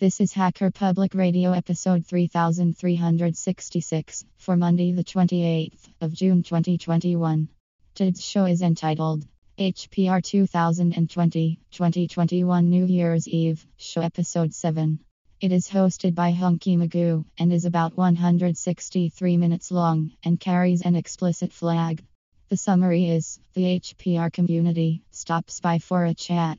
This is Hacker Public Radio episode 3366 for Monday, the 28th of June 2021. Today's show is entitled HPR 2020 2021 New Year's Eve, show episode 7. It is hosted by Hunky Magoo and is about 163 minutes long and carries an explicit flag. The summary is the HPR community stops by for a chat.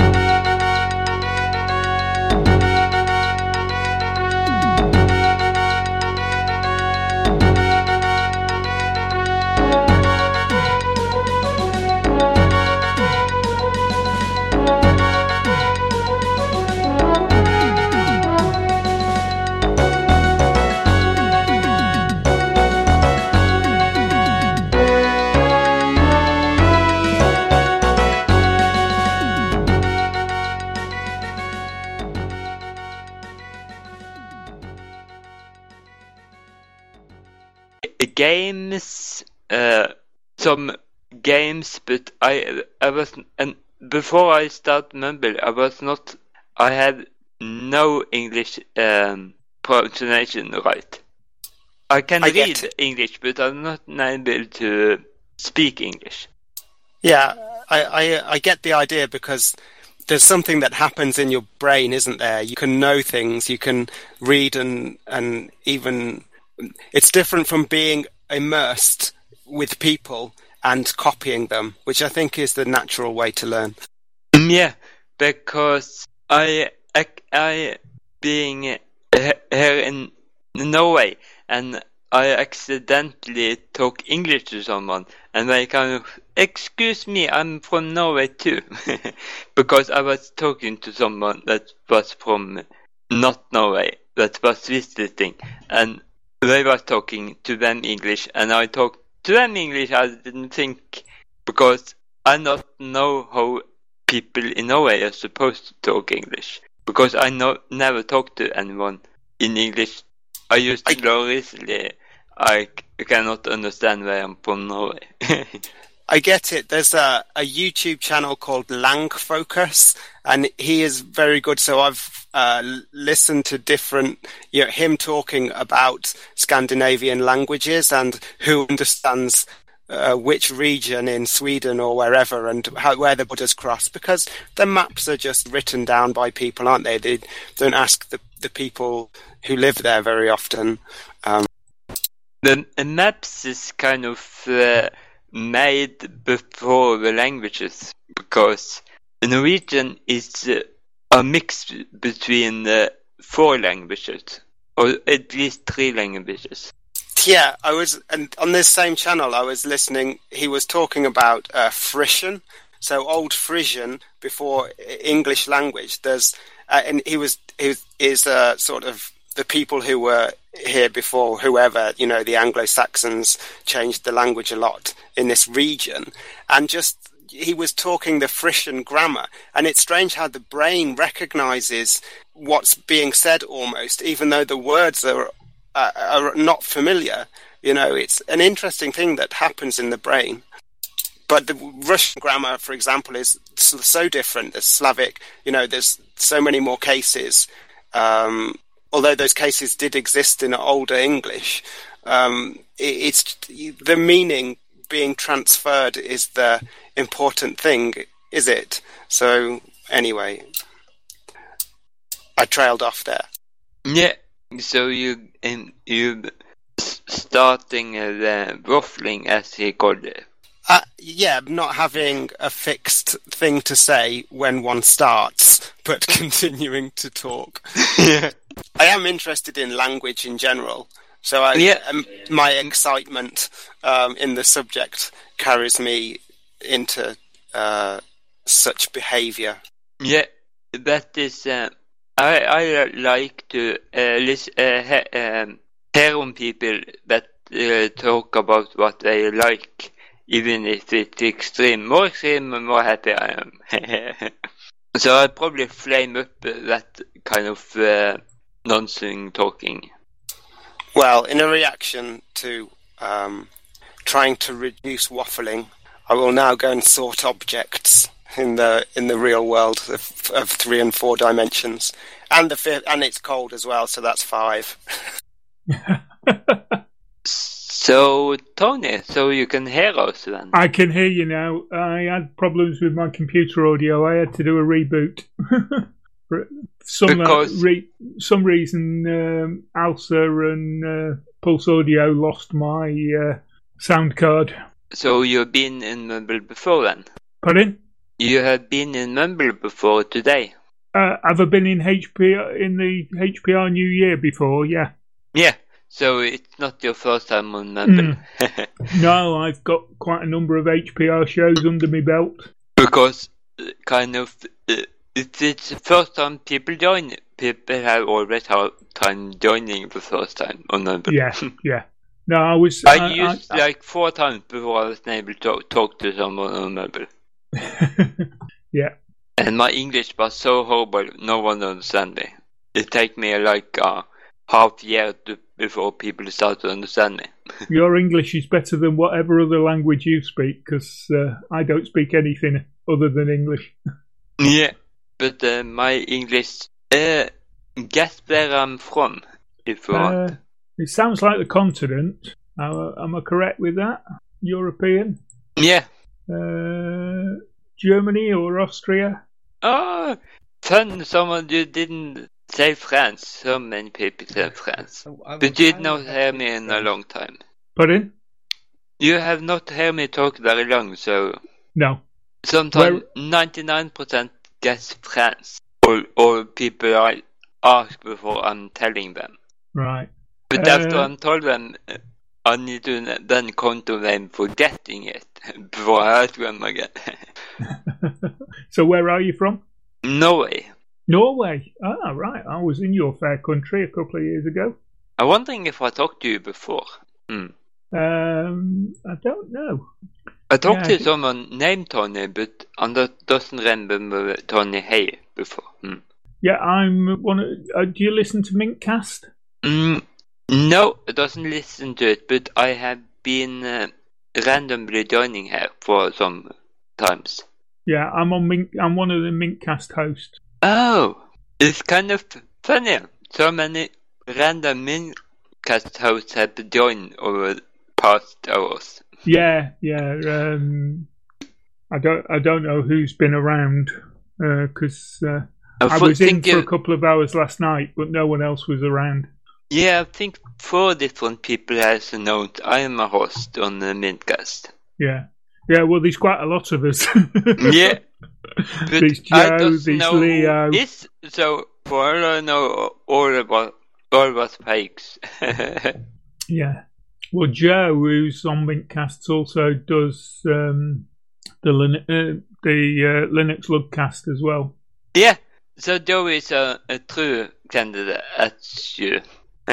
Games uh, some games but i i was and before i start mumble i was not i had no english um, pronunciation right i can I read get- english but i'm not able to speak english Yeah, I, I I get the idea because there's something that happens in your brain, isn't there? You can know things, you can read and and even it's different from being immersed with people and copying them, which I think is the natural way to learn. Mm, Yeah, because I I, I being here in Norway and I accidentally talk English to someone and they kind of excuse me I'm from Norway too because I was talking to someone that was from not Norway that was visiting and they was talking to them English and I talked to them English I didn't think because I not know how people in Norway are supposed to talk English because I no, never talked to anyone in English. I used to I- go recently. I cannot understand where I'm from Norway. I get it. There's a, a YouTube channel called Langfocus, and he is very good. So I've uh, listened to different, you know, him talking about Scandinavian languages and who understands uh, which region in Sweden or wherever, and how, where the borders cross. Because the maps are just written down by people, aren't they? They don't ask the the people who live there very often. Um, the maps is kind of uh, made before the languages because Norwegian is uh, a mix between uh, four languages or at least three languages. Yeah, I was, and on this same channel, I was listening. He was talking about uh, Frisian, so old Frisian before E- English language. There's, uh, and he was, he is uh, sort of the people who were here before, whoever you know, the Anglo-Saxons changed the language a lot in this region, and just he was talking the Frisian grammar, and it's strange how the brain recognizes what's being said almost, even though the words are uh, are not familiar. You know, it's an interesting thing that happens in the brain. But the Russian grammar, for example, is so, different. The Slavic, you know, there's so many more cases. Um, although those cases did exist in older English, um, it, it's the meaning being transferred is the important thing, is it? So anyway, I trailed off there. Yeah, so you and you starting uh, the ruffling as he called it. Uh, yeah, not having a fixed thing to say when one starts, but continuing to talk. yeah. I am interested in language in general, so I, Yeah. um, my excitement um, in the subject carries me into uh, such behaviour. Yeah, that is. Uh, I I like to uh, listen, uh, um, hear on people that uh, talk about what they like, even if it's extreme. More extreme, the more happy I am. so I probably flame up uh, that kind of nonsense talking. Well, in a reaction to um, trying to reduce waffling, I will now go and sort objects in the in the real world of, of three and four dimensions, and the fifth, and it's cold as well, so that's five. So, Tony, so you can hear us then? I can hear you now. I had problems with my computer audio. I had to do a reboot. For some uh, re- some reason, um, Alsa and uh, Pulse Audio lost my uh, sound card. So you've been in Mumble before then? Pardon? You have been in Mumble before today? Uh, have I been in HPR in the HPR New Year before? Yeah. Yeah. So it's not your first time on Mumble. No, I've got quite a number of HPR shows under my belt. because uh, kind of uh, if it's the first time people join, people have always had time joining the first time on Mumble. Yeah, yeah. No, I was. I I- used I- like four times before I was able to talk to someone on Mumble. yeah. And my English was so horrible, no one understand me. It take me like a half year to, before people start to understand me. Your English is better than whatever other language you speak, because uh, I don't speak anything other than English. Yeah, but uh, my English uh, guess where I'm from, if you want. Uh, it sounds like the continent. Am I, am I correct with that? European? Yeah. Uh, Germany or Austria? Oh, fun. Someone you didn't say France. So many people say France. But you did not hear me in a long time. Pardon? You have not heard me talk very long, so. No. Sometimes Where... 99% Get friends, or, or people I ask before I'm telling them. Right. But uh, after I'm told them, I need to then control them for getting it before I ask them again. so where are you from? Norway. Norway. Ah, right. I was in your fair country a couple of years ago. I'm wondering if I talked to you before. Hmm. Um, I don't know. I talked Yeah, to someone named Tony, but I don't- doesn't remember Tony Hay before. Hmm. Yeah, I'm one. Of, uh, do you listen to Mintcast? Mm, no, I doesn't listen to it, but I have been uh, randomly joining here for some times. Yeah, I'm on Mink. I'm one of the Mintcast hosts. Oh, it's kind of funny. So many random Mintcast hosts have joined over the past hours. Yeah, yeah. Um, I don't. I don't know who's been around because uh, I, I was in for a couple of hours last night, but no one else was around. Yeah, I think four different people has announced I am a host on the Mintcast. Yeah, yeah. Well, there's quite a lot of us. Yeah. There's Joe, don't there's know Leo. is so for all I know all about all was fakes. Yeah. Well, Joe, who's on Mintcasts, also does um, the Lin- uh, the uh, Linux Lugcast as well. yeah. So Joe is a, a true candidate as you.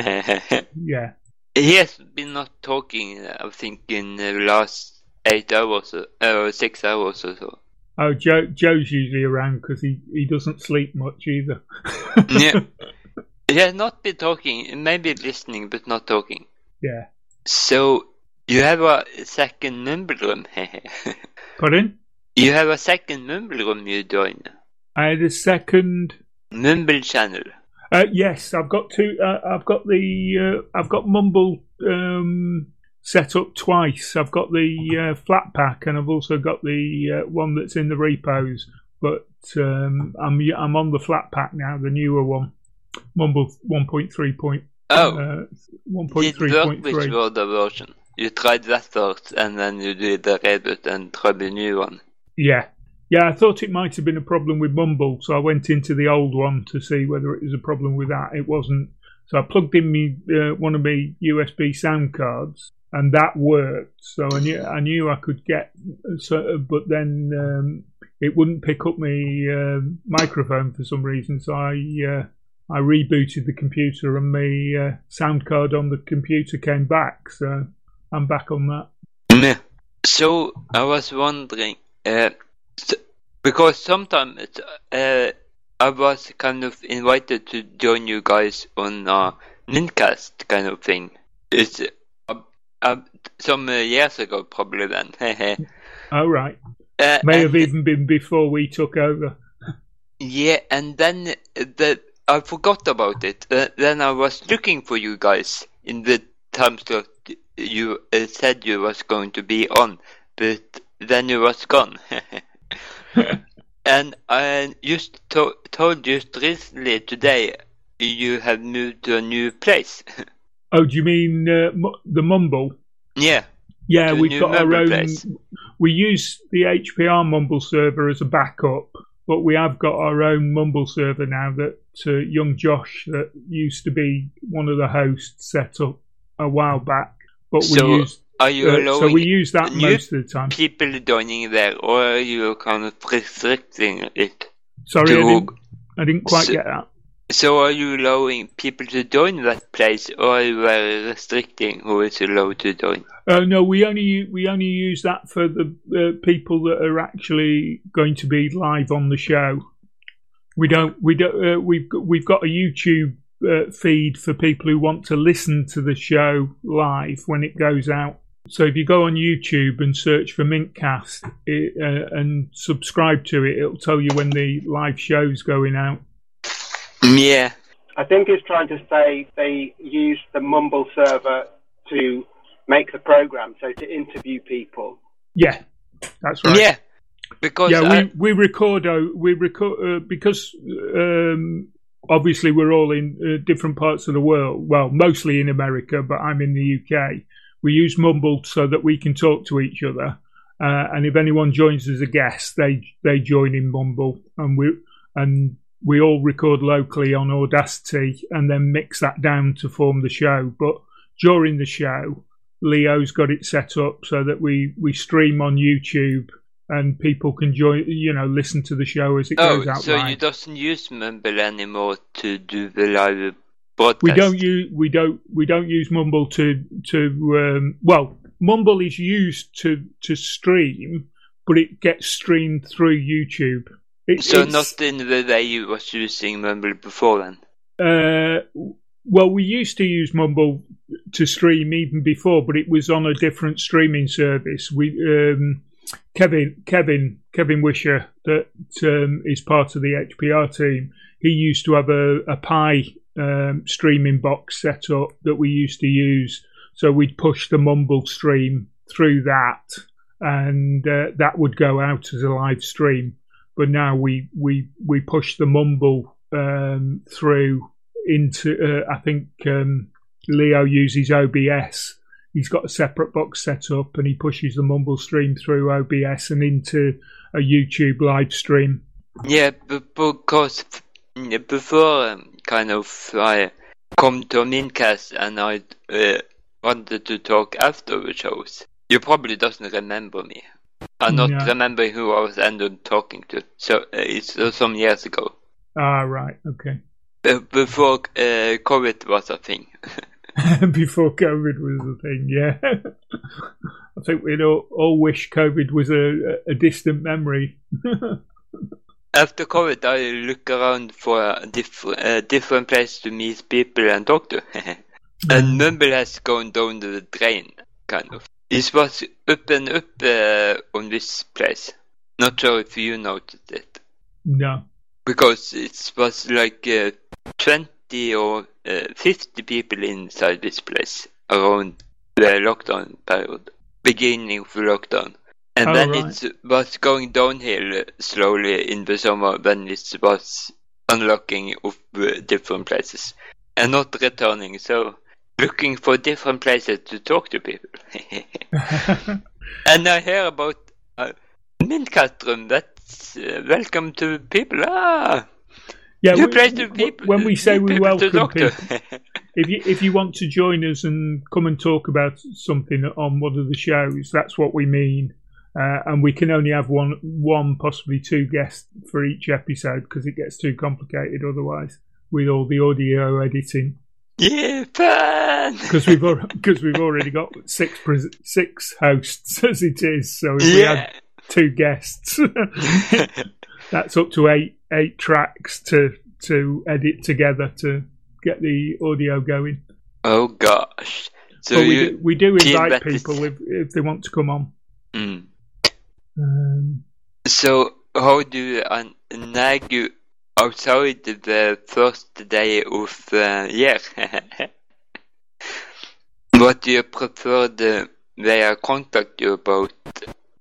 Yeah. he has been not talking I think in the last eight hours or uh, six hours or so. Oh, Joe, Joe's usually around because he, he doesn't sleep much either. Yeah. He has not been talking, maybe listening, but not talking. yeah. So you have a second mumble room. Pardon? you have a second mumble room you join. I had a second. Mumble channel. Uh, yes, I've got two. Uh, I've got the. Uh, I've got Mumble um, set up twice. I've got the uh, Flatpak, and I've also got the uh, one that's in the repos. But um, I'm I'm on the Flatpak now, the newer one, Mumble 1.3 point. Oh, uh, did work with 1.3.3. Word version. You tried that first, and then you did the reboot and tried the new one. Yeah. Yeah, I thought it might have been a problem with Mumble, so I went into the old one to see whether it was a problem with that. It wasn't. So I plugged in me uh, one of my USB sound cards, and that worked. So I knew I knew I could get, so, but then um, it wouldn't pick up my uh, microphone for some reason. So I uh, I rebooted the computer, and my uh, sound card on the computer came back. So I'm back on that. So I was wondering, uh, because sometimes uh, I was kind of invited to join you guys on a Mintcast kind of thing. It's uh, uh, some uh, years ago, probably then. Oh, right. Uh, May have even been before we took over. Yeah, and then the I forgot about it. Uh, then I was looking for you guys in the time slot you uh, said you was going to be on, but then you was gone. and I just to- told you recently today you have moved to a new place. Oh, do you mean uh, mu- the Mumble? yeah. Yeah, we've got our own. place. We use the HPR Mumble server as a backup, but we have got our own Mumble server now that uh, young Josh, that used to be one of the hosts, set up a while back. But we So, use Are you uh, so we use that most of the time. people joining there, or are you kind of restricting it? Sorry, I didn't, I didn't quite So- get that. So are you allowing people to join that place, or are you restricting who is allowed to join? Uh, no, we only we only use that for the uh, people that are actually going to be live on the show. We don't we don't uh, we've got, we've got a YouTube uh, feed for people who want to listen to the show live when it goes out. So if you go on YouTube and search for Mintcast it, uh, and subscribe to it, it'll tell you when the live show's going out. Yeah, I think it's trying to say they use the Mumble server to make the program, so to interview people. Yeah, that's right. yeah, because yeah, I, we we record o- we record uh, because um, obviously we're all in uh, different parts of the world. Well, mostly in America, but I'm in the UK. We use Mumble so that we can talk to each other, uh, and if anyone joins as a guest, they they join in Mumble, and we and we all record locally on Audacity, and then mix that down to form the show. But during the show, Leo's got it set up so that we we stream on YouTube and people can join, you know, listen to the show as it oh, goes out so live. you doesn't use Mumble anymore to do the live broadcast. we don't use we don't we don't use Mumble to to um, well, Mumble is used to to stream, but it gets streamed through YouTube. It, So it's- not in the way you was using Mumble before then. Uh, well, we used to use Mumble to stream even before, but it was on a different streaming service. We um, Kevin Kevin Kevin Wisher that um, is part of the HPR team. He used to have a, a Pi um, streaming box set up that we used to use. So we'd push the Mumble stream through that, and uh, that would go out as a live stream. But now we we we push the Mumble um, through into. Uh, I think um, Leo uses OBS. He's got a separate box set up, and he pushes the Mumble stream through OBS and into a YouTube live stream. Yeah, b- because before um, kind of I come to Mintcast and I uh, wanted to talk after the shows. You probably doesn't remember me. I not No. remember who I was ended talking to. So uh, it's uh, some years ago. Ah, right, okay. Before uh, COVID was a thing. Before COVID was a thing, yeah. I think we'd all, all wish COVID was a, a distant memory. After COVID, I look around for a diff- uh, different place to meet people and talk to. and Mumble has gone down the drain, kind of. It was up and up uh, on this place. Not sure if you noticed it. no. Because it was like uh, 20 or uh, 50 people inside this place around the lockdown period, beginning of the lockdown. And Oh, then right. it was going downhill slowly in the summer when it was unlocking of uh, different places and not returning. So looking for different places to talk to people. and I hear about uh, room. That's uh, welcome to people. Ah, yeah, new we- w- people. when we say we welcome people, if you if you want to join us and come and talk about something on one of the shows, that's what we mean. Uh, and we can only have one, one possibly two guests for each episode because it gets too complicated otherwise with all the audio editing. yeah. Because we've because we've already got six pres- six hosts as it is. So if we Yeah. had two guests, that's up to eight eight tracks to to edit together to get the audio going. Oh gosh. So but we do, we do invite people if if they want to come on. mm. Um, So how do you an- nag you outside the first day of the year? what do you prefer the way I contact you about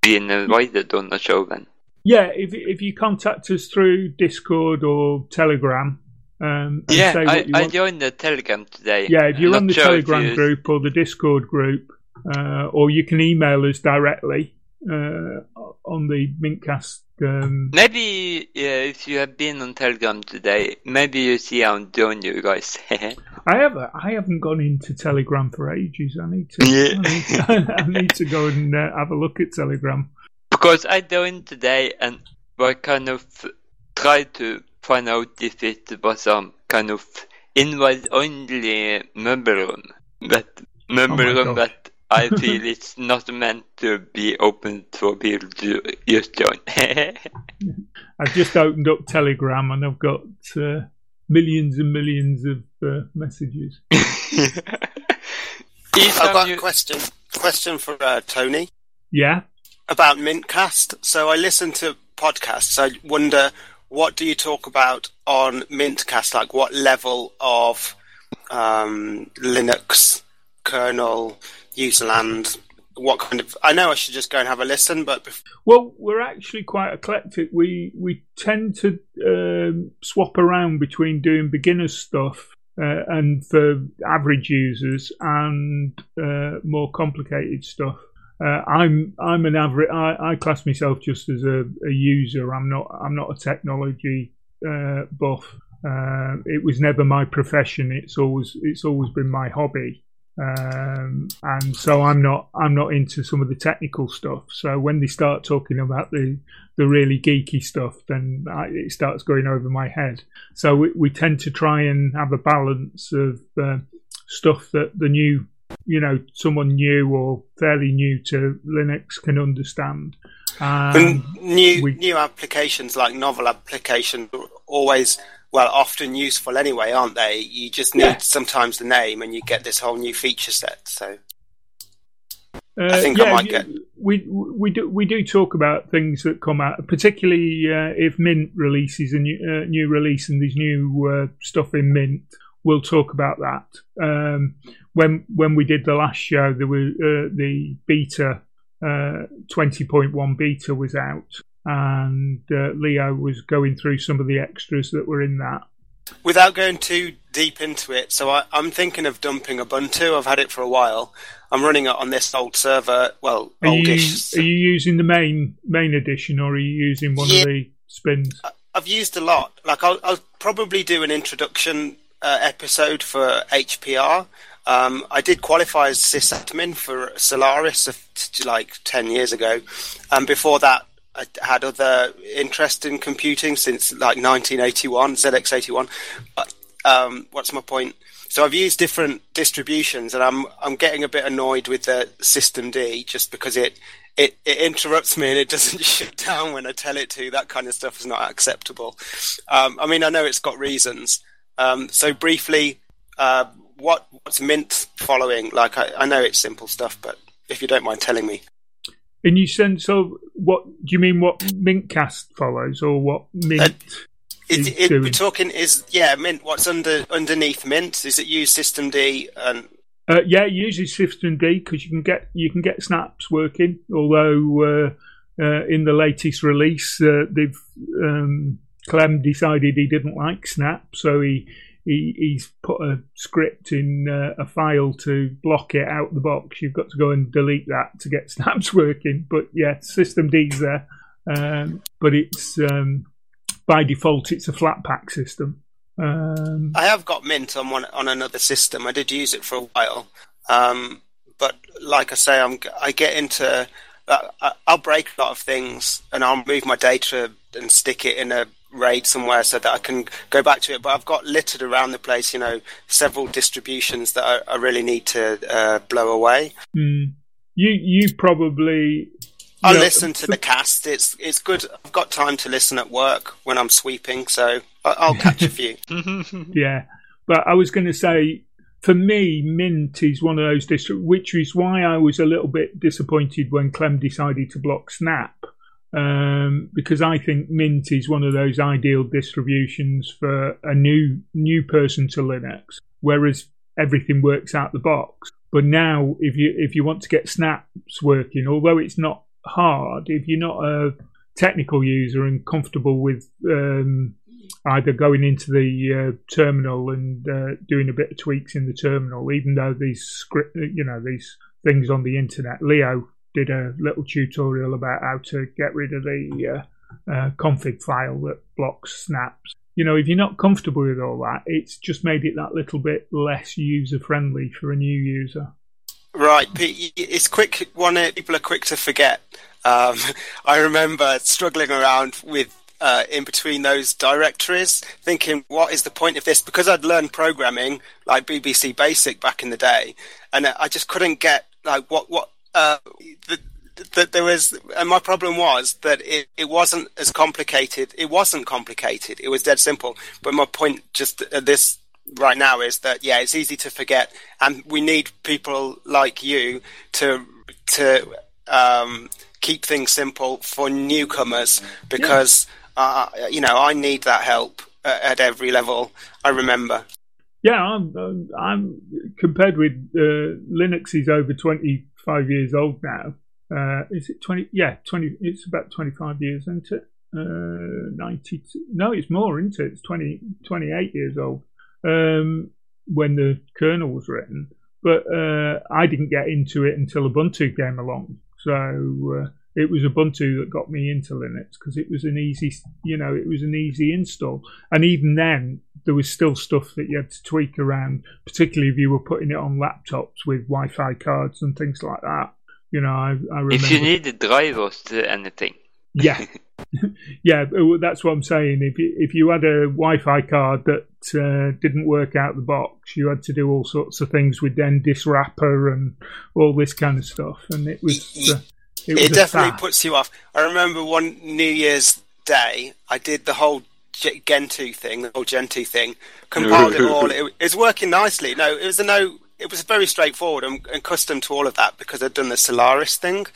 being invited on the show then? Yeah, if if you contact us through Discord or Telegram, um, and Yeah, I, I joined the Telegram today. Yeah, if you're on the sure Telegram group or the Discord group, uh, or you can email us directly uh, on the Mintcast. Um, Maybe yeah, if you have been on Telegram today, maybe you see I'm doing you guys. I have I haven't gone into Telegram for ages. I need to. Yeah. I, need to I need to go and uh, have a look at Telegram. Because I joined today and I kind of tried to find out if it was some kind of invite only member room. But member Oh room gosh. that I feel it's not meant to be open for people to just join. I've just opened up Telegram and I've got uh, millions and millions of uh, messages. I've got time a question. Question for uh, Tony Yeah. About Mintcast. So I listen to podcasts. I wonder what do you talk about on Mintcast? Like what level of um, Linux kernel userland? What kind of? I know I should just go and have a listen, but Well, we're actually quite eclectic. We we tend to um, swap around between doing beginner stuff uh, and for average users and uh, more complicated stuff. Uh, I'm I'm an average. I, I class myself just as a, a user. I'm not I'm not a technology uh, buff. Uh, it was never my profession. It's always it's always been my hobby um, and so I'm not I'm not into some of the technical stuff. So when they start talking about the the really geeky stuff, then I, it starts going over my head. So we, we tend to try and have a balance of uh, stuff that the new, you know, someone new or fairly new to Linux can understand. and Um, new we- new applications like novel applications are always well often useful anyway, aren't they? You just need Yeah. sometimes the name, and you get this whole new feature set. So Uh, I think I might get- We we do we do talk about things that come out, particularly uh, if Mint releases a new uh, new release and there's new uh, stuff in Mint. We'll talk about that. Um, when when we did the last show, there was uh, the beta uh, twenty point one beta was out, and uh, Leo was going through some of the extras that were in that. without going too deep into it, so I, I'm thinking of dumping Ubuntu. I've had it for a while. I'm running it on this old server. Well, Are you oldish. are you using the main main edition or are you using one Yeah. of the spins? I've used a lot. Like I'll, I'll probably do an introduction uh, episode for HPR. Um, I did qualify as sysadmin for Solaris like ten years ago, and before that, I had other interest in computing since like 1981, ZX81. But um, what's my point? So I've used different distributions, and I'm I'm getting a bit annoyed with the System D just because it it, it interrupts me and it doesn't shut down when I tell it to. That kind of stuff is not acceptable. Um, I mean, I know it's got reasons. Um, so briefly, uh, what what's Mint following? Like, I, I know it's simple stuff, but if you don't mind telling me, In your sense of what do you mean? What Mintcast follows, or what Mint? is, is it, we're talking is yeah Mint. What's under underneath Mint? Is it use System D and Uh, yeah, it uses System D because you can get you can get snaps working. Although uh, uh, in the latest release, uh, they've um, Clem decided he didn't like Snap, so he, he he's put a script in uh, a file to block it out the box. You've got to go and delete that to get Snaps working. But yeah, System D's there, um, but it's um, by default it's a Flatpak system. Um, I have got Mint on one on another system. I did use it for a while, um, but like I say, I'm I get into uh, I'll break a lot of things and I'll move my data and stick it in a RAID somewhere so that I can go back to it. But I've got littered around the place, you know, several distributions that I, I really need to uh, blow away. hmm. You you probably I'll know, listen to the cast. It's it's good. I've got time to listen at work when I'm sweeping, so I- I'll catch a few. Yeah. But I was going to say, for me, Mint is one of those districts, which is why I was a little bit disappointed when Clem decided to block Snap. Um, because I think Mint is one of those ideal distributions for a new new person to Linux, whereas everything works out the box. But now, if you if you want to get snaps working, although it's not hard, if you're not a technical user and comfortable with um, either going into the uh, terminal and uh, doing a bit of tweaks in the terminal, even though these script, you know, these things on the internet, Leo did a little tutorial about how to get rid of the uh, uh config file that blocks snaps you know, if you're not comfortable with all that, it's just made it that little bit less user friendly for a new user. Right, it's quick. One people are quick to forget. Um, I remember struggling around with uh, in between those directories, thinking, "What is the point of this?" Because I'd learned programming like BBC Basic back in the day, and I just couldn't get like what what uh, the that there was, and my problem was that it, it wasn't as complicated. It wasn't complicated. It was dead simple. But my point just at this right now is that yeah, it's easy to forget, and we need people like you to to um, keep things simple for newcomers because yeah. uh, you know I need that help at, at every level. I remember. Yeah, I'm, I'm compared with uh, Linux is over 25 years old now. Uh, is it 20? Yeah, 20. It's about 25 years, isn't it? Uh, 90. No, it's more, isn't it? It's 20, 28 years old um, when the kernel was written. But uh, I didn't get into it until Ubuntu came along. So uh, it was Ubuntu that got me into Linux because it was an easy, you know, it was an easy install. And even then, there was still stuff that you had to tweak around, particularly if you were putting it on laptops with Wi-Fi cards and things like that. You know, I, I remember. If you need drivers to anything. Yeah, yeah, that's what I'm saying. If you, if you had a Wi-Fi card that uh, didn't work out the box, you had to do all sorts of things with NDIS wrapper and all this kind of stuff, and it was. Uh, it, it definitely puts you off. I remember one New Year's Day, I did the whole Gentoo thing, the whole Gentoo thing, compiled it all. It, it was working nicely. No, it was a no it was very straightforward and, and custom to all of that because I'd done the Solaris thing.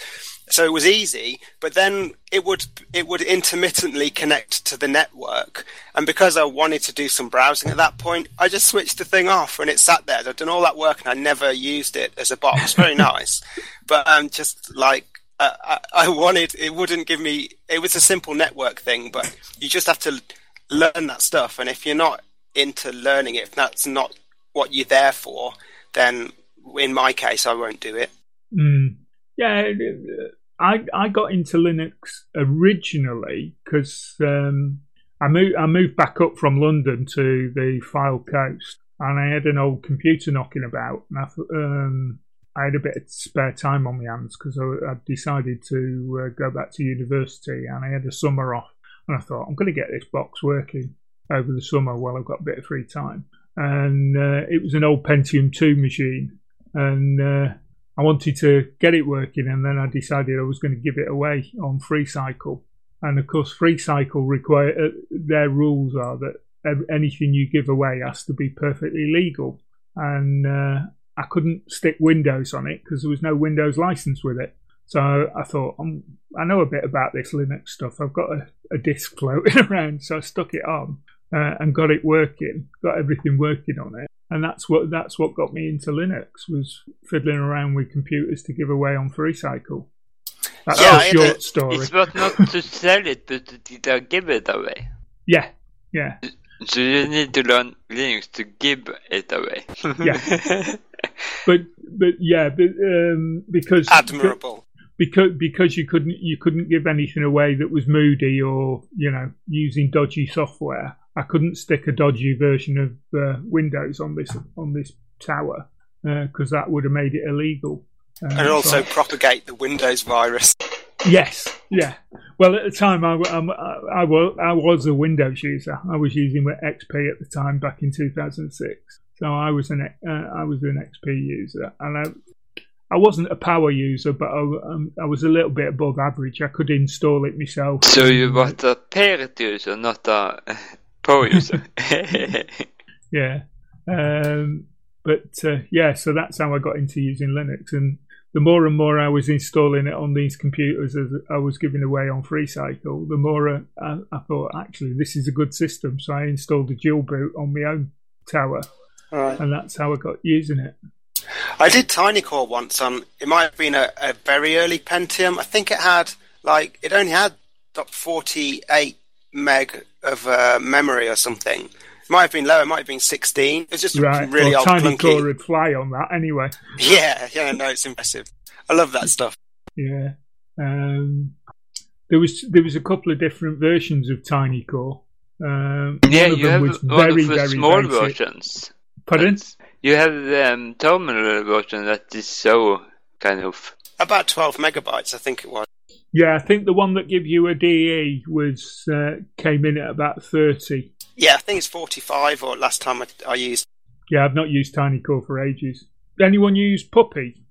So it was easy, but then it would it would intermittently connect to the network. And because I wanted to do some browsing at that point, I just switched the thing off and it sat there. I'd done all that work and I never used it as a box. Very nice, but um, just like I, I wanted, it wouldn't give me. It was a simple network thing, but you just have to learn that stuff. And if you're not into learning it, if that's not what you're there for, then in my case, I won't do it. Mm. Yeah, I I got into Linux originally because um, I moved I moved back up from London to the Fylde Coast, and I had an old computer knocking about, and I, um, I had a bit of spare time on my hands because I, I, decided to uh, go back to university, and I had a summer off, and I thought I'm going to get this box working over the summer while I've got a bit of free time and uh, it was an old Pentium 2 machine. And uh, I wanted to get it working, and then I decided I was going to give it away on FreeCycle. And of course, FreeCycle require uh, their rules are that anything you give away has to be perfectly legal. And uh, I couldn't stick Windows on it because there was no Windows license with it. So I thought, um, I know a bit about this Linux stuff. I've got a, a disk floating around, so I stuck it on uh, and got it working, got everything working on it. And that's what that's what got me into Linux was fiddling around with computers to give away on FreeCycle. That's yeah, a short story. It's not not to sell it, but to give it away. Yeah, yeah. So you need to learn Linux to give it away. yeah, but but yeah, but um, because admirable. Because because you couldn't you couldn't give anything away that was moody or you know using dodgy software. I couldn't stick a dodgy version of uh, Windows on this on this tower because uh, that would have made it illegal. Uh, and also so propagate the Windows virus. Yes, yeah. Well, at the time, I, I, I, I was a Windows user. I was using XP at the time back in 2006. So I was an uh, I was an XP user, and I I wasn't a power user, but I, um, I was a little bit above average. I could install it myself. So you were a paired user, not a Power user. yeah. Um, but uh, yeah, so that's how I got into using Linux. And the more and more I was installing it on these computers as I was giving away on FreeCycle, the more uh, I, I, thought, actually, this is a good system. So I installed a dual boot on my own tower. Right. And that's how I got using it. I did TinyCore once on, it might have been a, a very early Pentium. I think it had, like, it only had 48 meg of uh, memory or something. It might have been lower, it might have been 16. It was just right. really well, old Tiny clunky. Core would fly on that anyway. Yeah, yeah, no, it's impressive. I love that stuff. Yeah. Um, there was there was a couple of different versions of Tiny Core. Um, Yeah, one of you them have was one very of the very small basic. versions. Pardon? You have the um, terminal version that is so kind of. About 12 megabytes, I think it was. Yeah, I think the one that gave you a DE was uh, came in at about thirty. Yeah, I think it's 45 or last time I, I used. Yeah, I've not used Tiny Core for ages. Anyone use Puppy?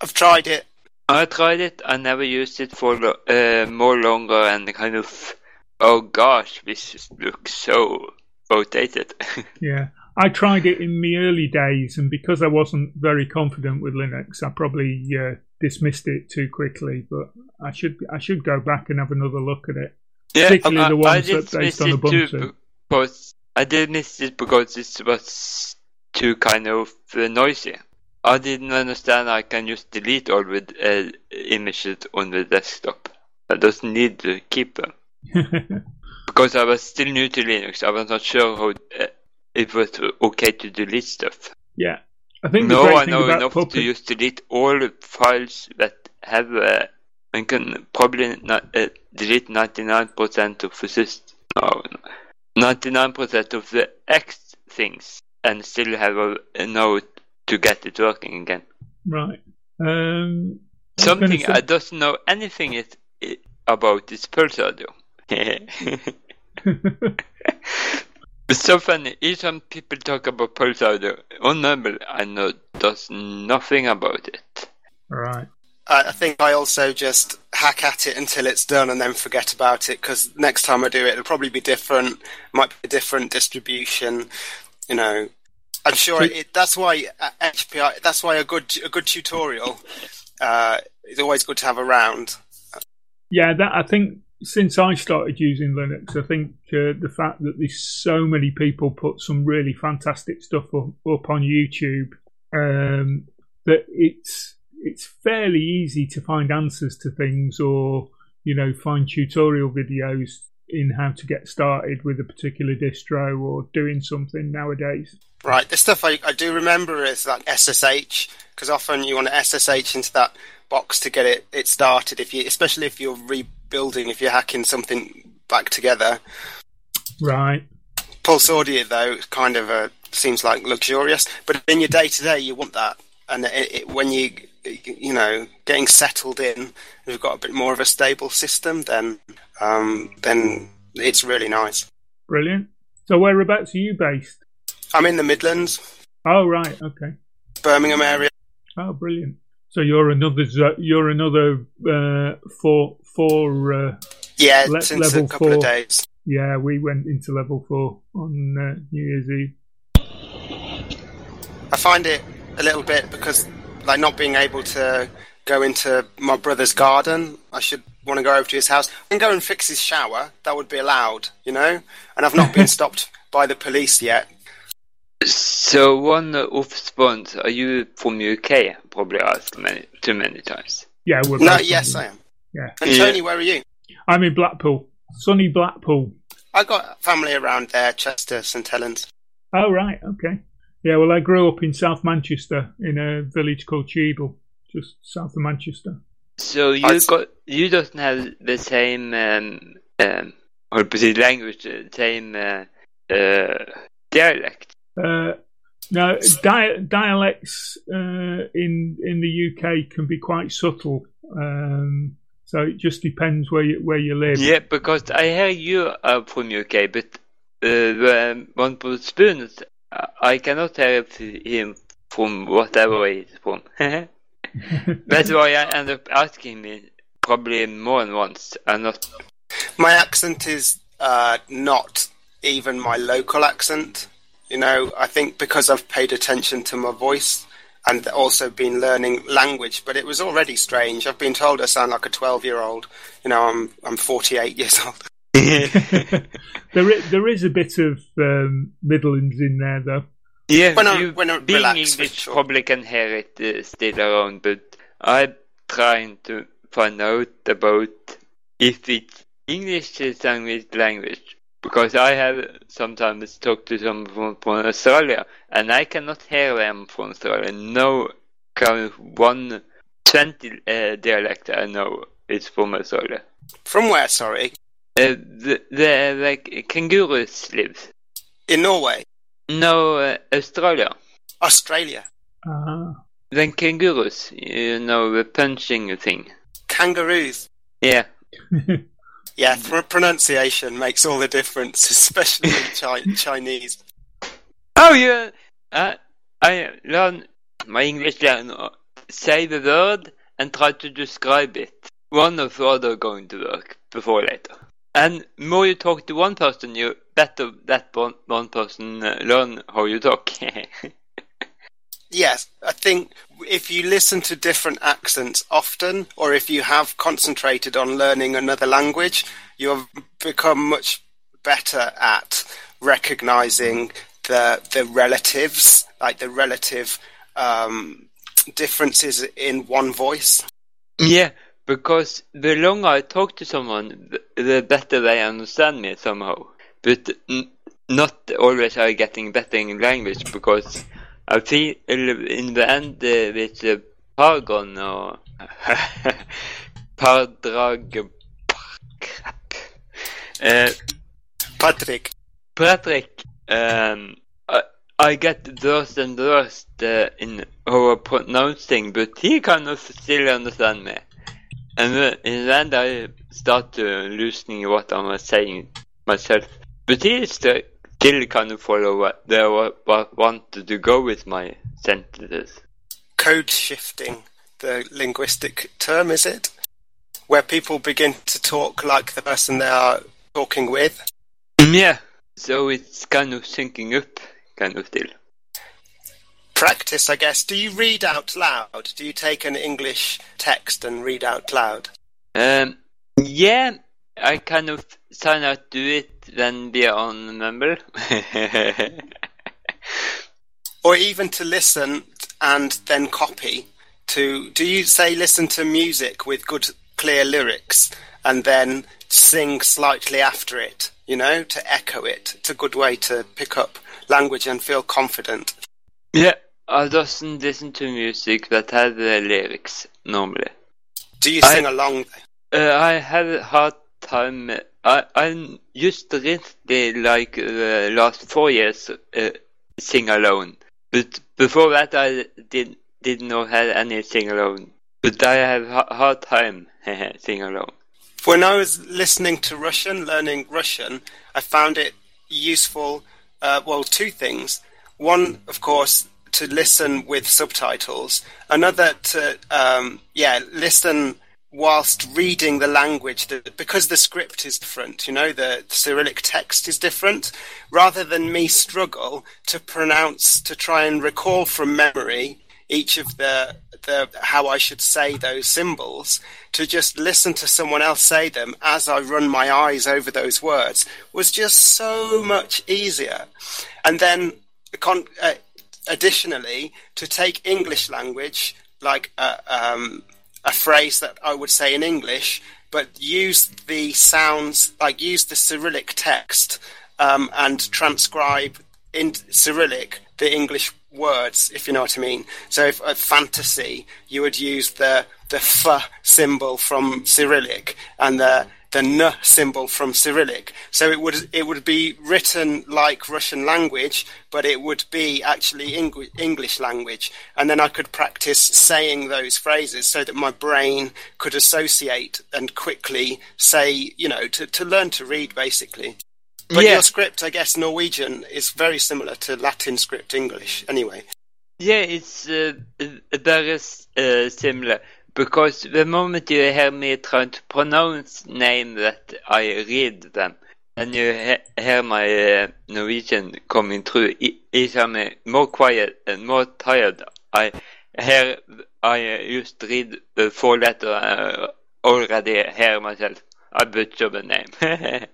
I've tried it. I tried it. I never used it for uh, more longer, and kind of. Oh gosh, this looks so outdated. Yeah, I tried it in the early days, and because I wasn't very confident with Linux, I probably uh, dismissed it too quickly. But I should I should go back and have another look at it. yeah, Particularly I, the I ones did that based on it too Ubuntu. because I did miss it because it was too kind of uh, noisy. I didn't understand I can just delete all the uh, images on the desktop. I doesn't need to keep them. Because I was still new to Linux, I was not sure how uh, it was okay to delete stuff. yeah, I think No, I know enough Puppy. to just delete all the files that have. Uh, I can probably not, uh, delete 99% of the system. No, no. 99% of the X things and still have a, a note to get it working again. right. Um, I was gonna Something I don't know anything it, it, about is Pulse Audio. It's so funny. Each time people talk about Pulse Audio on Noble, I know does nothing about it. right. I I think I also just hack at it until it's done and then forget about it because next time I do it, it'll probably be different. Might be a different distribution. You know, I'm sure So- it, that's why uh, HPI. That's why a good a good tutorial uh, is always good to have around. Yeah, that I think since I started using Linux, I think uh, the fact that there's so many people put some really fantastic stuff up, up on YouTube um, that it's it's fairly easy to find answers to things or you know find tutorial videos in how to get started with a particular distro or doing something nowadays. Right, the stuff I, I do remember is that SSH because often you want to SSH into that box to get it it started. If you, especially if you're rebuilding, if you're hacking something back together. Right. Pulse audio though kind of uh, seems like luxurious, but in your day to day you want that, and it, it, when you you know getting settled in, you've got a bit more of a stable system, then um, then it's really nice. Brilliant. So whereabouts are you based? I'm in the Midlands, Oh right, okay. Birmingham area. Oh, brilliant! So you're another you're another uh, four four. Uh, Yeah, Le- since level a couple four. of days. yeah, we went into level four on uh, New Year's Eve. I find it a little bit because like not being able to go into my brother's garden. I should want to go over to his house and go and fix his shower. That would be allowed, you know. And I've not been stopped by the police yet. So one of spawns, are you from UK? Probably asked many too many times. Yeah, we're No, yes, on- I am. Yeah, And Yeah. Tony, where are you? I'm in Blackpool, sunny Blackpool. I got family around there, Chester, St Helens. Oh right, okay. Yeah, well, I grew up in South Manchester in a village called Cheadle, just south of Manchester. So you I'd- got you don't have the same um um or the language, the same uh, uh, dialect. Uh, no, di- dialects uh, in in the UK can be quite subtle, um, so it just depends where you, where you live. Yeah, because I hear you are from UK, but uh, the one for spoons, I cannot hear him from whatever he's from. That's why I end up asking me probably more than once. I'm not. My accent is uh, not even my local accent. You know, I think because I've paid attention to my voice and also been learning language, but it was already strange. I've been told I sound like a 12 year old. You know, I'm, I'm 48 years old. there, is, there is a bit of um, Midlands in there, though. Yeah, When I- you, when I being relax, English sure. probably can hear it uh, still around, but I'm trying to find out about if it's English is language language because I have sometimes talked to someone from, from Australia and I cannot hear them from Australia. No, kind of one twenty uh, dialect I know is from Australia. From where, sorry? Uh, the, the like kangaroos live. In Norway? No, uh, Australia. Australia? Ah. Then kangaroos, you know, the punching thing. Kangaroos? Yeah. Yeah, pr- pronunciation makes all the difference, especially in chi- Chinese. Oh, yeah. Uh, I learn my English learn uh, say the word and try to describe it. One of the other going to work before later. And more you talk to one person, you better that one, one person uh, learn how you talk. Yes, I think if you listen to different accents often, or if you have concentrated on learning another language, you'll become much better at recognizing the the relatives, like the relative um, differences in one voice. yeah, because the longer I talk to someone, the, better they understand me somehow. But n- not always are getting better in language because I feel in the end uh, with uh, Paragon or Pardrag crap. Uh, Patrick, Patrick, um, I, I get worse and worse uh, in how pronouncing, but he of still understand me. And uh, in the end, I start to loosening what I'm saying myself. But he still, still kind of follow what they wa- wa- wanted to go with my sentences. code shifting, the linguistic term, is it? Where people begin to talk like the person they are talking with. Yeah, so it's kind of syncing up, kind of deal. Practice, I guess. Do you read out loud? Do you take an English text and read out loud? Um, yeah, I kind of sign out to it when we are on member. Or even to listen and then copy? To do you say listen to music with good clear lyrics and then sing slightly after it? You know, to echo it. It's a good way to pick up language and feel confident. yeah, I doesn't listen to music that has the lyrics normally. Do you I- sing along? Uh, I had a hard time. I I just recently, like the last four years, uh, sing alone. But before that, I did did not have any sing alone. But I have a hard time sing alone. When I was listening to Russian, learning Russian, I found it useful. Uh, well, two things. One, of course, to listen with subtitles. Another to, um, yeah, listen whilst reading the language that, because the script is different, you know, the Cyrillic text is different. Rather than me struggle to pronounce, to try and recall from memory each of the the how I should say those symbols to just listen to someone else say them as I run my eyes over those words was just so much easier. And then con- uh, additionally to take English language like a, um, a phrase that I would say in English but use the sounds like use the Cyrillic text um, and transcribe in Cyrillic the English words, if you know what I mean. So, if uh, fantasy, you would use the the f symbol from Cyrillic and the the n symbol from Cyrillic. So it would it would be written like Russian language, but it would be actually Eng- English language. And then I could practice saying those phrases so that my brain could associate and quickly say, you know, to, to learn to read basically. But Yeah. your script, I guess, Norwegian is very similar to Latin script English. Anyway, Yeah, it's uh, uh, very uh, similar because the moment you hear me trying to pronounce name that I read them, and you he- hear my uh, Norwegian coming through. Each I'm more quiet and more tired, I hear I to read the four letter uh, already hear myself. I butcher the name.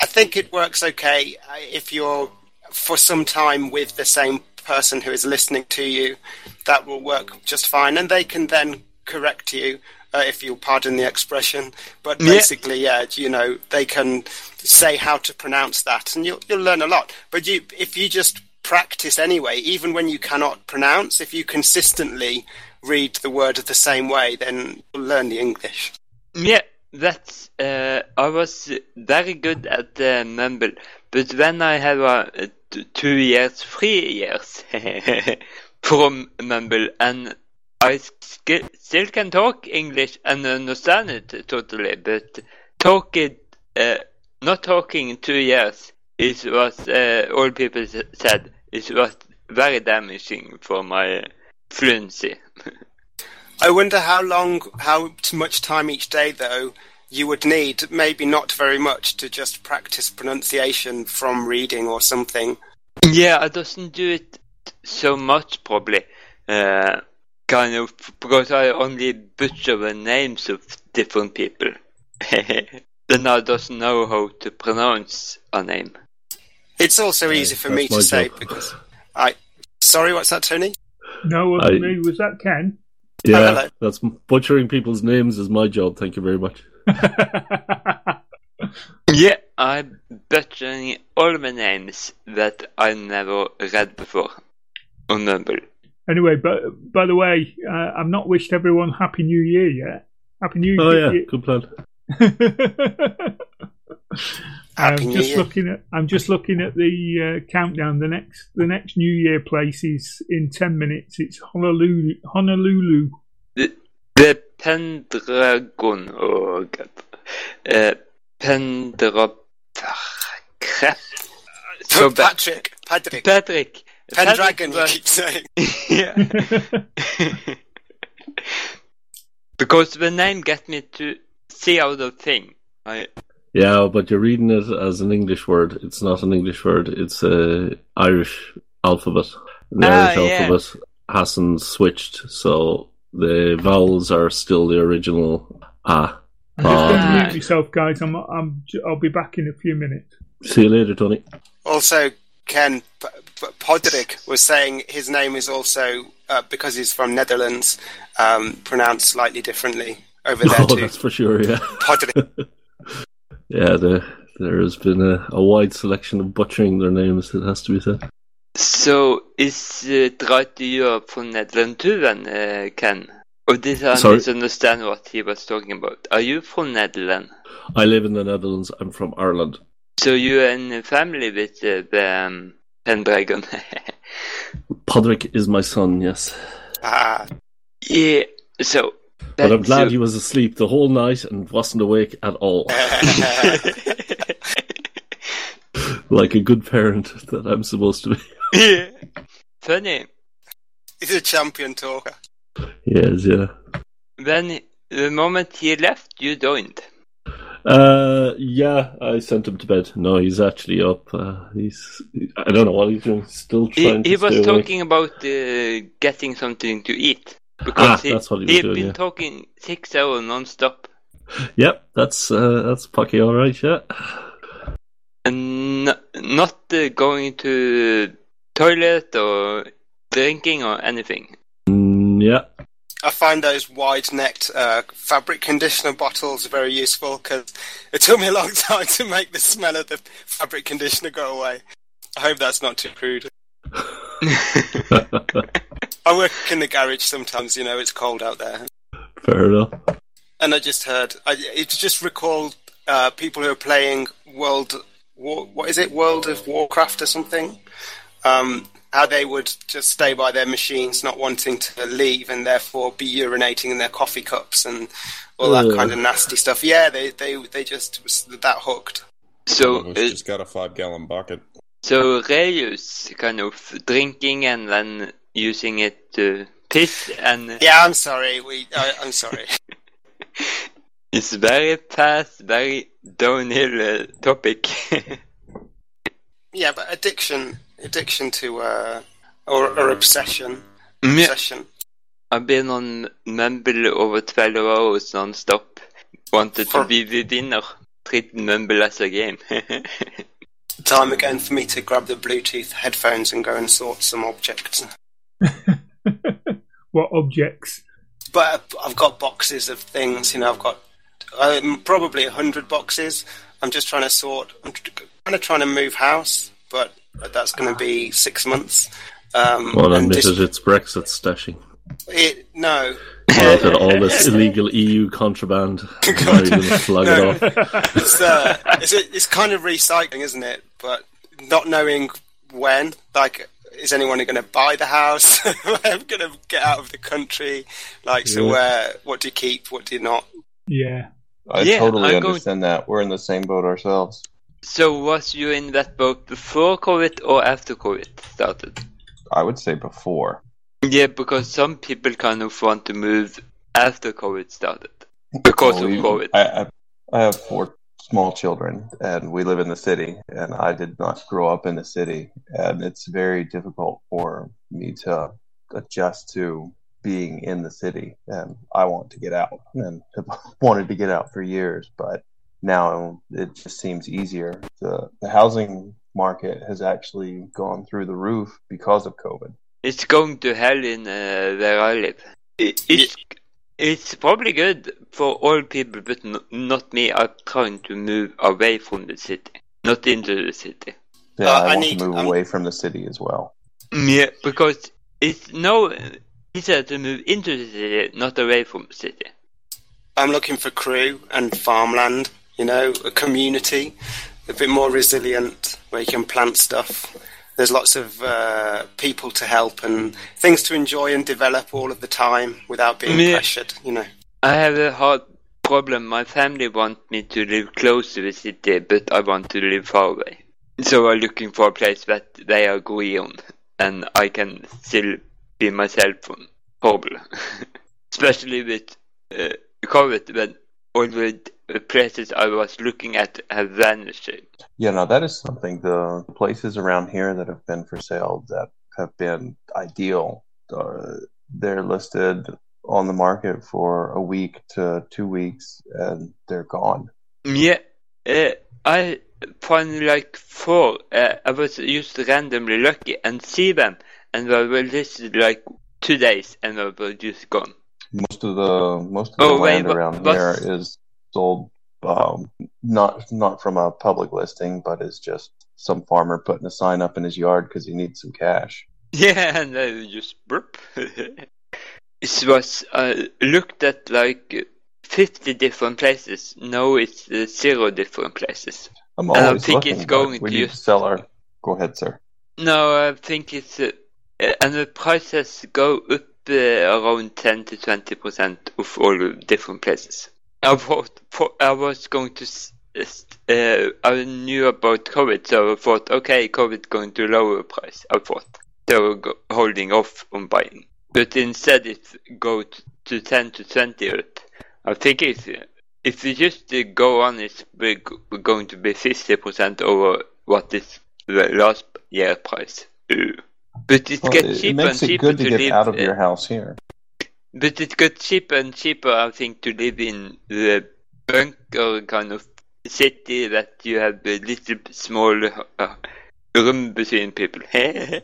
I think it works okay uh, if you're for some time with the same person who is listening to you. That will work just fine, and they can then correct you uh, if you'll pardon the expression. But basically, yeah, you know, they can say how to pronounce that, and you'll you'll learn a lot. But you, if you just practice anyway, even when you cannot pronounce, if you consistently read the word the same way, then you'll learn the English. Yeah, that's. Uh, I was very good at the mumble, but when I have a, uh, t- two years, three years from mumble, and I sk- still can talk English and understand it totally, but talk it, uh, not talking in two years is what uh, all people said is was very damaging for my fluency. I wonder how long, how much time each day, though, you would need. Maybe not very much to just practice pronunciation from reading or something. Yeah, I doesn't do it so much probably. Uh, kind of because I only butcher the names of different people. then I doesn't know how to pronounce a name. It's also easy for me to my say job. because I. Sorry, what's that, Tony? No, wasn't I- me. Was that Ken? Yeah, hello. that's butchering people's names is my job. Thank you very much. Yeah, I'm butchering all the names that I never read before on Mumble. Anyway, but by the way, uh, I've not wished everyone Happy New Year yet. Happy New Oh Year. yeah, good plan. I'm just Year. looking at I'm just looking at the uh, countdown. The next the next New Year place is in ten minutes. It's Honolulu. Honolulu. The, the Pendragon Oh god. Uh, Pendra... So. Patrick, Patrick, Patrick. Pendragon, you keep saying. yeah. because the name gets me to see out the thing. I Yeah, but you're reading it as an English word. It's not an English word. It's a Irish alphabet. The Ah, Irish yeah. alphabet hasn't switched, so the vowels are still the original ah. I'm just going to Ah. mute myself, guys. I'm, I'm I'll be back in a few minutes. See you later, Tony. Also, Ken P- P- Podrick was saying his name is also uh, because he's from Netherlands, um, pronounced slightly differently over there Oh, too. that's for sure. Yeah, Podrick. yeah. The, there has been a, a wide selection of butchering their names. It has to be said. So is it right that you are from Netherlands too then, uh, Ken? Or did I Sorry? misunderstand what he was talking about? Are you from Netherlands? I live in the Netherlands. I'm from Ireland. So you're in a family with uh, the um, Pendragon? Podrick is my son. Yes, Ah, yeah, so... but I'm glad you- he was asleep the whole night and wasn't awake at all. like a good parent that I'm supposed to be. yeah. Funny. he's a champion talker. Yes, yeah. When the moment he left, you joined. Uh, yeah, I sent him to bed. No, he's actually up. Uh, he's, I don't know what he's doing. He's still He, trying he to was stay awake. talking about uh, getting something to eat. Ah, Because he, that's what he was he'd doing, been yeah. talking six hours non-stop. Yep, that's uh, that's Pucky all right. Yeah. And not uh, going to toilet or drinking or anything. Mm, yeah. I find those wide-necked uh, fabric conditioner bottles very useful because it took me a long time to make the smell of the fabric conditioner go away. I hope that's not too crude. I work in the garage sometimes, you know, it's cold out there. Fair enough. And I just heard, I, it just recalled uh, people who are playing World, War, what is it, World of Warcraft or something? Um, how they would just stay by their machines, not wanting to leave, and therefore be urinating in their coffee cups and all that Ugh. kind of nasty stuff. Yeah, they they they just was that hooked. so, Some of uh, just got a five gallon bucket. so reuse kind of drinking and then using it to piss and Yeah, I'm sorry. We, I, I'm sorry. It's very fast, very downhill uh, topic. Yeah, but addiction, addiction to uh, or, or obsession, yeah. obsession. I've been on Mumble over 12 hours non-stop. Wanted For- to be the dinner. Treat Mumble as a game. Time again for me to grab the Bluetooth headphones and go and sort some objects. what objects? But I've got boxes of things. You know, I've got um, probably a hundred boxes. I'm just trying to sort. I'm kind of trying to move house, but that's going to be six months. Um, Well, and this- it, it's Brexit stashing. it, no, Look at all this illegal EU contraband. Now you're going slug No. it off. it's, uh, it's, it's kind of recycling, isn't it? But not knowing when, like, is anyone going to buy the house? I'm going to get out of the country? Like, so Yeah. where? What do you keep? What do you not? Yeah. I Yeah, totally I'm going- understand that. We're in the same boat ourselves. So was you in that boat before COVID or after COVID started? I would say before. Yeah, because some people kind of want to move after COVID started. Because Well, of COVID. I, I, I have four small children, and we live in the city. And I did not grow up in the city, and it's very difficult for me to adjust to being in the city. And I want to get out, and have wanted to get out for years, but now it just seems easier. The the housing market has actually gone through the roof because of COVID. It's going to hell in uh, where I live. It, it's it's probably good for all people, but n- not me. I'm trying to move away from the city, not into the city. Yeah, Uh, I, I want need- to move I'm- away from the city as well. Yeah, because it's no easier to move into the city, not away from the city. I'm looking for crew and farmland. You know, a community, a bit more resilient, where you can plant stuff. There's lots of uh, people to help and things to enjoy and develop all of the time without being Yeah. pressured. You know. I have a hard problem. My family want me to live close to the city, but I want to live far away. So I'm looking for a place that they agree on, and I can still be myself on. Horrible. Especially with uh, COVID, when all the places I was looking at have vanished. Yeah, now that is something. The places around here that have been for sale that have been ideal, uh, they're listed on the market for a week to two weeks, and they're gone. Yeah, uh, I found like four. Uh, I was just randomly lucky and see them, and they were listed like two days, and they were just gone. Most of the most of the Oh, land but- around but- here is sold, um, not not from a public listing, but is just some farmer putting a sign up in his yard because he needs some cash. Yeah, and I just burp. it was I looked at like fifty different places. Now it's uh, zero different places. I'm I always think looking, it's going we to need just- to sell our. Go ahead, sir. No, I think it's uh, uh, and the prices go up uh, around ten to twenty percent of all different places. I thought I was going to. Uh, I knew about COVID, so I thought, okay, COVID going to lower price. I thought they were holding off on buying, but instead it go to ten to twenty. I think it's if we just uh, go on, it's we're we're going to be fifty percent over what is the last year price. But it Well, gets it, it cheaper makes and it cheaper good to get live. out of your house here. But it got cheaper and cheaper, I think, to live in the bunker kind of city that you have a little small uh, room between people.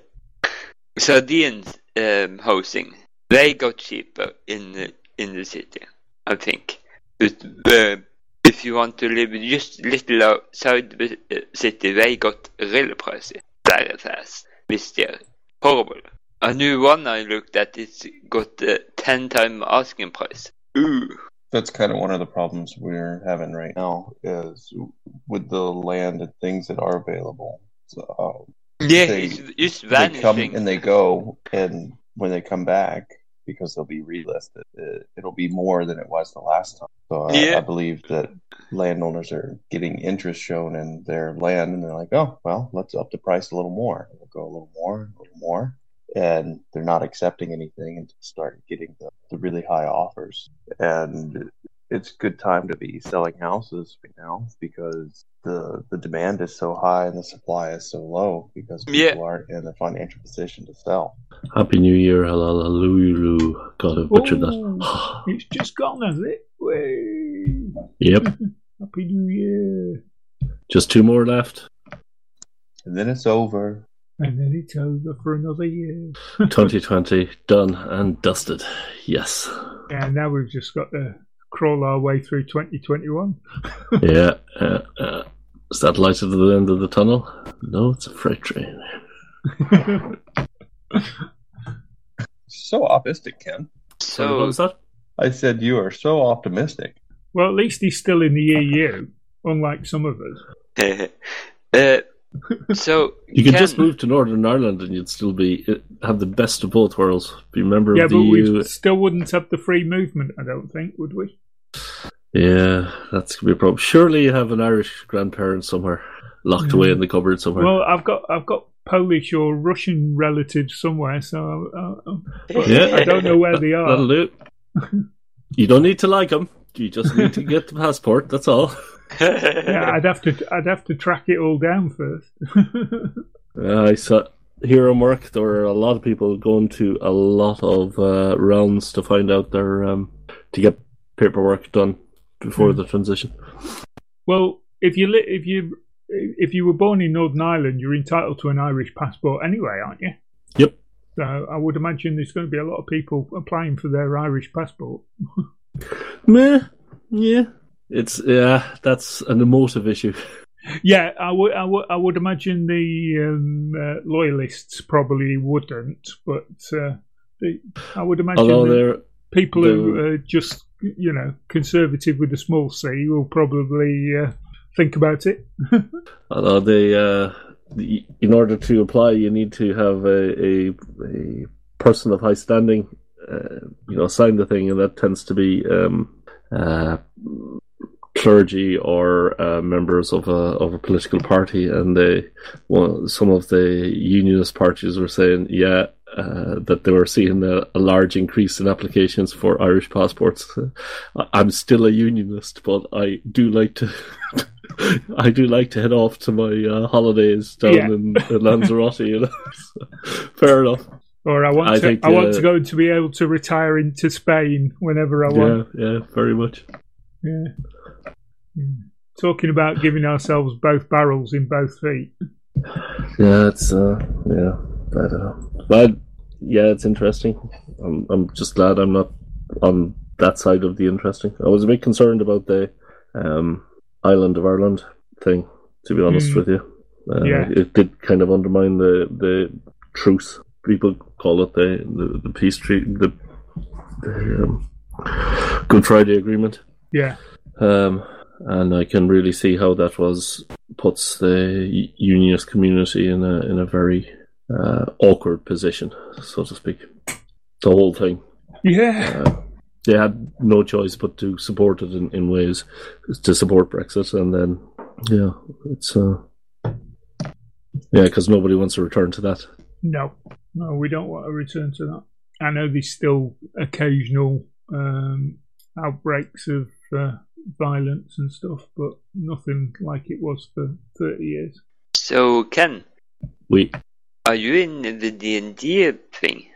Sardines um, housing, they got cheaper in the, in the city, I think. But uh, if you want to live just little outside the uh, city, they got really pricey very fast year. Horrible. A new one I looked at, it's got the 10 time asking price. Ooh. That's kind of one of the problems we're having right now is with the land and things that are available. So, um, Yeah, They- it's just they come and they go, and when they come back, because they'll be relisted, it, it'll be more than it was the last time. So I, Yeah. I believe that landowners are getting interest shown in their land, and they're like, "Oh, well, let's up the price a little more. We'll go a little more, a little more." And they're not accepting anything and start getting the, the really high offers. And it's good time to be selling houses right now because the the demand is so high and the supply is so low because people Yeah. aren't in a financial position to sell. Happy New Year, hallelujah. God, I butchered that. Oh, it's just gone, has it? Way. Yep, Happy New Year. just two more left. And then it's over. And then it's over for another year. 2020 done and dusted. Yes. And now we've just got to crawl our way through 2021. Yeah. Uh, uh, is that light at the end of the tunnel? No, it's a freight train. So optimistic, Ken. Sorry, what was that? I said you are so optimistic. well, at least he's still in the EU, unlike some of us. uh, so You could Ken, just move to Northern Ireland and you'd still be uh, have the best of both worlds. Be a member Yeah, of the but EU. we still wouldn't have the free movement, I don't think, would we? Yeah, that's gonna be a problem. Surely you have an Irish grandparent somewhere locked away in the cupboard somewhere. Well, I've got I've got Polish or Russian relatives somewhere, so uh, uh, but Yeah. I don't know where they are. That'll do. you don't need to like them. You just need to get the passport. That's all. Yeah, I'd have to I'd have to track it all down first. Uh, I saw here on work there were a lot of people going to a lot of uh, rounds to find out their um, to get paperwork done before Hmm. the transition. well, if you li- if you if you were born in Northern Ireland, you're entitled to an Irish passport anyway, aren't you? Yep. So I would imagine there's going to be a lot of people applying for their Irish passport. Meh. Yeah. It's yeah. That's an emotive issue. Yeah, I would, I would, I would imagine the um, uh, loyalists probably wouldn't, but uh, the, I would imagine Although that they're people who are just, you know, conservative with a small c will probably uh, think about it. although they uh, the, in order to apply, you need to have a a, a person of high standing, uh, you know, sign the thing, and that tends to be um, uh, clergy or uh, members of a of a political party, and they well, some of the unionist parties were saying, yeah. Uh, that they were seeing a, a large increase in applications for Irish passports. I'm still a unionist, but I do like to I do like to head off to my uh, holidays down Yeah. in, in Lanzarote. You know, Fair enough. Or I want I to, think, I want uh, to go to be able to retire into Spain whenever I want. yeah, very much. Yeah. Yeah. Talking about giving ourselves both barrels in both feet. Yeah, it's uh, yeah, I don't know, but yeah, it's interesting. I'm I'm just glad I'm not on that side of the interesting. I was a bit concerned about the um island of Ireland thing. To be honest Mm. with you, uh, Yeah. it did kind of undermine the the truce. People call it the the, the peace treaty, the, the um, Good Friday Agreement. Yeah. Um, and I can really see how that was puts the unionist community in a in a very uh, awkward position, so to speak. The whole thing. Yeah. Uh, they had no choice but to support it in, in ways to support Brexit, and then yeah, it's uh, yeah, because nobody wants to return to that. No. No, we don't want to return to that. I know there's still occasional um, outbreaks of uh, violence and stuff, but nothing like it was for 30 years. so Ken, We are you in the D and D thing?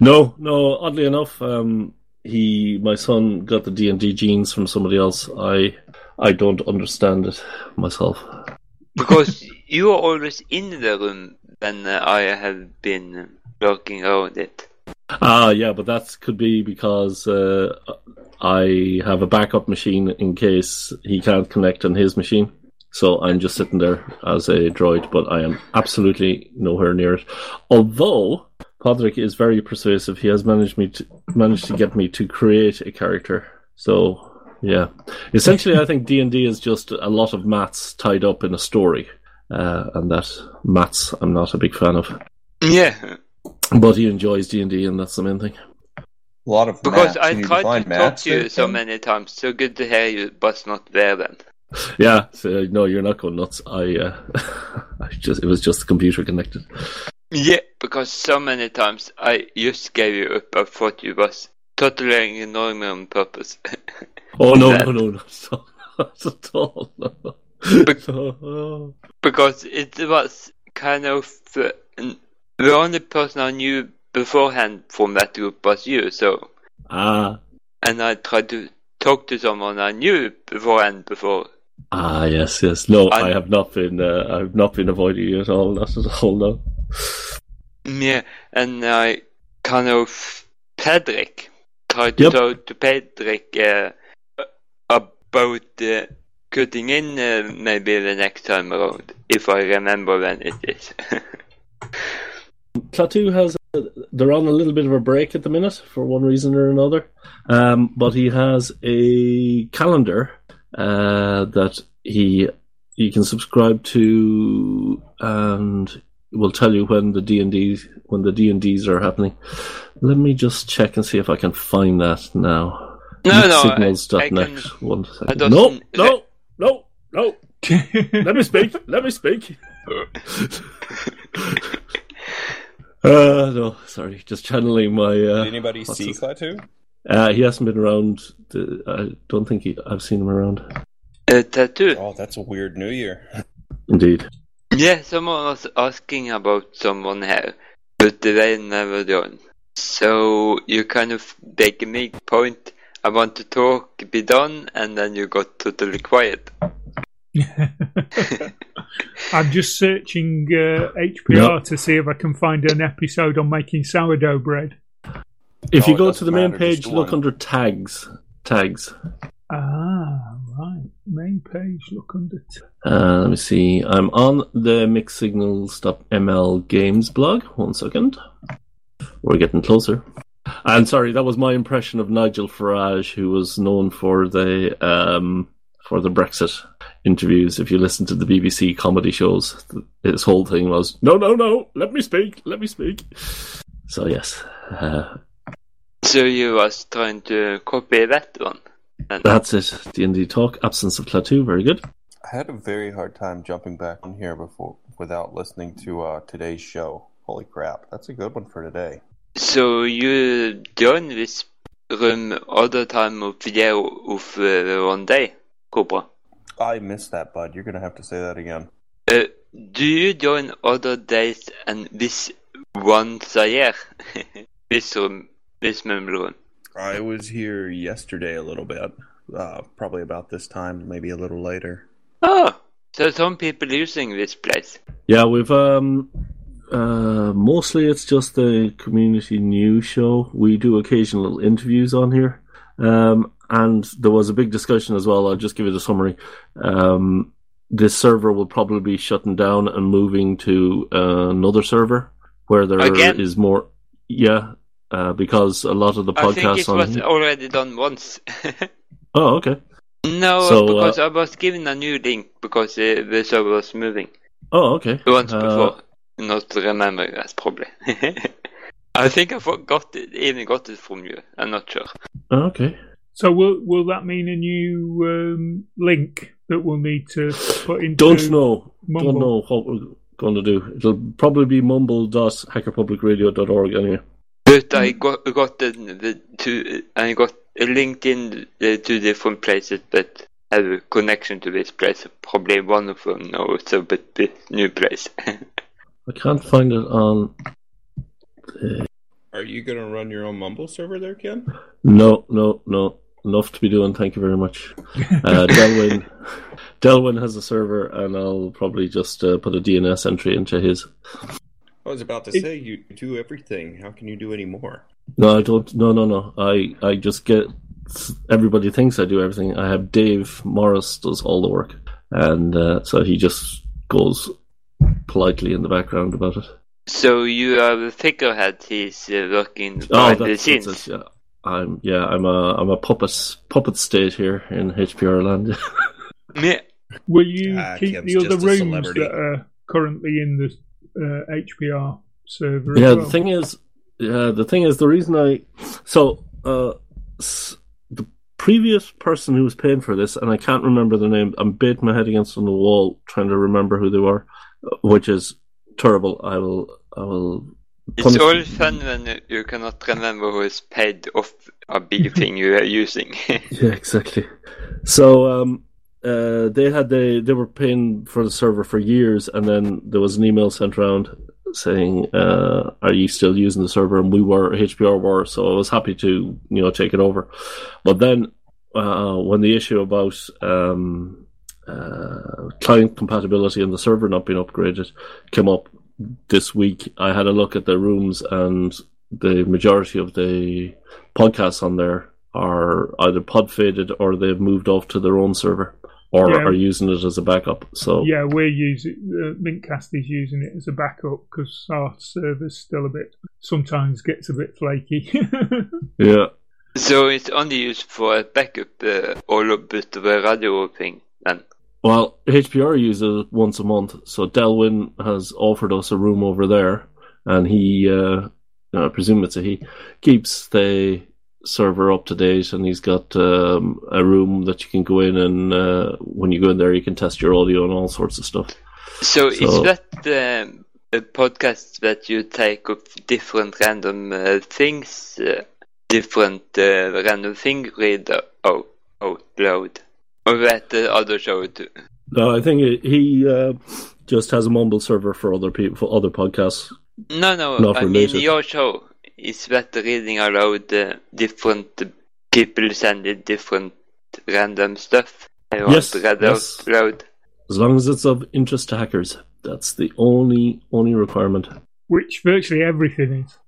no, no. Oddly enough, um, he, my son, got the D and D genes from somebody else. I, I don't understand it myself. Because you are always in the room when uh, I have been working around it. Ah, yeah, but that could be because uh, I have a backup machine in case he can't connect on his machine. So I'm just sitting there as a droid, but I am absolutely nowhere near it. Although Podrick is very persuasive, he has managed me to managed to get me to create a character. So yeah, essentially, I think D and D is just a lot of maths tied up in a story, uh, and that maths I'm not a big fan of. Yeah, But he enjoys D and D, and that's the main thing. A lot of because. I You need tried to find talk to you so many times. So good to hear you, but not there then. Yeah, so, no, you're not going nuts. I, uh, I just it was just the computer connected. Yeah, because so many times I just gave you up. I thought you was totally ignoring me on purpose. Oh no, That- no, no, not at all. Not at all. No. Bec- No. because it was kind of uh, n- the only person I knew beforehand from that group was you. So, Ah, and I tried to talk to someone I knew beforehand before. ah, yes, yes. No, I- I have not been. Uh, I've not been avoiding you at all. Not at all. No. Yeah, and I kind of Pedrick tried to Yep. talk to Pedrick uh, about uh, cutting in uh, maybe the next time around, if I remember when it is. Klaatu has. A, they're on a little bit of a break at the minute for one reason or another. Um, but he has a calendar uh, that he you can subscribe to, and will tell you when the D and D when the D and D's are happening. Let me just check and see if I can find that now. no, no, I, I can. One I No, no, no, no. Let me speak. Let me speak. Uh, no, sorry, just channeling my. Uh, Did anybody see his- Klaatu? Uh, he hasn't been around. The, I don't think he, I've seen him around. Uh, tattoo. Oh, that's a weird New Year. Indeed. Yeah, someone was asking about someone here, but they never done. So you kind of make a big point. I want to talk, be done, and then you got totally quiet. I'm just searching uh, HPR No. to see if I can find an episode on making sourdough bread. If Oh, you it go to the main matter, page, look under tags. Tags. Ah, right. Main page, look under. T- Uh, let me see. I'm on the mixedsignals.ml games blog. One second. We're getting closer. And sorry, that was my impression of Nigel Farage, who was known for the um, for the Brexit interviews. If you listen to the BBC comedy shows, his whole thing was no, no, no. Let me speak. Let me speak. So yes, uh, So you was trying to copy that one. And that's it. D and D talk. Absence of Klaatu. Very good. I had a very hard time jumping back on here before without listening to uh, today's show. Holy crap, that's a good one for today. So you join this room other time of the year of uh, one day, Cobra. I missed that, bud. You're gonna have to say that again. Uh, do you join other days and this once a year? this room, this member room. I was here yesterday a little bit. Uh, probably about this time, maybe a little later. Oh, so some people using this place. Yeah, we've um uh mostly it's just a community news show. We do occasional interviews on here. Um and there was a big discussion as well. I'll just give you the summary. Um this server will probably be shutting down and moving to uh, another server where there is Again? more yeah, uh, because a lot of the I think podcasts it was here- already done once. Oh, okay. no, So, because uh, I was given a new link because uh, the server was moving Oh, okay. once Uh, before. Not remember that's probably. I think I've got it, even got it from you. I'm not sure. oh, okay. so will will that mean a new um, link that we'll need to put into? Don't know. Mumble. Don't know what we're going to do. It'll probably be mumble.hackerpublicradio.org anyway. But. I got got the, the two. I got a link in the two different places that have a connection to this place. Probably one of them knows about this new place. I can't find it on. Are you gonna run your own Mumble server there, Ken? No, no, no. Enough to be doing. Thank you very much. Uh, Delwyn, Delwyn has a server, and I'll probably just uh, put a DNS entry into his. I was about to It- say you do everything. How can you do any more? No, I don't. No, no, no. I, I just get. Everybody thinks I do everything. I have Dave Morris does all the work, and uh, so he just goes politely in the background about it. so you are the figurehead. He's uh, working Oh, behind the that's, scenes. that's it, yeah. I'm yeah. I'm a I'm a puppet puppet state here in HPR land. Yeah. Will you Ah, keep Kim's the other rooms that are currently in the uh, HPR server? yeah, as the thing is, yeah, the thing is, the reason I so uh, s- the previous person who was paying for this, and I can't remember the name. I'm beating my head against on the wall trying to remember who they were, uh, which is terrible. I will I will It's all fun when you cannot remember who is paid off a big thing you are using. Yeah, exactly. So um, uh, they had the they were paying for the server for years, and then there was an email sent around saying, uh, "Are you still using the server?" And we were HPR were, so I was happy to you know take it over. But then uh, when the issue about um, uh, client compatibility and the server not being upgraded came up this week, I had a look at the rooms, and the majority of the podcasts on there are either pod faded or they've moved off to their own server or Yeah. are using it as a backup. So Yeah, we're using uh, Mintcast is using it as a backup because our server's still a bit sometimes gets a bit flaky. yeah. so it's only used for a backup uh, all of the radio thing then. Well, HPR uses it once a month, so Delwyn has offered us a room over there, and he, uh, I presume it's a he, keeps the server up to date, and he's got um, a room that you can go in, and uh, when you go in there, you can test your audio and all sorts of stuff. So, So- is that um, a podcast that you take of different random uh, things, uh, different uh, random thing read out loud? Or that the other show too? No, I think he- he uh, just has a mumble server for other people, for other podcasts. No, no, Not I mean your show. Is that reading aloud uh, different people sending different random stuff? I Yes, read yes. out. As long as it's of interest to hackers, that's the only only requirement. Which virtually everything is.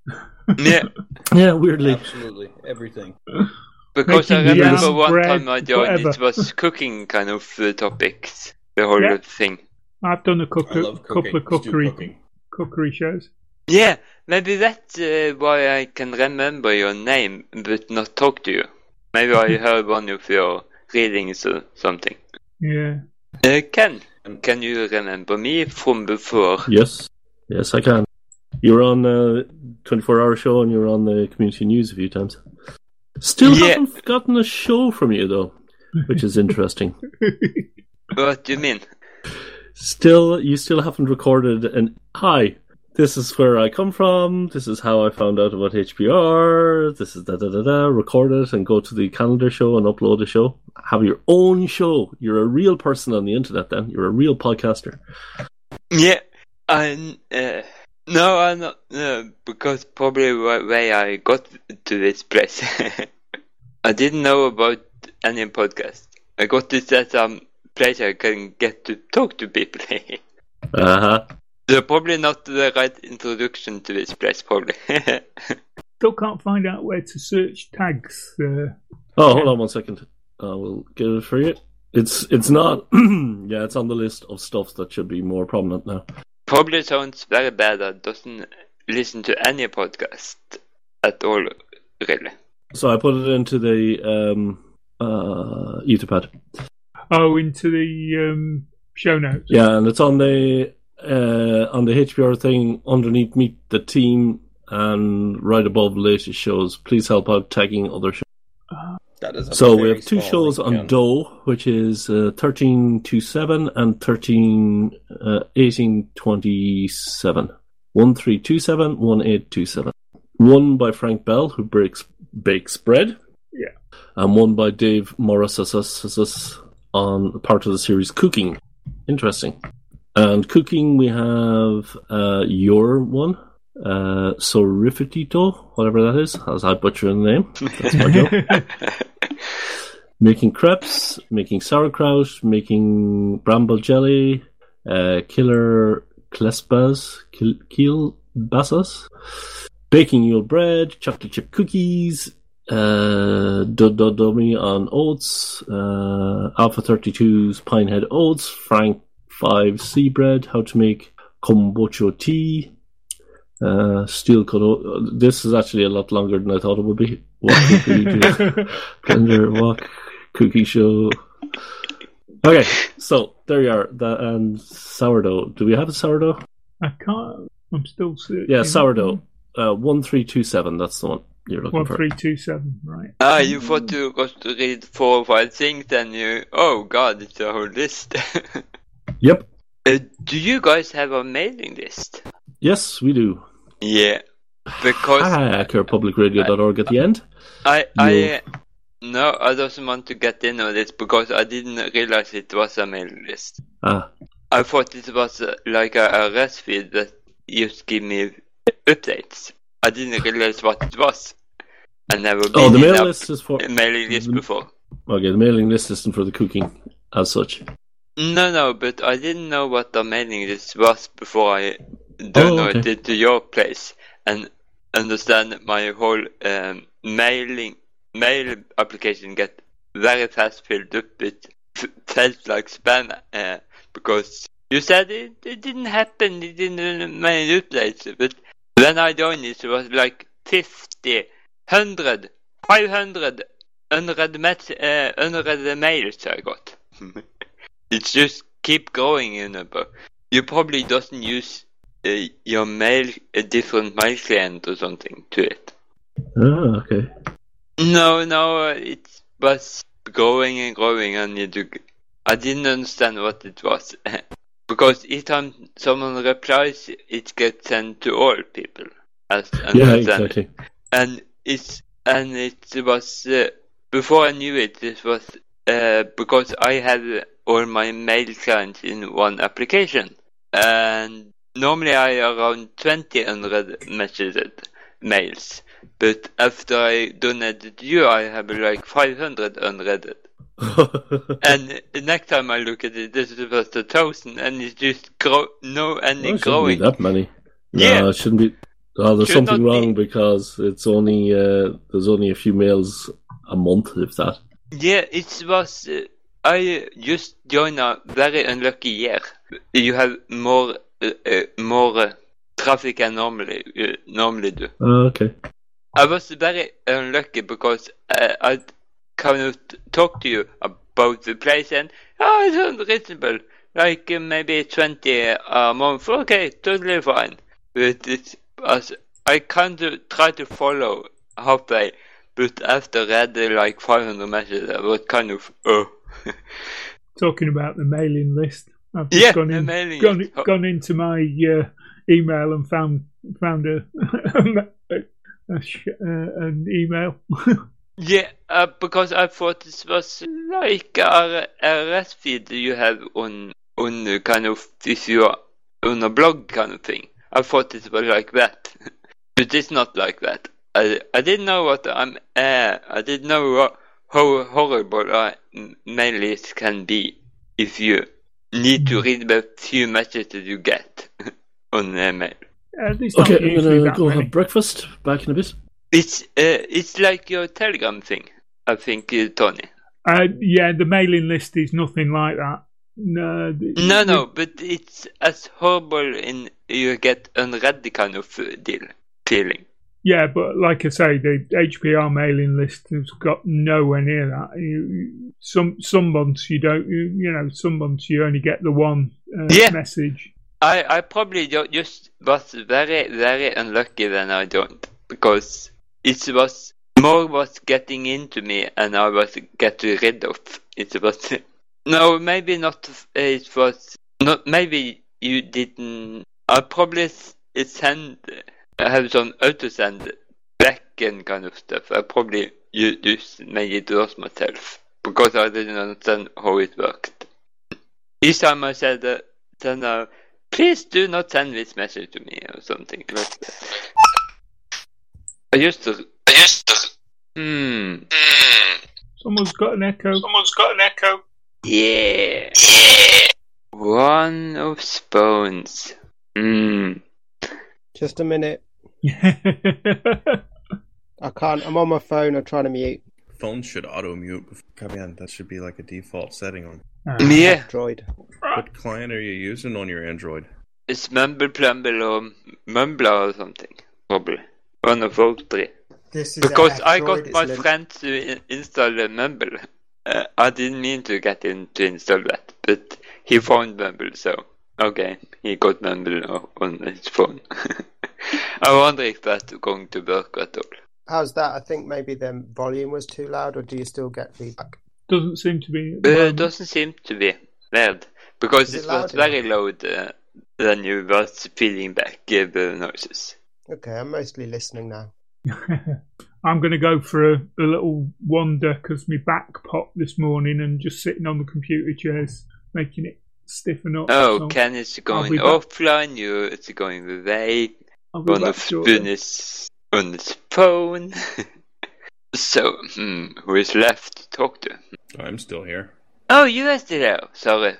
Yeah, Yeah, weirdly. Absolutely. Everything. because I remember one bread, time I joined, it was cooking kind of the topics, the whole Yeah. thing. I've done a couple, couple of cookery cookery shows. Yeah, maybe that's uh, why I can remember your name but not talk to you. Maybe I heard one of your readings or something. Yeah. Uh, Ken, can you remember me from before? Yes, yes, I can. You were on uh, 24 Hour Show and you were on the community news a few times. Still Yeah. haven't gotten a show from you though, which is interesting. What do you mean? Still, you still haven't recorded an hi. This is where I come from. This is how I found out about HPR. This is da da da da. Record it and go to the calendar show and upload a show. Have your own show. You're a real person on the internet. Then you're a real podcaster. Yeah, I uh, no, I'm not. No, because probably the way I got to this place, I didn't know about any podcast. I got this at some place I can get to talk to people. Uh huh. so probably not the right introduction to this place. Probably. Still can't find out where to search tags. Uh, Oh, hold on one second. I will get it for you. It's it's not. yeah, it's on the list of stuff that should be more prominent now. Probably sounds very bad. I doesn't listen to any podcast at all. Really. So I put it into the um, uh, Etherpad. oh, into the um, show notes. Yeah, and it's on the uh, on the HPR thing underneath Meet the Team and right above latest shows. Please help out tagging other shows. That is So we have two shows link, on Ken. Doe, which is uh, thirteen two seven and thirteen uh, eighteen twenty seven. One three two seven, one eight two seven. One by Frank Bell, who breaks bakes bread. Yeah. And one by Dave Morris on part of the series Cooking. Interesting. And cooking, we have uh, your one, uh, Sorifitito, whatever that is, as I butcher the name. That's my job making crepes, making sauerkraut, making bramble jelly, uh, killer klesbas, kil- kielbasas, baking Yule bread, chocolate chip cookies, uh, Dododomi on oats, uh, Alpha 32's Pinhead oats, Frank 5 sea bread, how to make kombucha tea, uh, steel cut. This is actually a lot longer than I thought it would be. What would we walk cookie show. Okay, so there you are. That and sourdough. Do we have a sourdough? I can't. I'm still searching. Yeah, sourdough. Uh, one three two seven. That's the one you're looking One for. One three two seven. Right. Ah, you thought you got to read four or five things, then you. Oh god, it's a whole list. Yep. uh, do you guys have a mailing list? Yes, we do. Yeah, because Hack or publicradio.org at the end. I I no, I doesn't want to get in on this because I didn't realize it was a mailing list. Ah, I thought it was uh, like a, a RSS feed that used to give me updates. I didn't realize what it was. I never been oh, the in mail list is for mailing list before. okay. The mailing list isn't for the cooking as such. No, no, but I didn't know what the mailing list was before I Oh, downloaded okay. it to your place and understand my whole um, mailing mail application get very fast filled up f- felt like spam uh, because you said it, it didn't happen, it didn't many updates, but when I joined it, it was like 50, 100, 500 unread, met, uh, unread mails I got. It's just keep going, you know. But you probably doesn't use uh, your mail a different mail client or something to it. Ah, okay. No, no, it was growing and growing, and you do. I didn't understand what it was because each time someone replies, it gets sent to all people. As Yeah, exactly. and it's and it was uh, before I knew it. It was uh, because I had all my mail clients in one application, and normally I around twenty unread messages mails. But after I donated you, I have like 500 unread. and the next time I look at it, this was a thousand, and it's just grow no Well, it shouldn't growing. be that many. No, Yeah. it shouldn't be. Oh, there's Should something wrong because it's only uh, there's only a few mails a month, if that. Yeah, it was. Uh, I just joined a very unlucky year. You have more uh, uh, more uh, traffic than normally uh, normally do. Oh, okay. I was very unlucky because uh, I kind of talked to you about the place and oh, it's unreasonable. Like uh, maybe twenty a month. Okay, totally fine. But it was I kind of try to follow halfway, but after reading like 500 messages, I was kind of oh. Talking about the mailing list, I've just Yeah, gone, in, gone, gone into my uh, email and found found a, a, a sh- uh, an email. Yeah, uh, because I thought this was like a RS feed you have on on the kind of if you are on a blog kind of thing. I thought it was like that, but it's not like that. I I didn't know what I'm. Uh, I didn't know what, how horrible a mail list can be if you need to read the few messages you get on mail. Uh, it's not Okay, I'm gonna go many. have breakfast. Back in a bit. It's uh, it's like your Telegram thing. I think, uh, Tony. Uh, yeah, the mailing list is nothing like that. No, No, no, but it's as horrible in you get unread kind of uh, deal feeling. Yeah, but like I say, the HPR mailing list has got nowhere near that. You, some some months you don't, you, you know, some months you only get the one uh, Yeah. message. I I probably ju- just was very very unlucky when I don't because it was more was getting into me and I was getting rid of. It was no maybe not. It was not maybe you didn't. I probably s- it send I have some auto send back and kind of stuff. I probably you just made it lost myself because I didn't understand how it worked. Each time I said uh, then uh, please do not send this message to me or something like that. I used to I used to Hmm. Someone's got an echo. Someone's got an echo. Yeah. One of spoons. Hmm. Just a minute. I can't. I'm on my phone. I'm trying to mute. Phone should auto mute. Come on, that should be like a default setting on. Yeah. Droid. What client are you using on your Android? It's Mumble Plumble or Mumbler or something. Probably. One of those three. This is Because I got my lim- friend to install Mumble. Uh, I didn't mean to get him to install that, but he found Mumble, so okay, he got Mumble on his phone. I wonder if that's going to work at all. How's that? I think maybe the volume was too loud, or do you still get feedback? Doesn't seem to be. Uh, it doesn't seem to be weird because Is it it loud was very loud uh, when you was feeding back uh, the noises. Okay, I'm mostly listening now. I'm going to go for a, a little wander because my back popped this morning and just sitting on the computer chairs making it stiffen up. Oh, so Ken is going offline, you it's going away. I'll be One back of shortly. Is on his phone. so, hmm, who is left to talk to? I'm still here. Oh, you are still here. Sorry.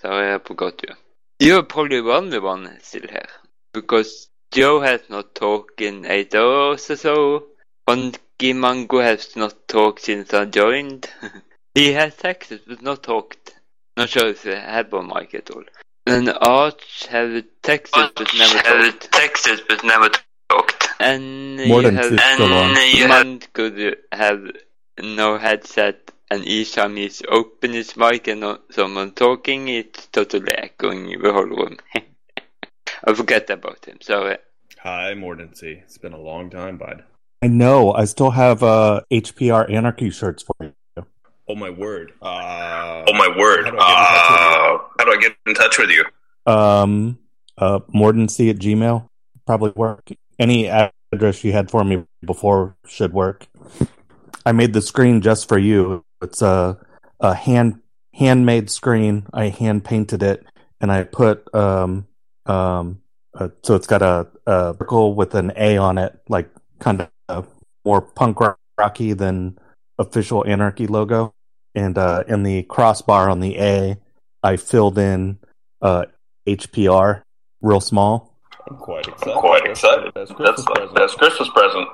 Sorry, I forgot you. You're probably the only one still here. Because Joe has not talked in eight hours or so. Funky Mango has not talked since I joined. he has texted but not talked. Not sure if he had one mic at all. And Arch have texted but never talked. texted but never talked. And More you than have, two still on. and you have could have no headset and each time he's open his mic and not someone talking, it's totally echoing the whole room. I forget about him, sorry. Hi, Mordancy. It's been a long time, bud. I know. I still have uh, HPR Anarchy shirts for you. Oh my word. Uh, Oh my word. How Uh, how do I get in touch with you? Um, uh, Mordancy at Gmail probably work. Any address you had for me before should work. I made the screen just for you. It's a a hand handmade screen. I hand painted it, and I put um um uh, so it's got a, a circle with an A on it, like kind of more punk rocky than official Anarchy logo. And uh, in the crossbar on the A, I filled in uh, HPR real small. I'm quite excited. I'm quite excited. That's That's Christmas the present. best Christmas present.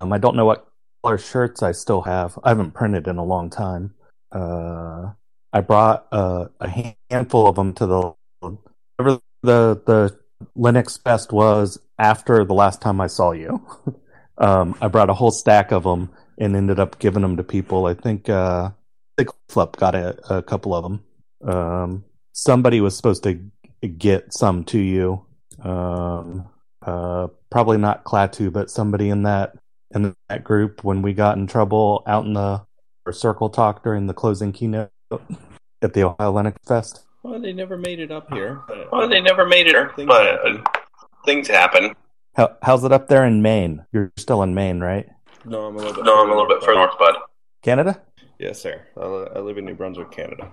Um, I don't know what color shirts I still have. I haven't printed in a long time. Uh, I brought uh, a handful of them to the whatever the the Linux Fest was after the last time I saw you. um, I brought a whole stack of them and ended up giving them to people. I think uh, Flip got a, a couple of them. Um, somebody was supposed to get some to you. Um, uh, probably not Klaatu, but somebody in that in that group when we got in trouble out in the our circle talk during the closing keynote at the Ohio Linux Fest. Well, they never made it up here. But Well, they never made it, Things but happen. things happen. How, how's it up there in Maine? You're still in Maine, right? no, I'm a little bit. No, I'm a little bit further north, bud. Canada? Yes, sir. I live in New Brunswick, Canada.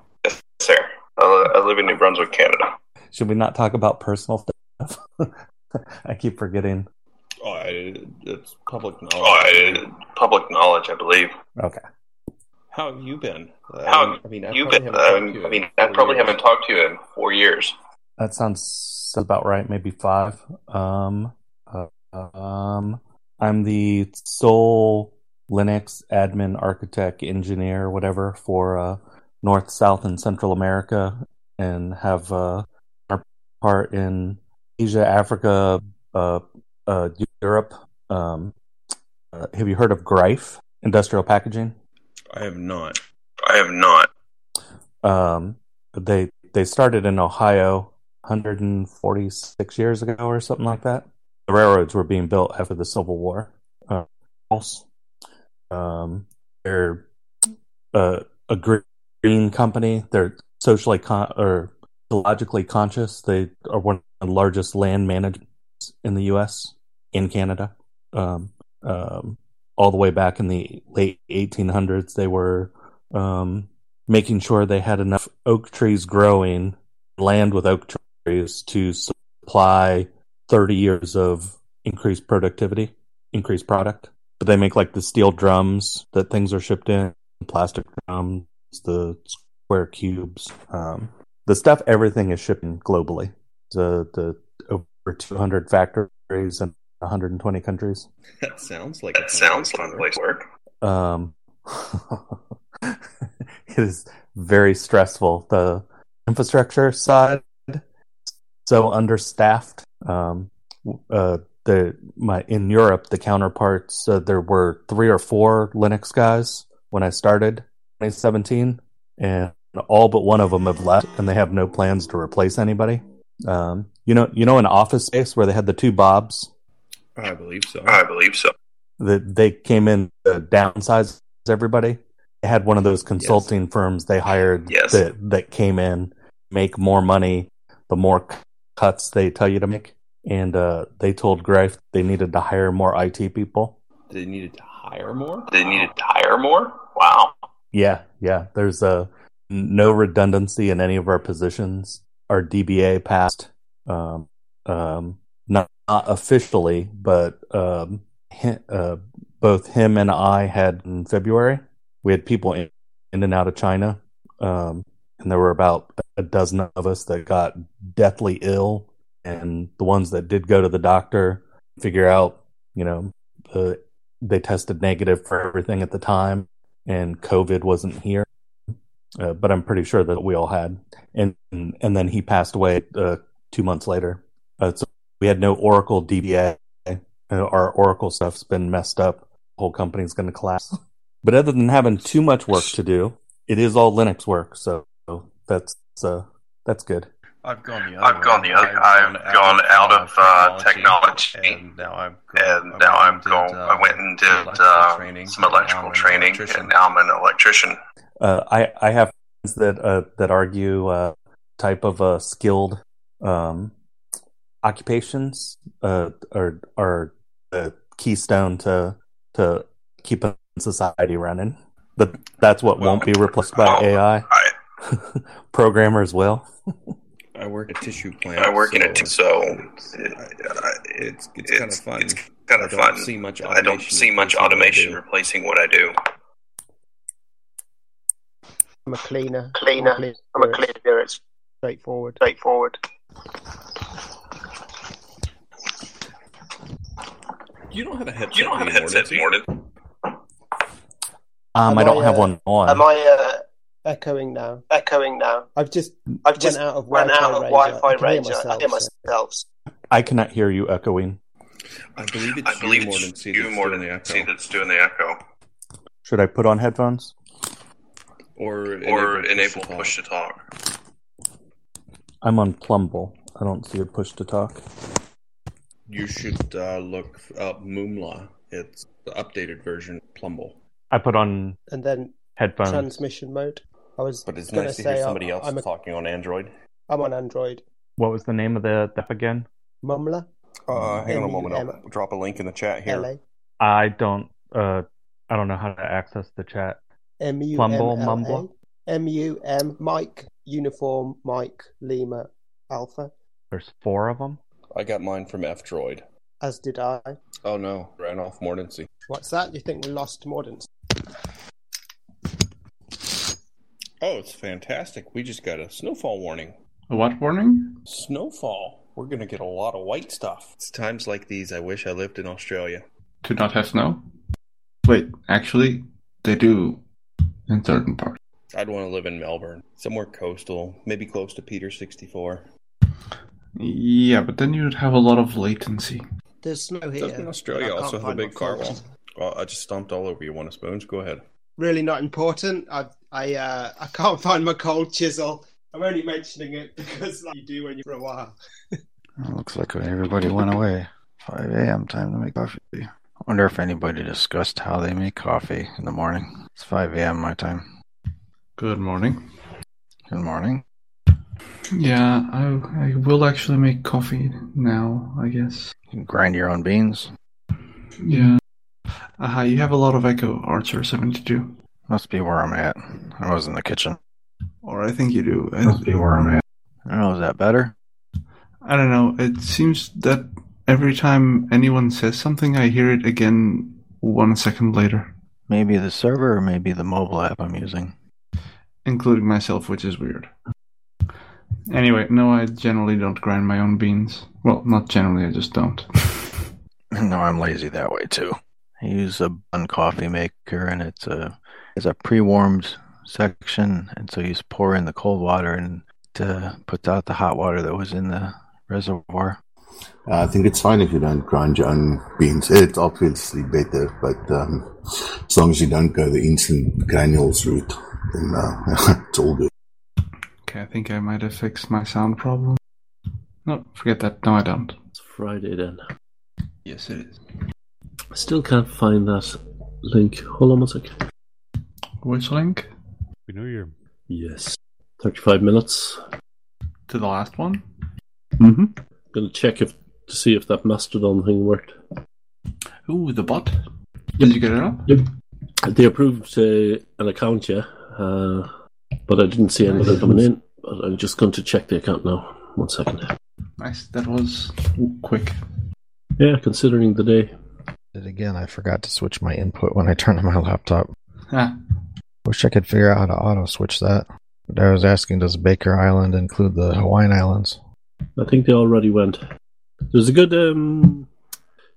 Yes, sir. I I live in New Brunswick, Canada. Should we not talk about personal stuff? I keep forgetting. Oh, I, it's public knowledge. Oh, I, public knowledge, I believe. Okay. How have you been? How I mean, I you probably been? haven't talked Um, to you I in mean, I four probably years. haven't talked to you in four years. That sounds about right. Maybe five. Um, uh, um, I'm the sole Linux admin, architect, engineer, whatever for uh, North, South, and Central America, and have uh, our part in Asia, Africa, uh, uh, Europe. Um, uh, have you heard of Greif Industrial Packaging? I have not. I have not. Um, they they started in Ohio 146 years ago or something like that. The railroads were being built after the Civil War. Uh, um, they're uh, a green company. They're socially con- or ecologically conscious. They are one of the largest land managers in the U.S. in Canada. Um, um, all the way back in the late 1800s, they were um, making sure they had enough oak trees growing, land with oak trees to supply 30 years of increased productivity, increased product. But they make like the steel drums that things are shipped in, plastic drums, the square cubes, um, the stuff. Everything is shipping globally. The the over 200 factories in 120 countries. That sounds like That sounds like a place to work. Um, it is very stressful. The infrastructure side so understaffed. Um, uh, the my in Europe, the counterparts uh, there were three or four Linux guys when I started 2017, and all but one of them have left, and they have no plans to replace anybody. Um, you know, you know, an office space where they had the two Bobs I believe so. I believe so. that they came in to downsize everybody. They had one of those consulting firms they hired Yes. that that came in make more money the more c- cuts they tell you to make, and uh, they told Greif they needed to hire more IT people. They needed to hire more. They needed to hire more. Wow. Yeah, yeah. There's uh, no redundancy in any of our positions. Our DBA passed, um, um, not, not officially, but um, uh, both him and I had in February. We had people in, in and out of China, um, and there were about a dozen of us that got deathly ill, and the ones that did go to the doctor figure out, you know, the, they tested negative for everything at the time, and COVID wasn't here. Uh, but I'm pretty sure that we all had, and and then he passed away uh, two months later. Uh, so we had no Oracle DBA. Uh, our Oracle stuff's been messed up. The whole company's going to collapse. But other than having too much work to do, it is all Linux work, so that's uh, that's good. I've gone the other I've gone the other. I've gone out of uh, technology, and now I'm and now I'm going. I went and did uh, some electrical training, and now I'm an electrician. Uh, I I have friends that uh, that argue uh, type of uh, skilled um, occupations uh, are are the keystone to to keeping society running. But that's what won't be replaced by AI. Programmers will. I work at tissue plant. I work in a t- so it's it's, kind of fun. It's kind of I fun. don't see much I don't automation see much replacing what I automation do. replacing what I do. I'm a cleaner. Cleaner. I'm a I'm a cleaner. It's straightforward. straightforward. You don't have a headset. You don't have a headset. Morton. Um, Am I don't I, have uh, one on. Am I uh, Echoing now. echoing now? I've just I've just out of went Wi-Fi out of. Wi-Fi I range. I hear myself. I cannot hear you echoing. I believe it's I believe you more than C you more than the C echo. that's doing the echo, Should I put on headphones? Or or enable enable push to talk. I'm on Plumble. I don't see a push to talk. You should uh, look up Mumla. It's the updated version of Plumble. I put on And then headphones. transmission mode. I was But it's gonna nice to say hear I- somebody else I'm, a, talking on Android. I'm on Android. What was the name of the app again? Mumla. Uh, hang on a moment. M-U-M- I'll drop a link in the chat here. LA. I don't. Uh, I don't know how to access the chat. M U M Plumble, L A. mumble. M U M Mike Uniform Mike Lima Alpha. There's four of them. I got mine from F Droid. As did I. Oh no, ran off Mordancy. What's that? You think we lost Mordant? Oh, it's fantastic. We just got a snowfall warning. A what warning? Snowfall. We're gonna get a lot of white stuff. It's times like these I wish I lived in Australia. To not have snow? Wait, actually, they do in certain parts. I'd want to live in Melbourne, somewhere coastal, maybe close to Peter 64. Yeah, but then you'd have a lot of latency. There's snow here. Doesn't Australia I also can't have a big car phones. Well, I just stomped all over you. Want a spoons? Go ahead. Really not important. I I uh I can't find my cold chisel. I'm only mentioning it because like you do when you're for a while. Looks like everybody went away. 5 a.m. time to make coffee. I wonder if anybody discussed how they make coffee in the morning. It's 5 a.m. my time. Good morning. Good morning. Yeah, I, I will actually make coffee now, I guess. You grind your own beans. Yeah. Aha, you have a lot of echo, Archer 72. Must be where I'm at. I was in the kitchen. Or I think you do. Must be where I'm at. I don't know, is that better? I don't know. It seems that every time anyone says something, I hear it again one second later, Maybe the server or maybe the mobile app I'm using. including myself, which is weird. Anyway, no, I generally don't grind my own beans. Well, not generally, I just don't. No, I'm lazy that way too. I use a Bunn coffee maker and it's a it's a pre-warmed section, and so you just pour in the cold water and uh, puts out the hot water that was in the reservoir. Uh, I think it's fine if you don't grind your own beans. It's obviously better, but um, as long as you don't go the instant granules route, then uh, it's all good. Okay, I think I might have fixed my sound problem. No, forget that. No, I don't. It's Friday then. Yes, it is. I still can't find that link. Hold on one sec. Which link? Happy New Year. Yes. 35 minutes. To the last one? Mm-hmm. Gonna check if to see if that Mastodon thing worked. Ooh, the bot. Did you get it up? Yep. They approved uh, an account, yeah, uh, but I didn't see anything coming in. But I'm just going to check the account now. One second. Nice. That was quick. Yeah, considering the day. Did again. I forgot to switch my input when I turned on my laptop. Ah. Wish I could figure out how to auto switch that. But I was asking, does Baker Island include the Hawaiian Islands? I think they already went. There's a good um,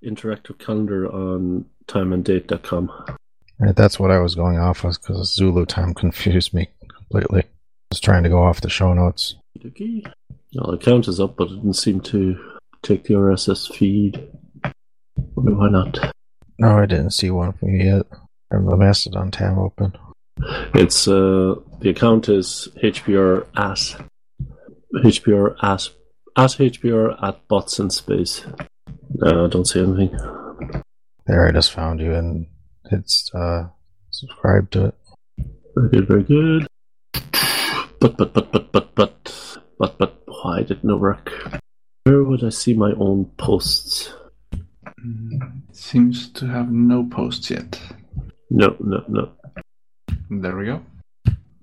interactive calendar on timeanddate.com. Right, that's what I was going off of because Zulu time confused me completely. I was trying to go off the show notes. Okay. No, the count is up, but it didn't seem to take the RSS feed. Why not? No, I didn't see one from you yet. I have the Mastodon tab open. It's uh, the account is HPR as HPR as at HPR at bots in space. No, I don't see anything. There, I just found you, and it's uh, subscribe to it. Very good, very good. But but but but but but but but why didn't it work? Where would I see my own posts? Seems to have no posts yet. No, no, no. There we go.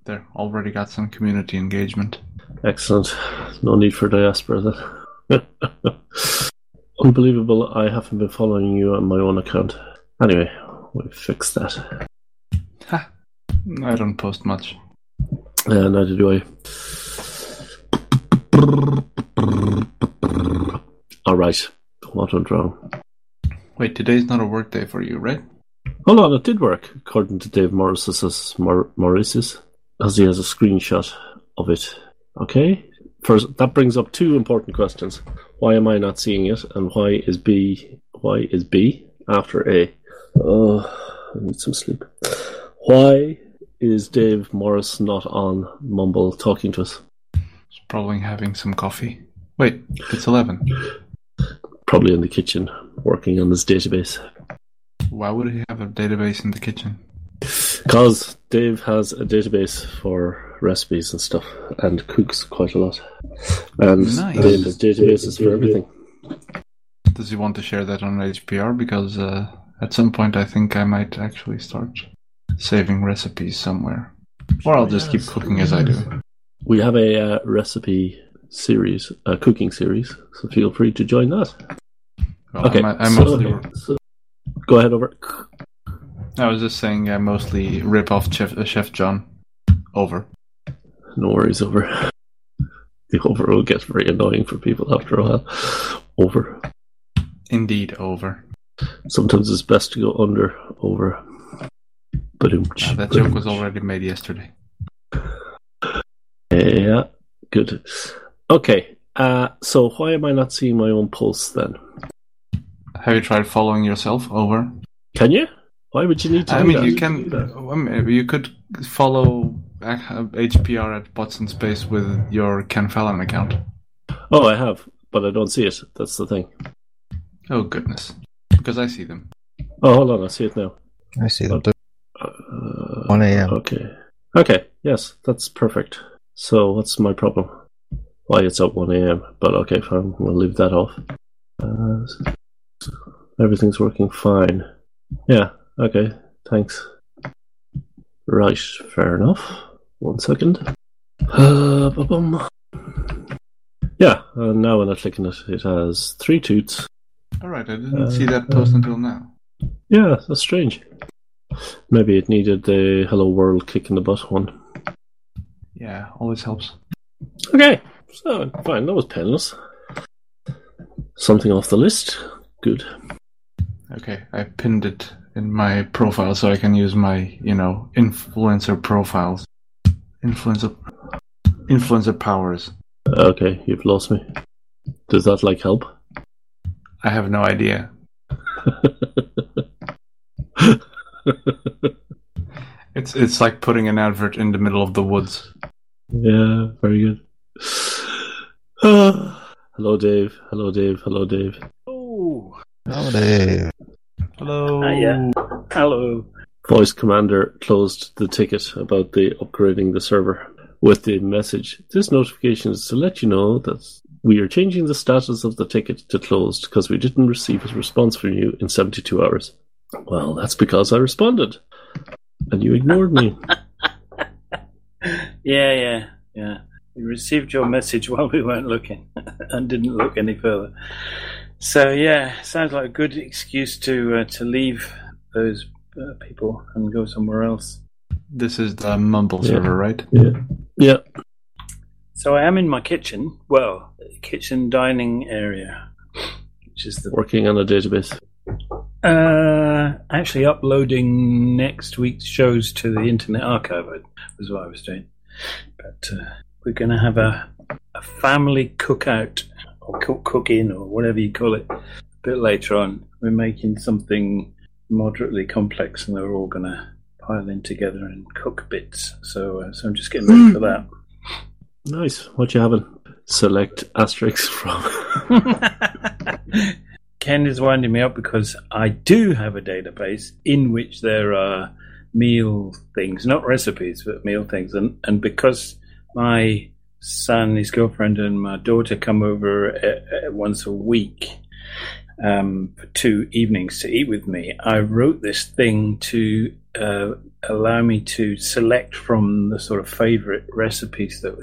There, already got some community engagement. Excellent. No need for diaspora then. Unbelievable, I haven't been following you on my own account. Anyway, we fixed that. Ha! I don't post much. Uh, neither do I. Alright, what went wrong? Wait, today's not a work day for you, right? Hold on, it did work, according to Dave Morris's, Mor- Morris's, as he has a screenshot of it. Okay, first that brings up two important questions: Why am I not seeing it, and why is B? Why is B after A? Oh, I need some sleep. Why is Dave Morris not on Mumble talking to us? He's probably having some coffee. Wait, it's 11. Probably in the kitchen, working on his database. Why would he have a database in the kitchen? Because Dave has a database for recipes and stuff, and cooks quite a lot. And Nice. Dave has databases for everything. Does he want to share that on HPR? Because uh, at some point I think I might actually start saving recipes somewhere. Or I'll just keep cooking as I do. We have a uh, recipe series, a cooking series, so feel free to join that. Well, okay, I'm- I'm so- mostly- so- go ahead over. I was just saying I mostly rip off Chef, uh, Chef John. Over. No worries, over. The over will get very annoying for people after a while. Over. Indeed, over. Sometimes it's best to go under, over. But Uh, that joke was already made yesterday. Yeah, good. Okay, uh, so why am I not seeing my own pulse then? Have you tried following yourself? Over. Can you? Why would you need to I do mean, that? you can. I mean, you could follow uh, HPR at Bots in Space with your Ken Fallon account. Oh, I have, but I don't see it. That's the thing. Oh goodness, because I see them. Oh, hold on, I see it now. I see them too. Uh, 1 a.m. Okay. Okay, yes, that's perfect. So, what's my problem? Why it's at 1 a.m., but okay, fine, we'll leave that off. Uh, everything's working fine. Yeah, okay, thanks. Right, fair enough. One second. Uh, yeah, and now when I click on it, it has three toots. All right, I didn't see that uh, post uh, until now. Yeah, that's strange. Maybe it needed the Hello World kick in the butt one. Yeah, always helps. Okay, so fine, that was painless. Something off the list. Good. Okay, I pinned it in my profile so I can use my, you know, influencer profiles. Influencer influencer powers. Okay, you've lost me. Does that like help? I have no idea. It's it's like putting an advert in the middle of the woods. Yeah, very good. Hello, Dave. Hello, Dave. Hello, Dave. Oh, Dave. Hello. yeah. Hello. Voice Commander closed the ticket about the upgrading the server with the message: "This notification is to let you know that We are changing the status of the ticket to closed because we didn't receive a response from you in 72 hours. Well, that's because I responded. And you ignored me. Yeah, yeah, yeah. We received your message while we weren't looking and didn't look any further. So yeah, sounds like a good excuse to uh, to leave those uh, people and go somewhere else. This is the Mumble Yeah. server, right? Yeah. Yeah. So I am in my kitchen. Well, kitchen dining area, which is the Working on the database. uh, actually uploading next week's shows to the Internet Archive. Was what I was doing. But uh, we're going to have a a family cookout or cook cooking or whatever you call it a bit later on. We're making something moderately complex, and they're all going to pile in together and cook bits. So, uh, so I'm just getting ready for that. Nice. What you having? Select asterisks from. Ken is winding me up because I do have a database in which there are meal things, not recipes, but meal things. And, and because my son, his girlfriend, and my daughter come over uh, uh, once a week um, for two evenings to eat with me, I wrote this thing to uh, allow me to select from the sort of favorite recipes that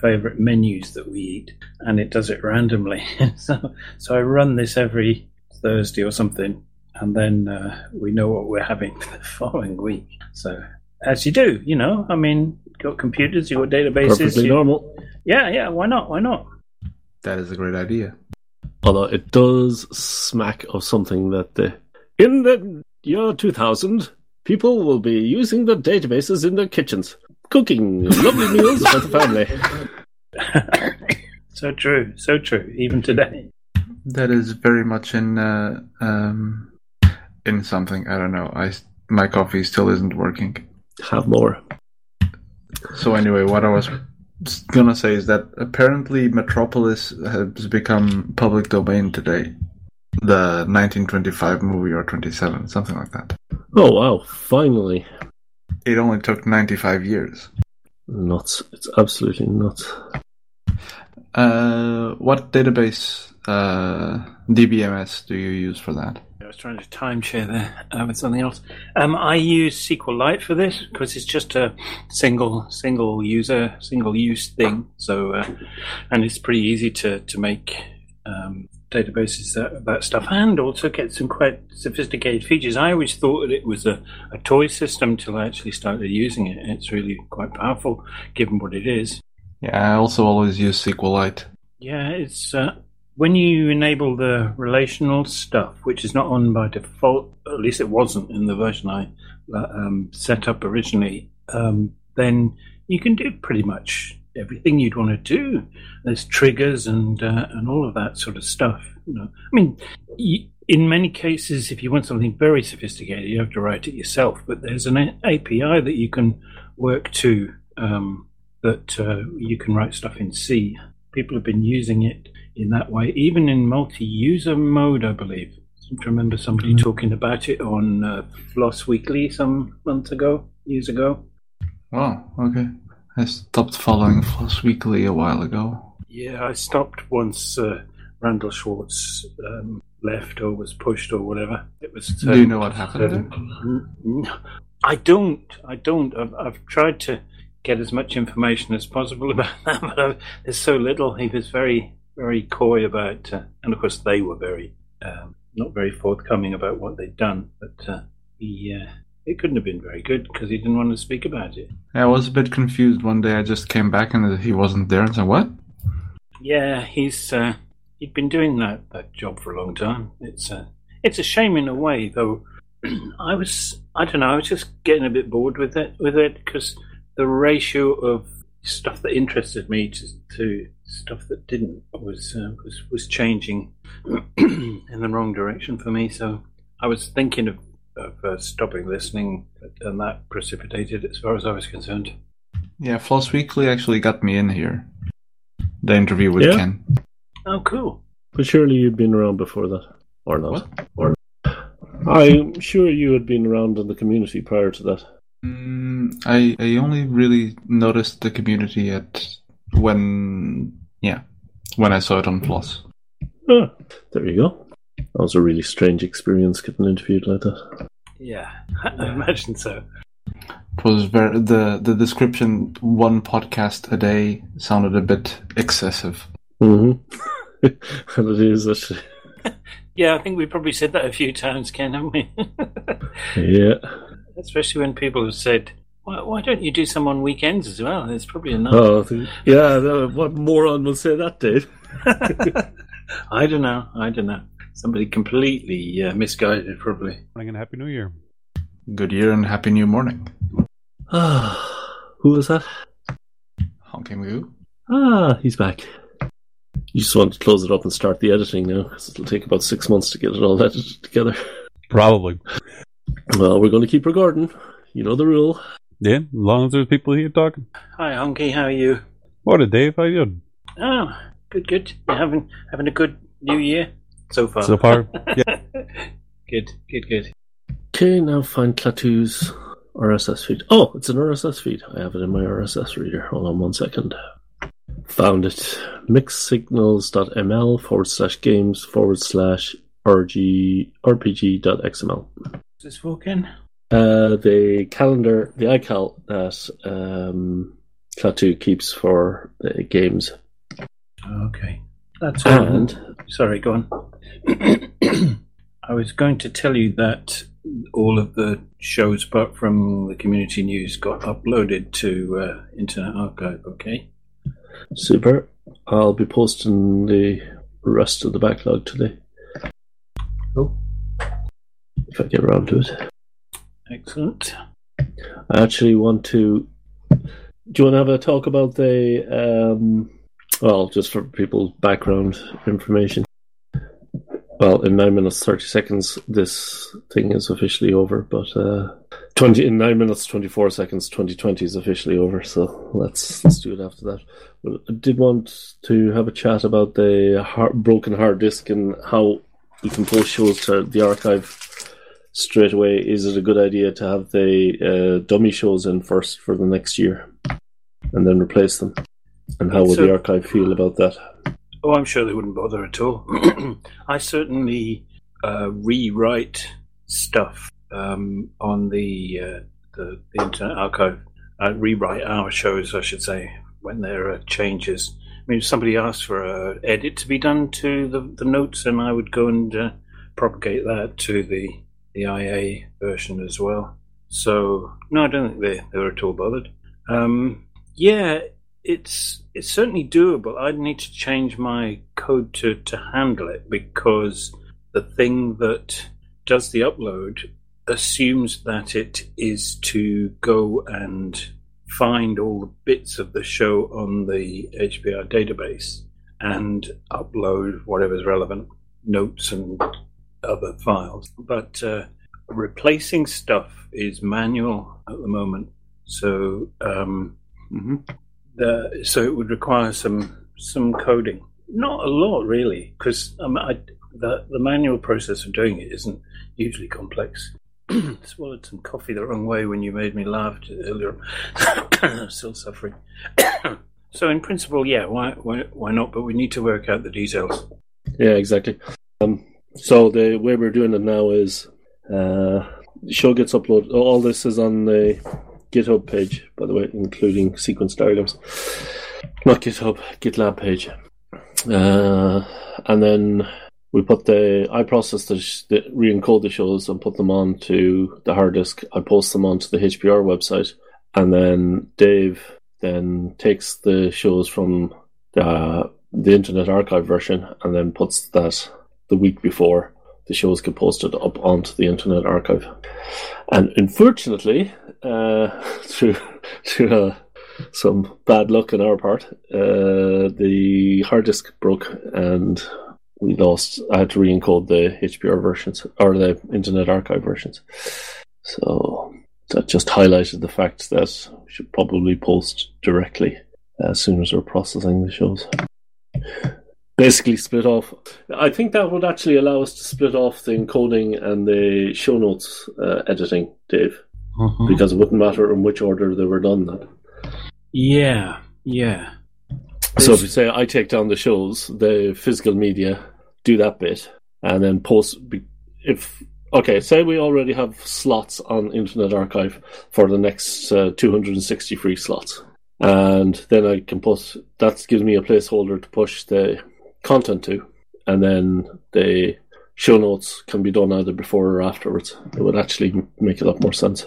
favorite menus that we eat, and it does it randomly. so, so I run this every Thursday or something, and then uh, we know what we're having for the following week. So, as you do, you know, I mean, got computers, you got databases. Perfectly you- normal. Yeah, yeah. Why not? Why not? That is a great idea. Although it does smack of something that the in the year 2000, people will be using the databases in their kitchens, cooking lovely meals for the family. So true, so true. Even today. That is very much in uh, um, in something. I don't know. I my coffee still isn't working. Have more. So anyway, what I was gonna say is that apparently Metropolis has become public domain today. The 1925 movie or 27, something like that. Oh wow! Finally, It only took 95 years. nuts! It's absolutely nuts. Uh, what database uh, DBMS do you use for that? I was trying to time share there uh, with something else. Um, I use SQLite for this because it's just a single single user, single use thing. So, uh, and it's pretty easy to to make um, databases that that stuff, and also get some quite sophisticated features. I always thought that it was a, a toy system till I actually started using it. It's really quite powerful, given what it is. Yeah, I also always use SQLite. Yeah, it's uh, when you enable the relational stuff, which is not on by default. At least it wasn't in the version I um, set up originally. Um, then you can do pretty much everything you'd want to do. There's triggers and uh, and all of that sort of stuff. You know, I mean, y in many cases, if you want something very sophisticated, you have to write it yourself. But there's an API that you can work to. Um, that uh, you can write stuff in C. People have been using it in that way, even in multi-user mode, I believe. I remember somebody talking about it on uh, Floss Weekly some months ago, years ago. Wow, okay. I stopped following Floss Weekly a while ago. Yeah, I stopped once uh, Randall Schwartz um, left or was pushed or whatever. It was. Do you know what happened um, I don't. I don't. I've, I've tried to get as much information as possible about that, but i there's so little. He was very, very coy about, uh, and of course they were very, um, not very forthcoming about what they'd done. But uh, he, uh, it couldn't have been very good because he didn't want to speak about it. I was a bit confused. One day I just came back and he wasn't there and said, What? Yeah, he's uh, he'd been doing that, that job for a long time. It's uh, it's a shame in a way, though. I was I don't know. I was just getting a bit bored with it with it because the ratio of stuff that interested me to, to stuff that didn't was uh, was was changing in the wrong direction for me. So I was thinking of, of uh, stopping listening, and that precipitated as far as I was concerned. Yeah, Floss Weekly actually got me in here. The interview with Yeah? Ken. Oh, cool. But surely you'd been around before that, or not? Or I'm sure you had been around in the community prior to that. Mm, I I only really noticed the community at when yeah when I saw it on Plus. Ah, there you go. That was a really strange experience getting interviewed like that. Yeah, I imagine so. It was very the the description one podcast a day sounded a bit excessive. Mm-hmm. and it is actually. Yeah, I think we probably said that a few times, Ken, haven't we? Yeah. Especially when people have said, why, why don't you do some on weekends as well? There's probably enough. Oh, th- yeah. no, What moron will say that, Dave? I don't know. I don't know. Somebody completely uh, misguided, probably. And Happy New Year. Good year and happy new morning. Who was that? Honky Magoo. Ah, he's back. You just want to close it up and start the editing now, because it'll take about six months to get it all edited together. Probably. Well, we're going to keep recording. You know the rule. Yeah, as long as there's people here talking. Hi, Honky. How are you? What a Dave, how you doing? Oh, good, good. You having having a good New Year so far? So far, yeah. good, good, good. Okay, now find Klaatu's RSS feed. Oh, it's an RSS feed. I have it in my RSS reader. Hold on one second. Found it. Mixsignals.ml forward slash games forward slash rg rpg.xml. Is this for Ken? Uh, the calendar, the iCal that um, Klaatu keeps for the games. Okay. That's all. And Sorry, go on. I was going to tell you that all of the shows, apart from the community news, got uploaded to uh, Internet Archive. Okay. super. I'll be posting the rest of the backlog today. Oh. If I get around to it. Excellent. I actually want to. Do you want to have a talk about the? Um, well, just for people's background information. Well, in nine minutes thirty seconds, this thing is officially over. But uh, twenty in nine minutes twenty four seconds, twenty twenty is officially over. So let's let's do it after that. But I did want to have a chat about the hard, broken hard disk and how you can post shows to the archive straight away. Is it a good idea to have the uh, dummy shows in first for the next year, and then replace them? And how would So- the archive feel about that? Oh, I'm sure they wouldn't bother at all. I certainly uh, rewrite stuff um, on the, uh, the the Internet Archive. I rewrite our shows, I should say, when there are changes. I mean, if somebody asked for an edit to be done to the, the notes, and I would go and uh, propagate that to the the IA version as well. So no, I don't think they they were at all bothered. Um, yeah, it's it's certainly doable. I'd need to change my code to, to handle it because the thing that does the upload assumes that it is to go and find all the bits of the show on the HPR database and upload whatever's relevant, notes and other files. But uh, replacing stuff is manual at the moment. So um, the, so it would require some some coding. Not a lot, really, because um, I, the the manual process of doing it isn't hugely complex. Swallowed some coffee the wrong way when you made me laugh earlier. I'm still suffering. so, in principle, yeah, why, why why not? But we need to work out the details. Yeah, exactly. Um, so the way we're doing it now is uh, show gets uploaded. All this is on the GitHub page, by the way, including sequence diagrams. Not GitHub, GitLab page. Uh, and then we put the I process the, the re-encode the shows and put them onto the hard disk. I post them onto the HPR website, and then Dave then takes the shows from the the Internet Archive version and then puts that the week before the shows get posted up onto the Internet Archive. And unfortunately, uh, through through uh, some bad luck on our part, uh, the hard disk broke and we lost. I had to re-encode the HPR versions or the Internet Archive versions. So that just highlighted the fact that we should probably post directly as soon as we're processing the shows. Basically, split off. I think that would actually allow us to split off the encoding and the show notes uh, editing, Dave, Mhm. because it wouldn't matter in which order they were done. Then. Yeah, yeah. So if you say I take down the shows, the physical media do that bit, and then post. If okay, say we already have slots on Internet Archive for the next uh, 260 free slots, and then I can put that gives me a placeholder to push the content to, and then the show notes can be done either before or afterwards. It would actually make a lot more sense.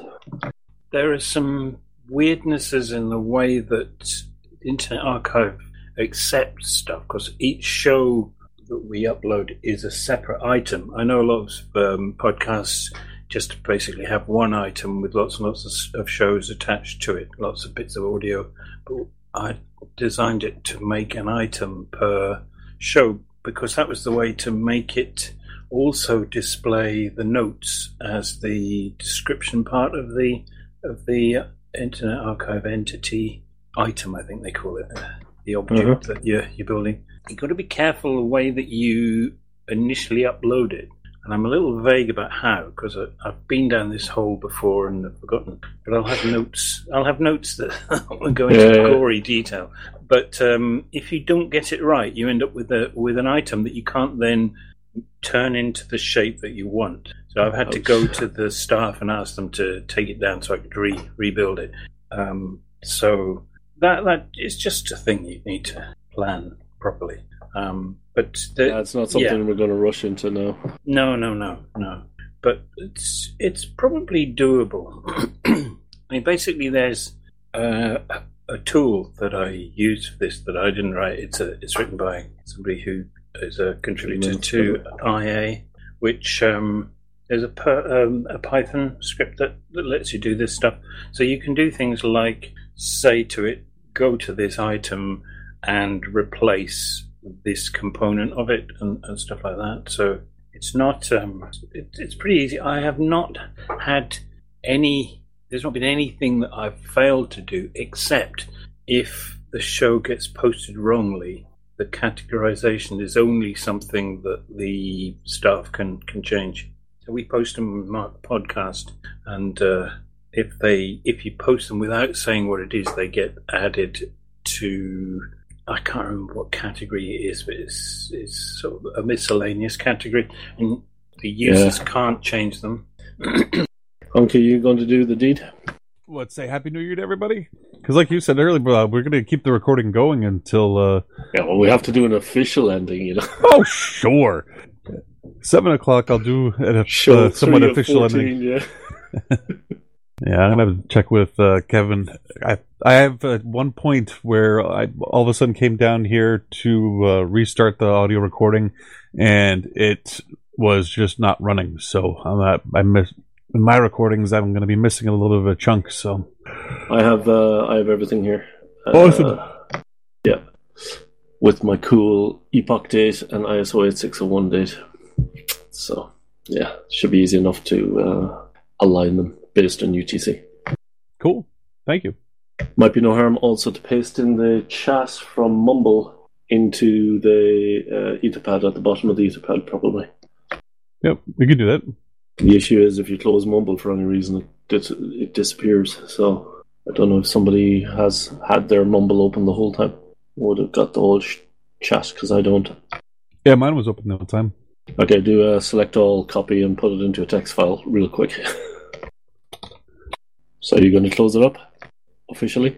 There are some weirdnesses in the way that Internet Archive accepts stuff because each show that we upload is a separate item. I know a lot of um, podcasts just basically have one item with lots and lots of, of shows attached to it, lots of bits of audio. But I designed it to make an item per show because that was the way to make it also display the notes as the description part of the of the Internet Archive entity item. I think they call it the object Mhm. that you're you're building. You've got to be careful the way that you initially upload it. And I'm a little vague about how because I've been down this hole before and I've forgotten. But I'll have notes. I'll have notes that will go into yeah. gory detail. But um, if you don't get it right, you end up with a with an item that you can't then turn into the shape that you want. So I've had to go to the staff and ask them to take it down so I could re- rebuild it. Um, so that that is just a thing you need to plan properly. Um, but the, That's not something yeah. we're going to rush into now. No, no, no, no. But it's it's probably doable. I mean, basically, there's uh, a tool that I use for this that I didn't write. It's a it's written by somebody who is a contributor to IA, which um, there's a per, um, a Python script that, that lets you do this stuff. So you can do things like say to it, go to this item and replace this component of it and, and stuff like that. So it's not um, it, it's pretty easy. I have not had any. There's not been anything that I've failed to do except if the show gets posted wrongly. The categorization is only something that the staff can can change. So we post them on Mark Podcast, and uh, if they if you post them without saying what it is, they get added to I can't remember what category it is, but it's it's sort of a miscellaneous category, and the users Yeah. can't change them. Uncle, you going to do the deed? What say Happy New Year to everybody? Because, like you said earlier, Bob, we're going to keep the recording going until. uh Yeah, well, we have to do an official ending, you know. Oh, sure. Seven o'clock. I'll do an uh, somewhat official 14, ending. yeah. Yeah, I'm gonna have to check with uh, Kevin. I I have at one point where I all of a sudden came down here to uh, restart the audio recording, and it was just not running. So I'm not, I miss in my recordings. I'm going to be missing a little bit of a chunk. So I have uh, I have everything here. Awesome. Uh, yeah, with my cool epoch date and ISO 8601 date. So yeah, should be easy enough to uh, align them based on UTC. cool. Thank you. Might be no harm also to paste in the chat from Mumble into the uh, Etherpad at the bottom of the Etherpad, probably. Yep, we could do that. The issue is if you close Mumble for any reason, it, dis- it disappears. So I don't know if somebody has had their Mumble open the whole time. Would have got the whole sh- chat because I don't. Yeah, mine was open the whole time. Okay, do a select all copy and put it into a text file real quick. so you're going to close it up officially?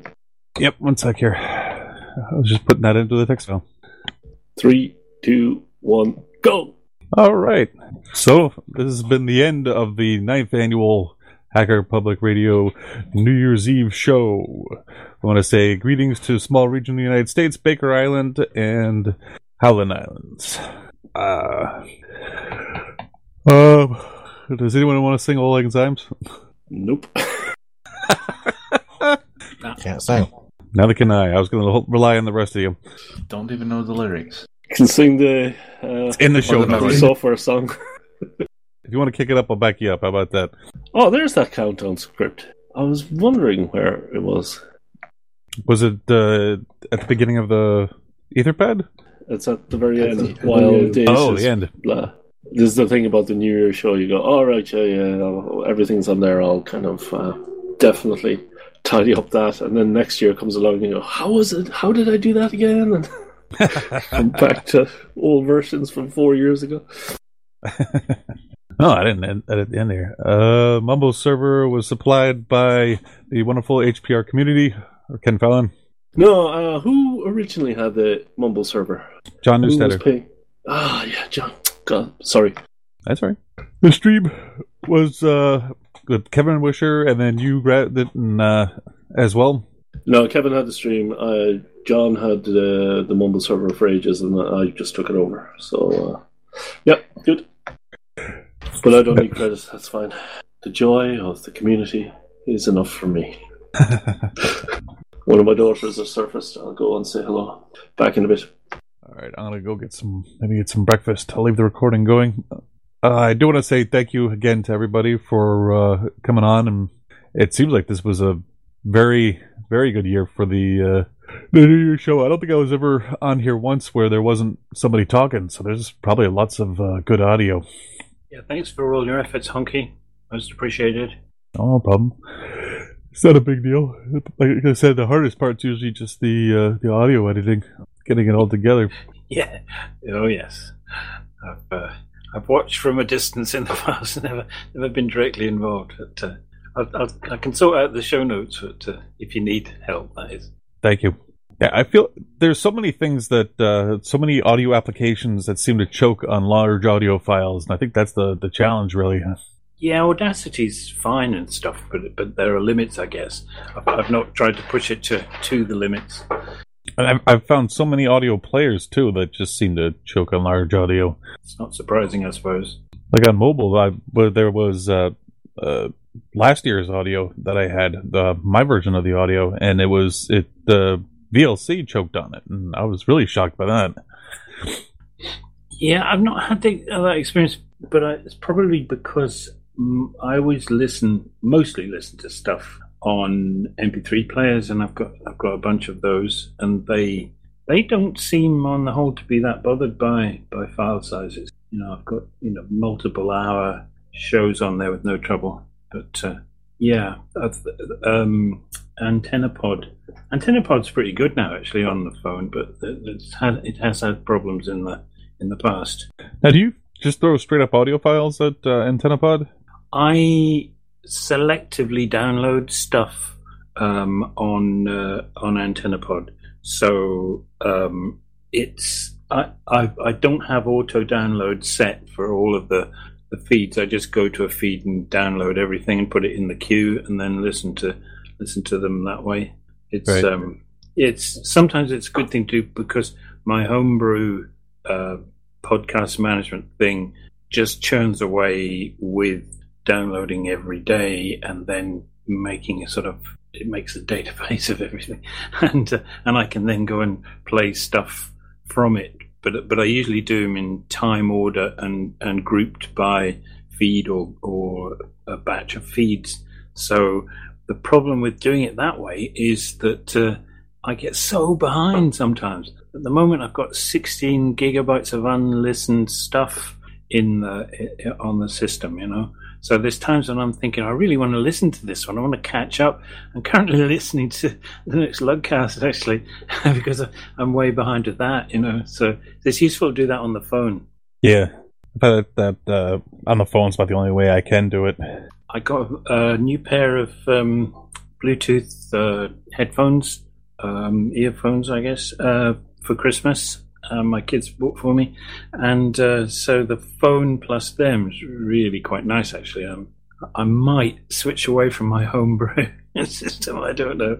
Yep, one sec here. I was just putting that into the text file. Three, two, one, go! All right. So this has been the end of the ninth annual Hacker Public Radio New Year's Eve show. I want to say greetings to small region of the United States, Baker Island, and Howland Islands. Uh, uh, does anyone want to sing Auld Lang Syne? Nope. Can't sing. Neither can I. I was going to rely on the rest of you. Don't even know the lyrics. Can sing the uh, in the show the notes. software song. If you want to kick it up, I'll back you up. How about that? Oh, there's that countdown script. I was wondering where it was. Was it uh, at the beginning of the Etherpad? It's at the very At end. the- While Dave Oh, the end. Blah. This is the thing about the New Year show. You go, all right, yeah, yeah, everything's on there, all kind of uh, definitely tidy up that, and then next year comes along and you go, how was it? How did I do that again? And come back to old versions from four years ago. No, I didn't ed- edit the end here. Uh, Mumble server was supplied by the wonderful HPR community, or Ken Fallon. No, uh, who originally had the Mumble server? John Who was Neusteter. paying? Ah, yeah, John. God, sorry. That's right. The stream was uh, with Kevin Wisher, and then you grabbed it and, uh, as well. No, Kevin had the stream. Uh, John had the the Mumble server for ages, and I just took it over. So, uh, yep, good. But I don't need credit. That's fine. The joy of the community is enough for me. One of my daughters has surfaced. I'll go and say hello. Back in a bit. All right, I'm gonna go get some, maybe get some breakfast. I'll leave the recording going. Uh, I do want to say thank you again to everybody for uh, coming on, and it seems like this was a very, very good year for the uh, the New Year's show. I don't think I was ever on here once where there wasn't somebody talking, so there's probably lots of uh, good audio. Yeah, thanks for all your efforts, Honky. Most appreciated. Oh, no problem. It's not a big deal. Like I said, the hardest part's usually just the uh, the audio editing, getting it all together. Yeah. Oh yes. I've uh, I've watched from a distance in the past. Never never been directly involved. But, uh, I'll, I'll, I can sort out the show notes but, uh, if you need help. That is. Thank you. Yeah, I feel there's so many things that uh, so many audio applications that seem to choke on large audio files, and I think that's the the challenge really. Yeah, Audacity's fine and stuff, but but there are limits, I guess. I've, I've not tried to push it to to the limits. And I've, I've found so many audio players too that just seem to choke on large audio. It's not surprising, I suppose. Like on mobile, I, where there was uh, uh, last year's audio that I had, the my version of the audio, and it was it the VLC choked on it, and I was really shocked by that. Yeah, I've not had the, uh, that experience, but I, it's probably because I always listen, mostly listen to stuff on MP3 players, and I've got I've got a bunch of those, and they they don't seem, on the whole, to be that bothered by by file sizes. You know, I've got you know multiple hour shows on there with no trouble, but uh, yeah, I've, um, AntennaPod. AntennaPod's pretty good now, actually, on the phone, but it- it's had it has had problems in the in the past. Now, do you just throw straight up audio files at uh, AntennaPod? I selectively download stuff um, on uh, on AntennaPod, so um, it's I, I I don't have auto download set for all of the the feeds. I just go to a feed and download everything and put it in the queue, and then listen to listen to them that way. It's Right. um it's sometimes it's a good thing to do because my homebrew uh, podcast management thing just churns away with downloading every day and then making a sort of it makes a database of everything and uh, and I can then go and play stuff from it but but I usually do them in time order and and grouped by feed or or a batch of feeds so the problem with doing it that way is that uh, I get so behind sometimes. At the moment, I've got 16 gigabytes of unlistened stuff in the on the system. You know, so there's times when I'm thinking I really want to listen to this one. I want to catch up. I'm currently listening to the Linux Lugcast actually because I'm way behind with that. You know, so it's useful to do that on the phone. Yeah, but that uh, on the phone's about the only way I can do it. I got a new pair of um, Bluetooth uh, headphones, um, earphones, I guess, uh, for Christmas. Uh, my kids bought for me, and uh, so the phone plus them is really quite nice. Actually, um, I might switch away from my homebrew system. I don't know.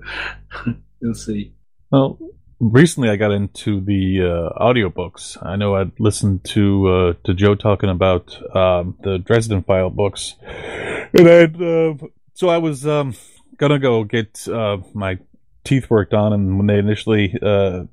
You'll see. Well, recently I got into the uh, audiobooks. I know I'd listened to uh, to Joe talking about um, the Dresden File books, and I'd uh, so I was um, gonna go get uh, my teeth worked on, and when they initially uh,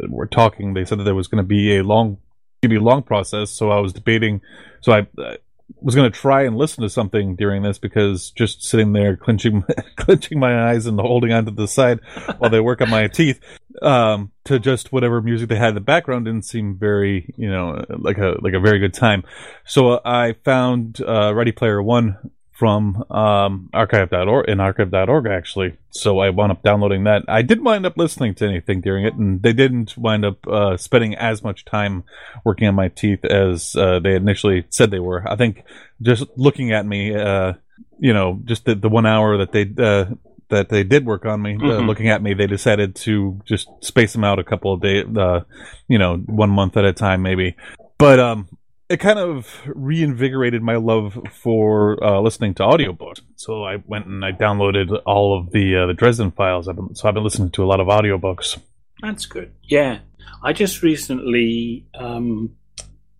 were talking, they said that there was going to be a long, be long process. So I was debating. So I. I was going to try and listen to something during this because just sitting there clenching clenching my eyes and holding onto the side while they work on my teeth um, to just whatever music they had in the background didn't seem very you know like a like a very good time. So I found uh, Ready Player One from um, archive.org in archive.org actually. So I wound up downloading that. I didn't wind up listening to anything during it, and they didn't wind up uh, spending as much time working on my teeth as uh, they initially said they were. I think just looking at me, uh, you know, just the, the one hour that they uh, that they did work on me, uh, Mhm. looking at me, they decided to just space them out a couple of days, uh, you know, one month at a time maybe. But um, it kind of reinvigorated my love for uh, listening to audiobooks. So I went and I downloaded all of the uh, the Dresden files. I've been, so I've been listening to a lot of audiobooks. That's good. Yeah, I just recently um,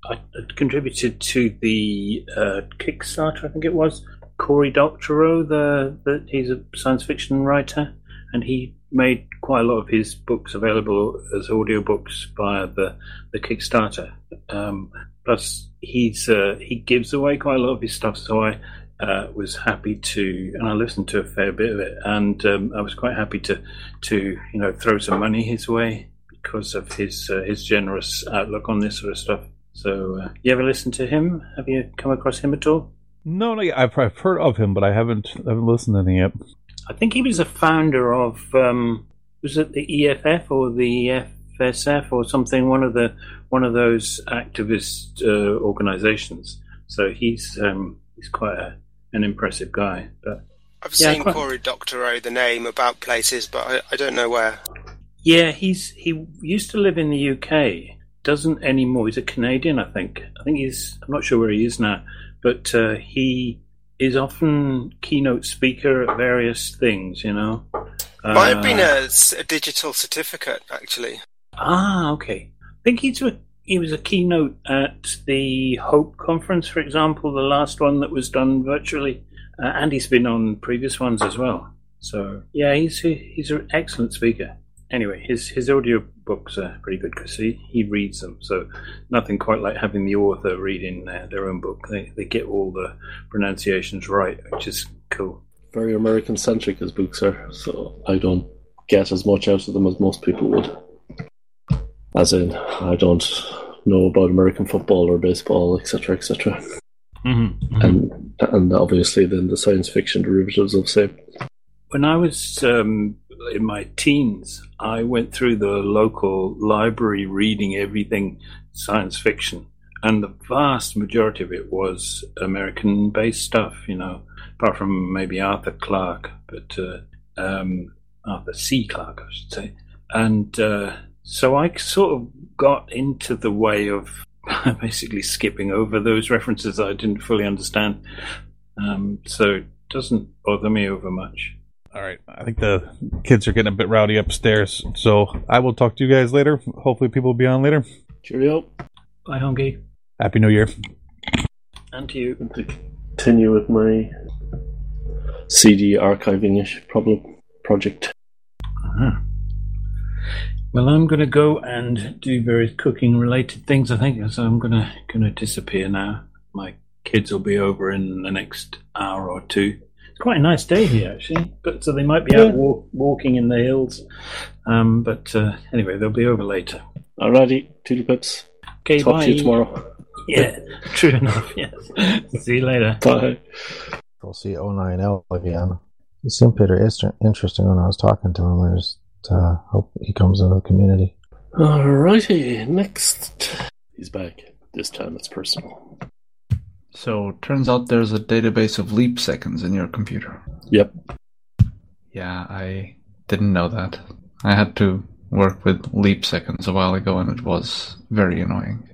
I, contributed to the uh, Kickstarter. I think it was Cory Doctorow. The, the he's a science fiction writer, and he made quite a lot of his books available as audiobooks via the the Kickstarter. Um, plus, he's uh, he gives away quite a lot of his stuff, so I. Uh, was happy to, and I listened to a fair bit of it, and um, I was quite happy to, to you know, throw some money his way because of his uh, his generous outlook on this sort of stuff. So, uh, you ever listen to him? Have you come across him at all? No, no, I've, I've heard of him, but I haven't I haven't listened to any yet. I think he was a founder of um, was it the EFF or the FSF or something? One of the one of those activist uh, organizations. So he's um, he's quite a, an impressive guy. But I've Yeah, seen quite- Cory Doctorow, the name, about places, but I, I don't know where. Yeah, he's he used to live in the UK. Doesn't anymore. He's a Canadian, I think. I think he's. I'm not sure where he is now, but uh, he is often keynote speaker at various things. You know. Might have been a, a, a digital certificate, actually. Ah, okay. I think he's a, he was a keynote at the Hope conference, for example, the last one that was done virtually, uh, and he's been on previous ones as well. So yeah, he's he's an excellent speaker. Anyway, his his audio books are pretty good because he, he reads them. So nothing quite like having the author reading their, their own book. They they get all the pronunciations right, which is cool. Very American centric his books are, so I don't get as much out of them as most people would. As in, I don't know about American football or baseball, etc., etc. Mm-hmm. And and obviously then the science fiction derivatives of same. When I was um, in my teens, I went through the local library reading everything science fiction, and the vast majority of it was American based stuff, you know, apart from maybe Arthur Clarke, but uh, um, Arthur C. Clarke, I should say. And uh, so I sort of got into the way of basically skipping over those references I didn't fully understand. Um, so it doesn't bother me over much. All right, I think the kids are getting a bit rowdy upstairs, so I will talk to you guys later. Hopefully, people will be on later. Cheerio. Bye, Hongi. Happy New Year. And to you. To Continue with my CD archiving ish problem project. Uh-huh. Well, I'm going to go and do various cooking related things. I think so. I'm going to going to disappear now. My kids will be over in the next hour or two. It's quite a nice day here, actually. But so they might be out Yeah. walk, walking in the hills. Um, but uh, anyway, they'll be over later. Alrighty, Toodle Pips. Okay, Talk bye. to you tomorrow. Yeah, true enough. Yes. See you later. Bye. We'll see 09L again. He seemed pretty interesting when I was talking to him. I just uh, hope he comes into the community. Alrighty, next. He's back. This time it's personal. So turns out there's a database of leap seconds in your computer. Yep. Yeah, I didn't know that. I had to work with leap seconds a while ago, and it was very annoying.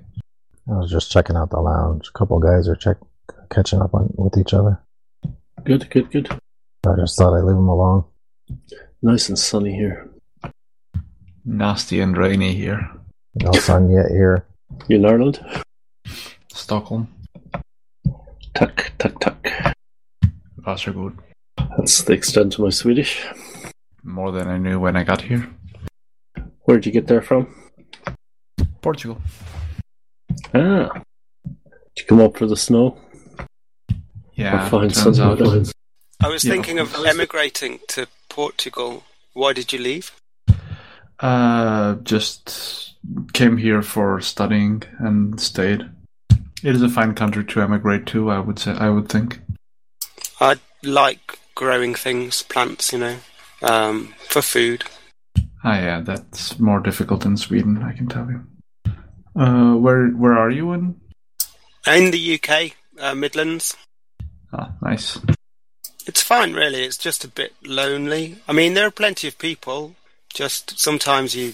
I was just checking out the lounge. A couple guys are check catching up on with each other. Good, good, good. I just thought I'd leave them alone. Nice and sunny here. Nasty and rainy here. No sun yet here. You in Ireland? Stockholm. Tuck, tuck, tuck. Varsågod. That's the extent of my Swedish. More than I knew when I got here. Where'd you get there from? Portugal. Ah. Did you come up for the snow? Yeah, Or find turns out- I was Yeah. thinking of emigrating to Portugal. Why did you leave? Uh, just came here for studying and stayed. It is a fine country to emigrate to. I would say. I would think. I like growing things, plants, you know, um, for food. Ah, yeah, that's more difficult in Sweden, I can tell you. Uh, where where are you in? In the UK, uh, Midlands. Ah, nice. It's fine, really. It's just a bit lonely. I mean, there are plenty of people. Just sometimes you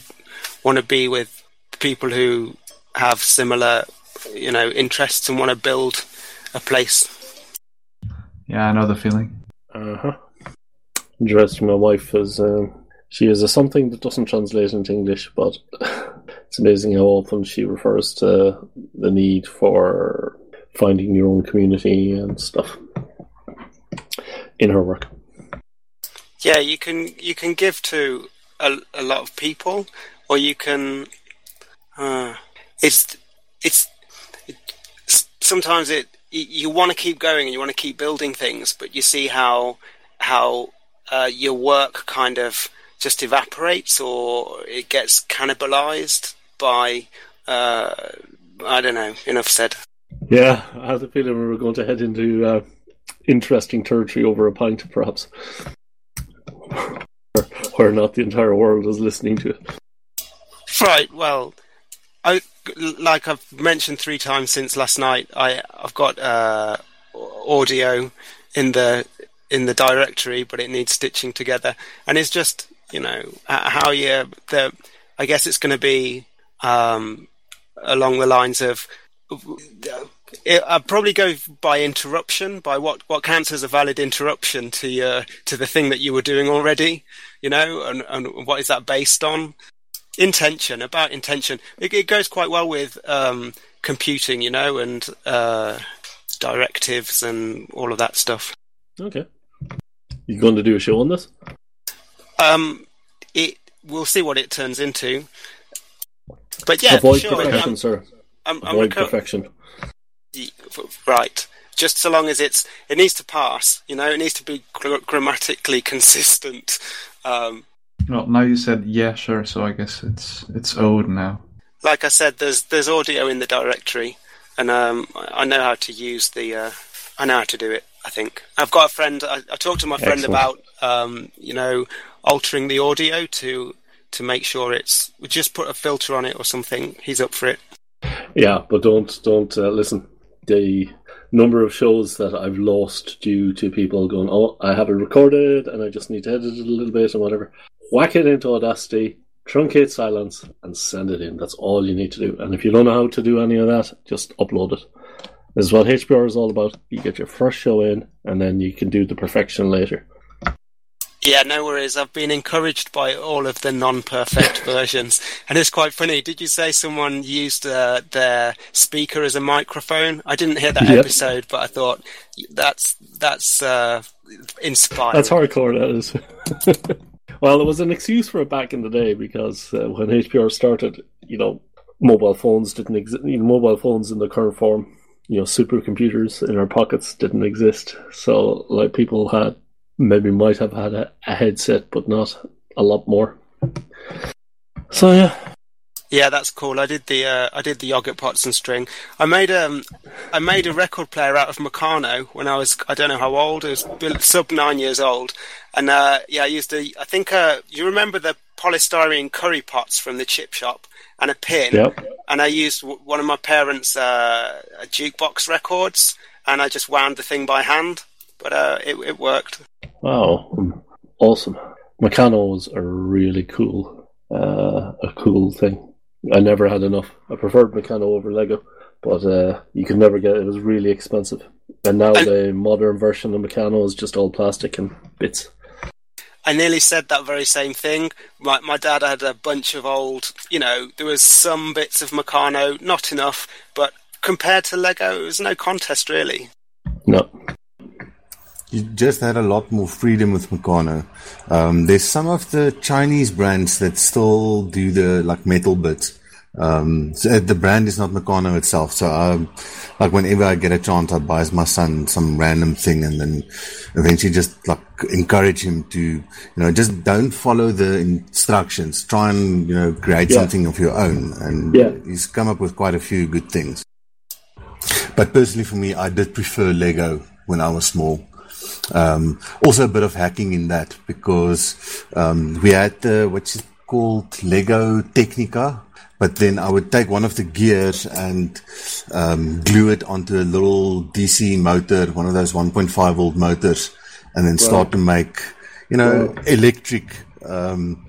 want to be with people who have similar, you know, interests and want to build a place. Yeah, I know the feeling. Uh huh. Interesting. My wife is. Um, she is a something that doesn't translate into English, but it's amazing how often she refers to the need for finding your own community and stuff in her work. Yeah, you can you can give to a, a lot of people, or you can. Uh, it's it's it, sometimes it you, want to keep going and you want to keep building things, but you see how how uh, your work kind of just evaporates or it gets cannibalized by uh, I don't know. Enough said. Yeah, I have the feeling we were going to head into uh, interesting territory over a pint, perhaps, where not the entire world is listening to it. Right. Well, I like I've mentioned three times since last night. I I've got uh, audio in the in the directory, but it needs stitching together, and it's just you know how you the. I guess it's going to be um, along the lines of I'd probably go by interruption, by what, what counts as a valid interruption to your to the thing that you were doing already, you know, and, and what is that based on? Intention, about intention. It, it goes quite well with um, computing, you know, and uh, directives and all of that stuff. Okay. You going to do a show on this? Um, it we'll see what it turns into. But yeah, avoid sure, perfection, I'm, sir. I'm, I'm avoid reco- perfection. Right. Just so long as it's, it needs to pass. You know, it needs to be gr- grammatically consistent. Um, Well, now you said yeah, sure. So I guess it's it's owed now. like I said, there's there's audio in the directory, and um, I I know how to use the. Uh, I know how to do it. I think I've got a friend. I, I talked to my friend Excellent. about, um, you know, altering the audio to to make sure it's. We just put a filter on it or something. He's up for it. Yeah, but don't don't uh, listen. The number of shows that I've lost due to people going, "Oh, I have it recorded and I just need to edit it a little bit and whatever." Whack it into Audacity, truncate silence, and send it in. That's all you need to do. And if you don't know how to do any of that, just upload it. This is what HPR is all about. You get your first show in, and then you can do the perfection later. Yeah, no worries. I've been encouraged by all of the non-perfect versions, and it's quite funny. Did you say someone used uh, their speaker as a microphone? I didn't hear that Yep. episode, but I thought that's that's uh, inspiring. That's hardcore, that is. well, it was an excuse for it back in the day because uh, when HPR started, you know, mobile phones didn't exist. You know, mobile phones in the current form, you know, supercomputers in our pockets didn't exist. So, like, people had maybe might have had a, a headset, but not a lot more. So yeah, Yeah, that's cool. I did the uh, I did the yogurt pots and string. I made um I made a record player out of Meccano when I was I don't know how old. It was sub nine years old, and uh, yeah, I used a I think uh, you remember the polystyrene curry pots from the chip shop and a pin. Yep. And I used w- one of my parents' uh, jukebox records, and I just wound the thing by hand. But uh, it it worked. Wow, awesome. Meccanos are really cool. Uh, a cool thing. I never had enough. I preferred Meccano over Lego, but uh, you could never get it. It was really expensive. And now the modern version of Meccano is just all plastic and bits. I nearly said that very same thing. My my dad had a bunch of old, you know, there was some bits of Meccano, not enough, but compared to Lego, it was no contest really. No. You just had a lot more freedom with Meccano. Um, there's some of the Chinese brands that still do the like metal bits. Um, so the brand is not Meccano itself. So, um, like whenever I get a chance, I buy my son some random thing and then eventually just like encourage him to, you know, just don't follow the instructions. Try and, you know, create Yeah. something of your own. And Yeah. he's come up with quite a few good things. But personally for me, I did prefer Lego when I was small. Um, also, a bit of hacking in that because um, we had the what's it called Lego Technica, but then I would take one of the gears and um, glue it onto a little DC motor, one of those 1.5 volt motors, and then start Right. to make, you know, Right. electric um,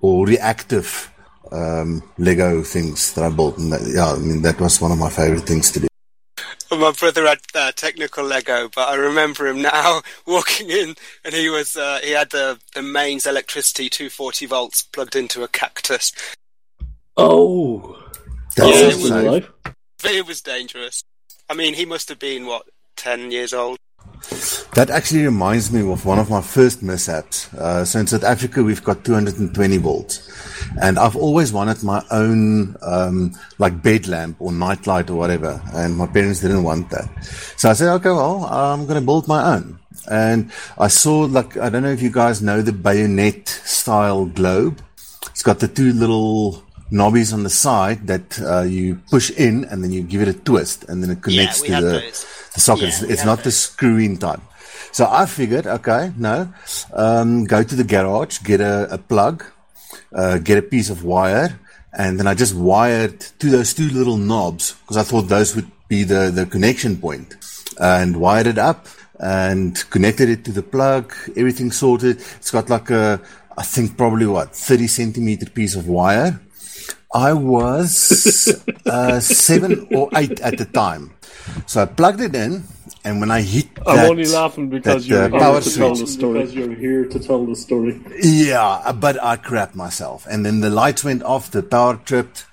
or reactive um, Lego things that I built. And that, yeah, I mean that was one of my favorite things to do. My brother had uh, technical Lego, but I remember him now walking in, and he was uh, he had the the mains electricity 240 volts plugged into a cactus. Oh, That's Yeah, yeah, it was- alive. It was dangerous. I mean, he must have been what 10 years old. That actually reminds me of one of my first mishaps. Uh, so in South Africa, we've got 220 volts, and I've always wanted my own um, like bed lamp or night light or whatever, and my parents didn't want that. So I said, okay, well, I'm going to build my own. And I saw like I don't know if you guys know the bayonet style globe. It's got the two little knobbies on the side that uh, you push in, and then you give it a twist, and then it connects we to the those. The socket. Yeah, it's had not the screw-in type. So I figured, okay, no, um, go to the garage, get a, a plug, uh, get a piece of wire, and then I just wired to those two little knobs because I thought those would be the, the connection point and wired it up and connected it to the plug, everything sorted. It's got like a, I think probably what, 30 centimeter piece of wire. I was uh, seven or eight at the time. So I plugged it in, and when I hit I'm that- only laughing because that, you're uh, here power to tell switch- the story. Because you're here to tell the story. yeah, but I crapped myself. And then the lights went off, the power tripped,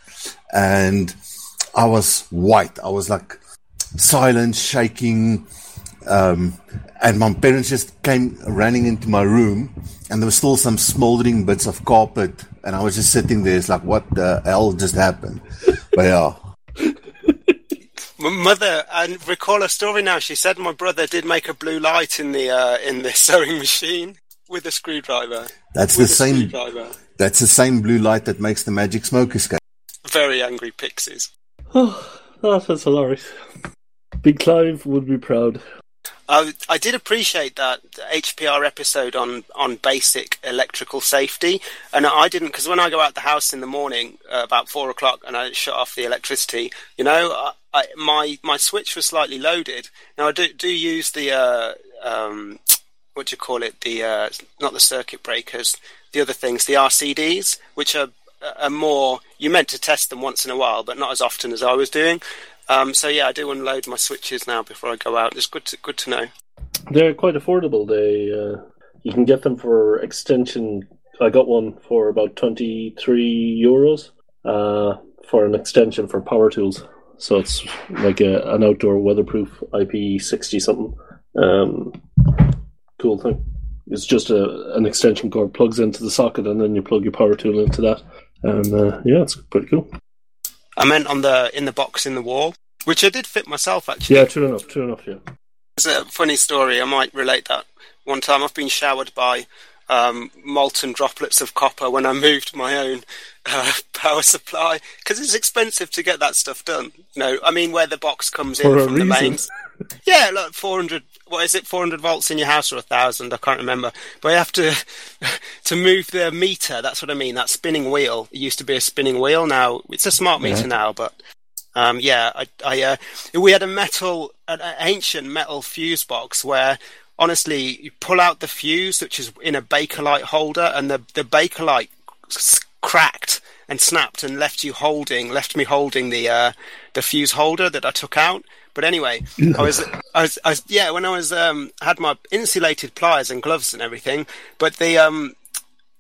and I was white. I was like silent, shaking. Um, and my parents just came running into my room, and there was still some smoldering bits of carpet. And I was just sitting there, it's like, what the hell just happened? But yeah. My mother, I recall a story now. She said my brother did make a blue light in the uh, in the sewing machine with a screwdriver. That's With the same. That's the same blue light that makes the magic smoke escape. Very angry pixies. Oh, that's hilarious. Big Clive would be proud. I, I did appreciate that HPR episode on, on basic electrical safety, and I didn't because when I go out the house in the morning uh, about four o'clock and I shut off the electricity, you know, I, I, my my switch was slightly loaded. Now I do do use the uh, um, what do you call it? The uh, not the circuit breakers, the other things, the RCDs, which are are more. You meant to test them once in a while, but not as often as I was doing. Um, so yeah, I do unload my switches now before I go out. It's good to good to know. They're quite affordable. They uh, you can get them for extension. I got one for about twenty three euros uh, for an extension for power tools. So it's like a, an outdoor weatherproof IP sixty something. Um, cool thing. It's just a, an extension cord plugs into the socket, and then you plug your power tool into that. And uh, yeah, it's pretty cool. I meant on the in the box in the wall, which I did fit myself actually. Yeah, true enough. True enough. Yeah. It's a funny story. I might relate that. One time I've been showered by um, molten droplets of copper when I moved my own uh, power supply because it's expensive to get that stuff done. You know, I mean, where the box comes in For a from the mains. Yeah, like 400. What is it? 400 volts in your house or a thousand? I can't remember. But you have to to move the meter. That's what I mean. That spinning wheel. It used to be a spinning wheel. Now it's a smart meter Yeah. now, but um, yeah, I, I uh, we had a metal, an an ancient metal fuse box where, honestly, you pull out the fuse, which is in a Bakelite holder, and the the Bakelite cracked and snapped and left you holding, left me holding the uh, the fuse holder that I took out. But anyway, I was, I was, I was, yeah, when I was um, had my insulated pliers and gloves and everything, but the um,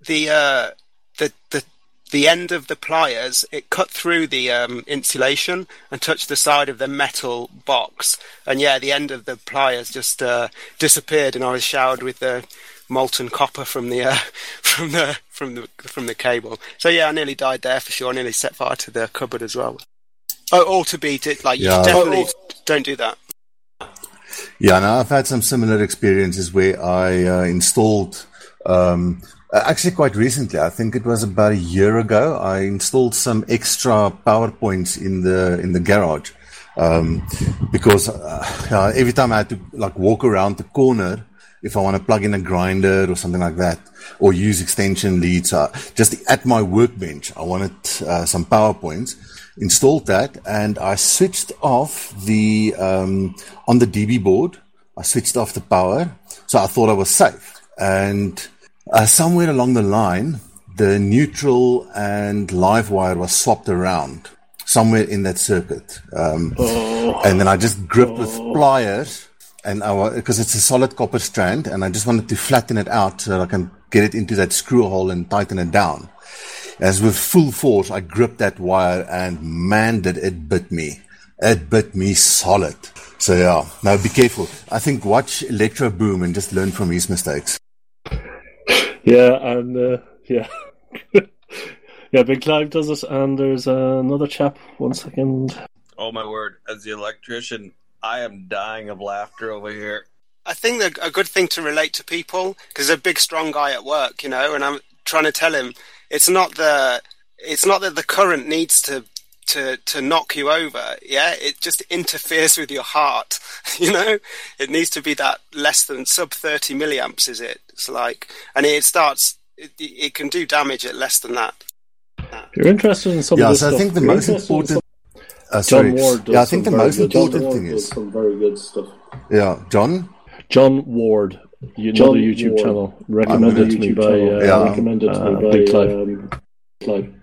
the uh, the the the end of the pliers it cut through the um, insulation and touched the side of the metal box, and yeah, the end of the pliers just uh, disappeared, and I was showered with the molten copper from the uh, from the from the from the cable. So yeah, I nearly died there for sure. I nearly set fire to the cupboard as well. Oh, all to beat it, like Yeah. you definitely don't do that. Yeah, now I've had some similar experiences where I uh, installed, um, uh, actually quite recently, I think it was about a year ago, I installed some extra power points in the in the garage um, because uh, every time I had to like walk around the corner if I want to plug in a grinder or something like that, or use extension leads. Uh, just at my workbench, I wanted uh, some power points. Installed that, and I switched off the um, on the DB board. I switched off the power, so I thought I was safe. And uh, somewhere along the line, the neutral and live wire was swapped around somewhere in that circuit. Um, Oh. And then I just gripped with pliers and I because it's a solid copper strand and I just wanted to flatten it out so that I can get it into that screw hole and tighten it down. As with full force, I gripped that wire and man, did it bit me. It bit me solid. So yeah, now be careful. I think watch Electro Boom and just learn from his mistakes. Yeah, and uh, yeah, yeah. Big Clive does it, and there's another chap. One second. Oh my word! As the electrician, I am dying of laughter over here. I think that a good thing to relate to people because a big, strong guy at work, you know, and I'm trying to tell him it's not the it's not that the current needs to to to knock you over. Yeah, it just interferes with your heart. You know, it needs to be that less than sub thirty milliamps. Is it? It's like, and it starts. It, it can do damage at less than that. If you're interested in some yeah, of this so I stuff, think the most important. some- Uh, sorry. John Ward does yeah, I think the most important thing is. some very good stuff. Yeah, John. John Ward, you- John another YouTube Ward. channel recommended I'm to me gonna- by uh. Yeah. recommended to me Uh, by Big Clive. um, Clive.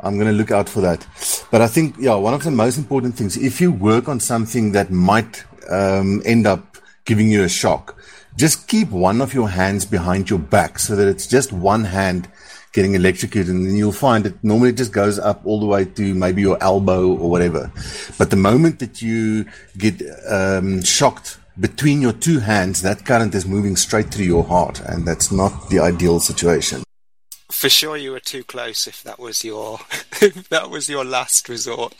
I'm going to look out for that. But I think, yeah, one of the most important things, if you work on something that might um, end up giving you a shock, just keep one of your hands behind your back so that it's just one hand getting electrocuted and then you'll find it normally just goes up all the way to maybe your elbow or whatever. But the moment that you get um, shocked between your two hands, that current is moving straight through your heart and that's not the ideal situation. For sure, you were too close. If that was your if that was your last resort.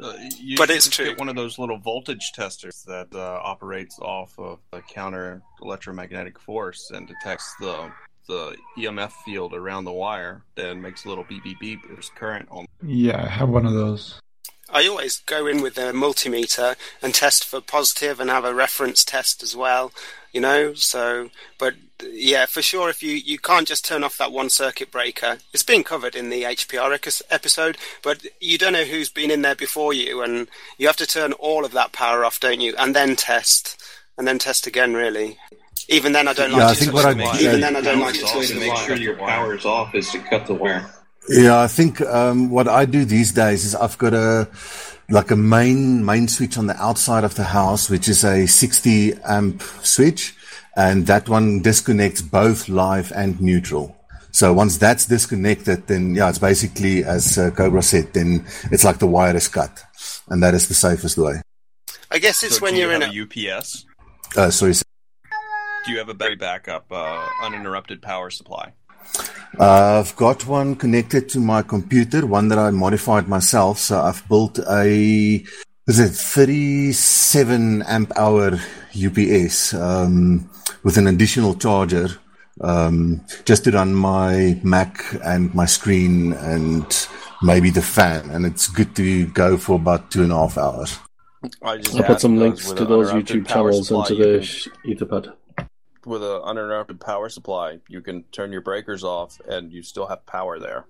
Uh, you But it's true. Get one of those little voltage testers that uh, operates off of the counter electromagnetic force and detects the the EMF field around the wire. Then makes a little beep beep beep. There's current on. Yeah, I have one of those. I always go in with a multimeter and test for positive and have a reference test as well, you know. So, but yeah, for sure, if you, you can't just turn off that one circuit breaker, it's been covered in the HPR episode, but you don't know who's been in there before you, and you have to turn all of that power off, don't you? And then test, and then test again, really. Even then, I don't Yeah, like I to think touch what the I- wire. Even then, I don't like to power's touch off the wire. make sure your power is off is to cut the wire. Yeah, I think um, what I do these days is I've got a like a main main switch on the outside of the house, which is a 60 amp switch, and that one disconnects both live and neutral. So once that's disconnected, then yeah, it's basically as uh, Cobra said, then it's like the wire is cut, and that is the safest way. I guess it's So when do you you're in a a UPS. Uh, sorry. Do you have a battery backup, uh, uninterrupted power supply? Uh, I've got one connected to my computer, one that I modified myself. So I've built a, is it 37 amp hour UPS, um, with an additional charger, um, just to run my Mac and my screen and maybe the fan. And it's good to go for about two and a half hours. I just I'll put some links to those YouTube channels supply, into the Etherpad. With an uninterrupted power supply, you can turn your breakers off and you still have power there.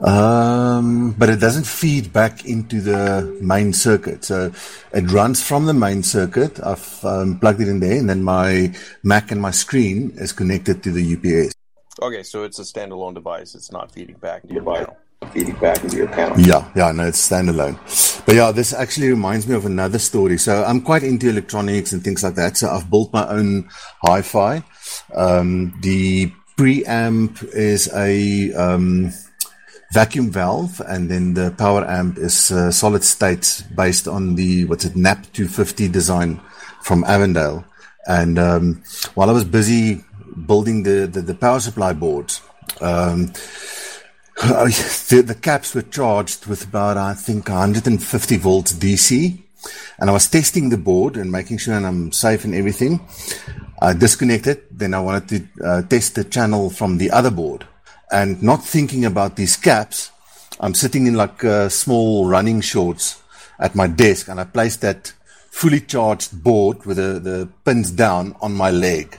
Um, but it doesn't feed back into the main circuit. So it runs from the main circuit. I've um, plugged it in there, and then my Mac and my screen is connected to the UPS. Okay, so it's a standalone device. It's not feeding back into your panel. Feeding back into your panel. Yeah, yeah, no, it's standalone. But yeah, this actually reminds me of another story. So I'm quite into electronics and things like that. So I've built my own hi-fi. Um, the preamp is a um, vacuum valve, and then the power amp is uh, solid state based on the what's it NAP 250 design from Avondale. And um, while I was busy building the the, the power supply board. Um, the, the caps were charged with about, I think, 150 volts DC. And I was testing the board and making sure that I'm safe and everything. I disconnected. Then I wanted to uh, test the channel from the other board. And not thinking about these caps, I'm sitting in like uh, small running shorts at my desk and I placed that fully charged board with the, the pins down on my leg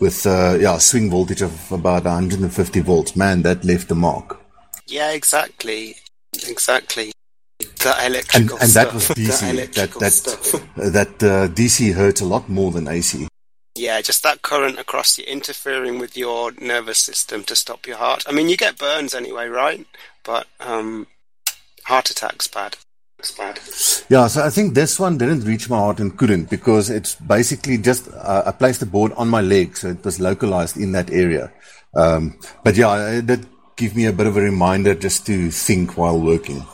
with uh, yeah swing voltage of about 150 volts. Man, that left a mark. Yeah, exactly, exactly. The And, electrical and stuff. that was DC. That that that uh, DC hurts a lot more than AC. Yeah, just that current across you interfering with your nervous system to stop your heart. I mean, you get burns anyway, right? But um, heart attack's bad. It's. Yeah, so I think this one didn't reach my heart and couldn't because it's basically just uh, I placed the board on my leg, so it was localized in that area. Um, but yeah, it did give me a bit of a reminder just to think while working.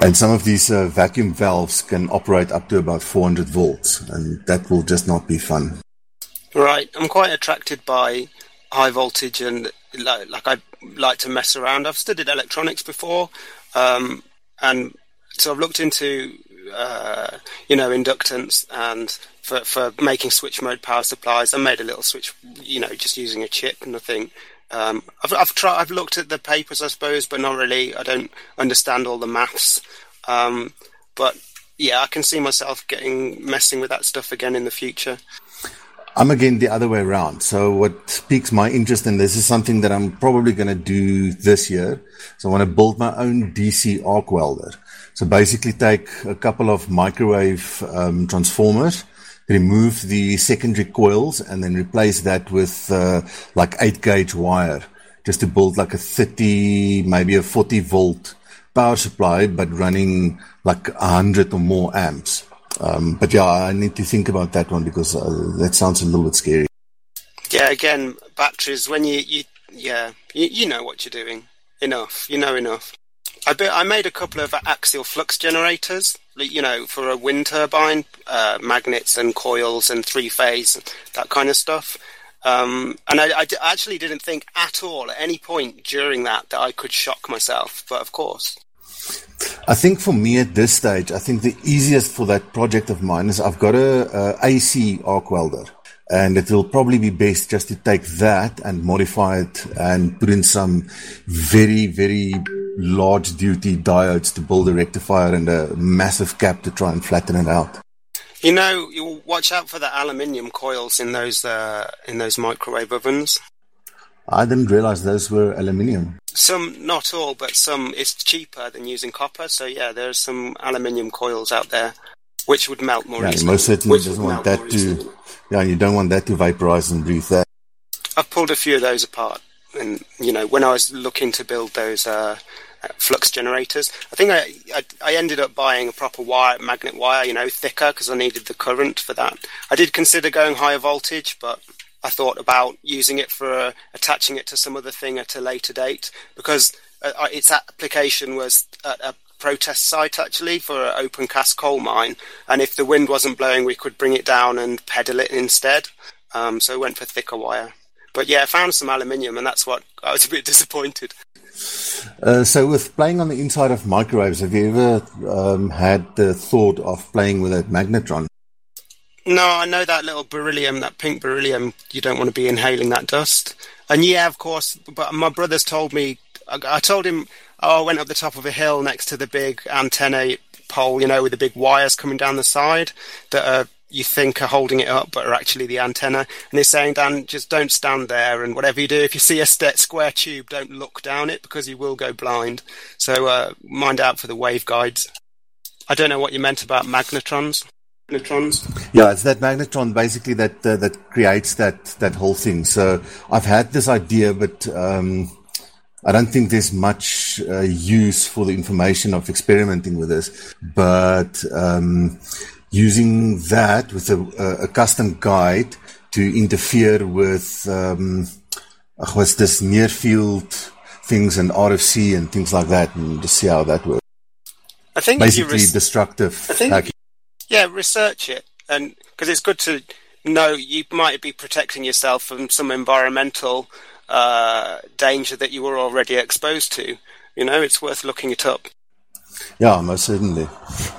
And some of these uh, vacuum valves can operate up to about 400 volts, and that will just not be fun. Right, I'm quite attracted by high voltage and like, like I like to mess around. I've studied electronics before, um, and so I've looked into uh, you know inductance and for for making switch mode power supplies. I made a little switch, you know, just using a chip, and nothing. Um, I've I've tried. I've looked at the papers, I suppose, but not really. I don't understand all the maths. Um, but yeah, I can see myself getting messing with that stuff again in the future. I'm again the other way around. So what piques my interest in this is something that I'm probably going to do this year. So I want to build my own DC arc welder. So basically take a couple of microwave um, transformers, remove the secondary coils and then replace that with uh, like 8 gauge wire just to build like a 30, maybe a 40 volt power supply, but running like 100 or more amps. Um, but yeah, I need to think about that one because uh, that sounds a little bit scary. Yeah, again, batteries. When you, you yeah, you, you know what you're doing. Enough. You know enough. I be, I made a couple of axial flux generators. You know, for a wind turbine, uh, magnets and coils and three phase, that kind of stuff. Um, and I, I d- actually didn't think at all at any point during that that I could shock myself. But of course, I think for me at this stage, I think the easiest for that project of mine is I've got a, a AC arc welder. And it will probably be best just to take that and modify it and put in some very, very large duty diodes to build a rectifier and a massive cap to try and flatten it out. you know, you watch out for the aluminium coils in those uh, in those microwave ovens. I didn't realize those were aluminium. Some, not all, but some. It's cheaper than using copper. So yeah, there's some aluminium coils out there, which would melt more Yeah, easily. most certainly doesn't want that to, easily. Yeah, you don't want that to vaporize and breathe that. I've pulled a few of those apart, and you know, when I was looking to build those uh, flux generators, I think I, I I ended up buying a proper wire, magnet wire, you know, thicker because I needed the current for that. I did consider going higher voltage, but I thought about using it for uh, attaching it to some other thing at a later date because uh, its application was at a protest site actually for an open cast coal mine, and if the wind wasn't blowing, we could bring it down and pedal it instead. Um, so I went for thicker wire. But yeah, I found some aluminium, and that's what I was a bit disappointed. Uh, so with playing on the inside of microwaves, have you ever um, had the thought of playing with a magnetron? No, I know that little beryllium, that pink beryllium. You don't want to be inhaling that dust. And yeah, of course. But my brother's told me. I, told him. Oh, I went up the top of a hill next to the big antenna pole. You know, with the big wires coming down the side that are you think are holding it up, but are actually the antenna. And he's saying, Dan, just don't stand there, and whatever you do, if you see a st- square tube, don't look down it because you will go blind. So uh, mind out for the waveguides. I don't know what you meant about magnetrons. Magnetrons. Yeah, it's that magnetron basically that uh, that creates that that whole thing. So I've had this idea, but um, I don't think there's much uh, use for the information of experimenting with this. But um, using that with a, a, custom guide to interfere with um, what's this near field things and RFC and things like that, and just see how that works. I think basically res- destructive I think- hacking. Yeah, research it, and because it's good to know you might be protecting yourself from some environmental uh, danger that you were already exposed to. You know, it's worth looking it up. Yeah, most certainly.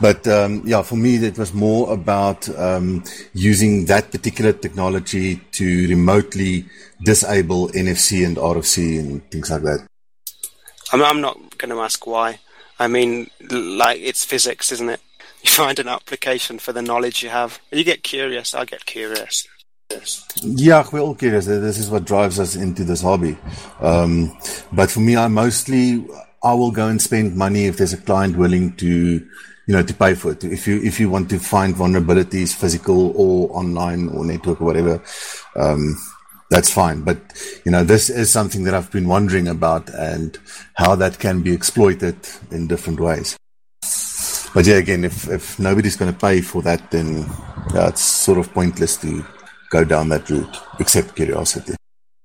But um, yeah, for me, it was more about um, using that particular technology to remotely disable NFC and RFC and things like that. I'm, I'm not going to ask why. I mean, like it's physics, isn't it? you find an application for the knowledge you have. You get curious. I get curious. Yeah, we're all curious. This is what drives us into this hobby. Um, but for me, I mostly I will go and spend money if there's a client willing to, you know, to pay for it. If you if you want to find vulnerabilities, physical or online or network or whatever, um, that's fine. But you know, this is something that I've been wondering about and how that can be exploited in different ways. But yeah, again, if if nobody's going to pay for that, then yeah, sort of pointless to go down that route, except curiosity.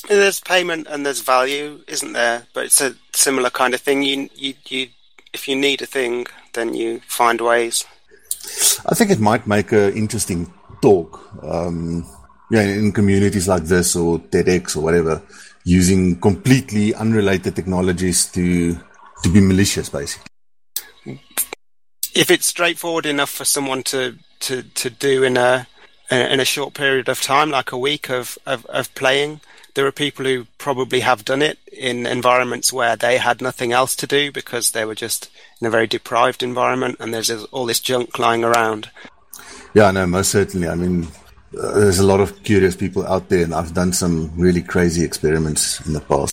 There's payment and there's value, isn't there? But it's a similar kind of thing. You, you, you, if you need a thing, then you find ways. I think it might make an interesting talk. Um, yeah, in communities like this or TEDx or whatever, using completely unrelated technologies to to be malicious, basically. If it's straightforward enough for someone to, to, to do in a in a short period of time, like a week of, of, of playing. There are people who probably have done it in environments where they had nothing else to do because they were just in a very deprived environment and there's all this junk lying around. Yeah, no, most certainly. I mean, uh, there's a lot of curious people out there, and I've done some really crazy experiments in the past.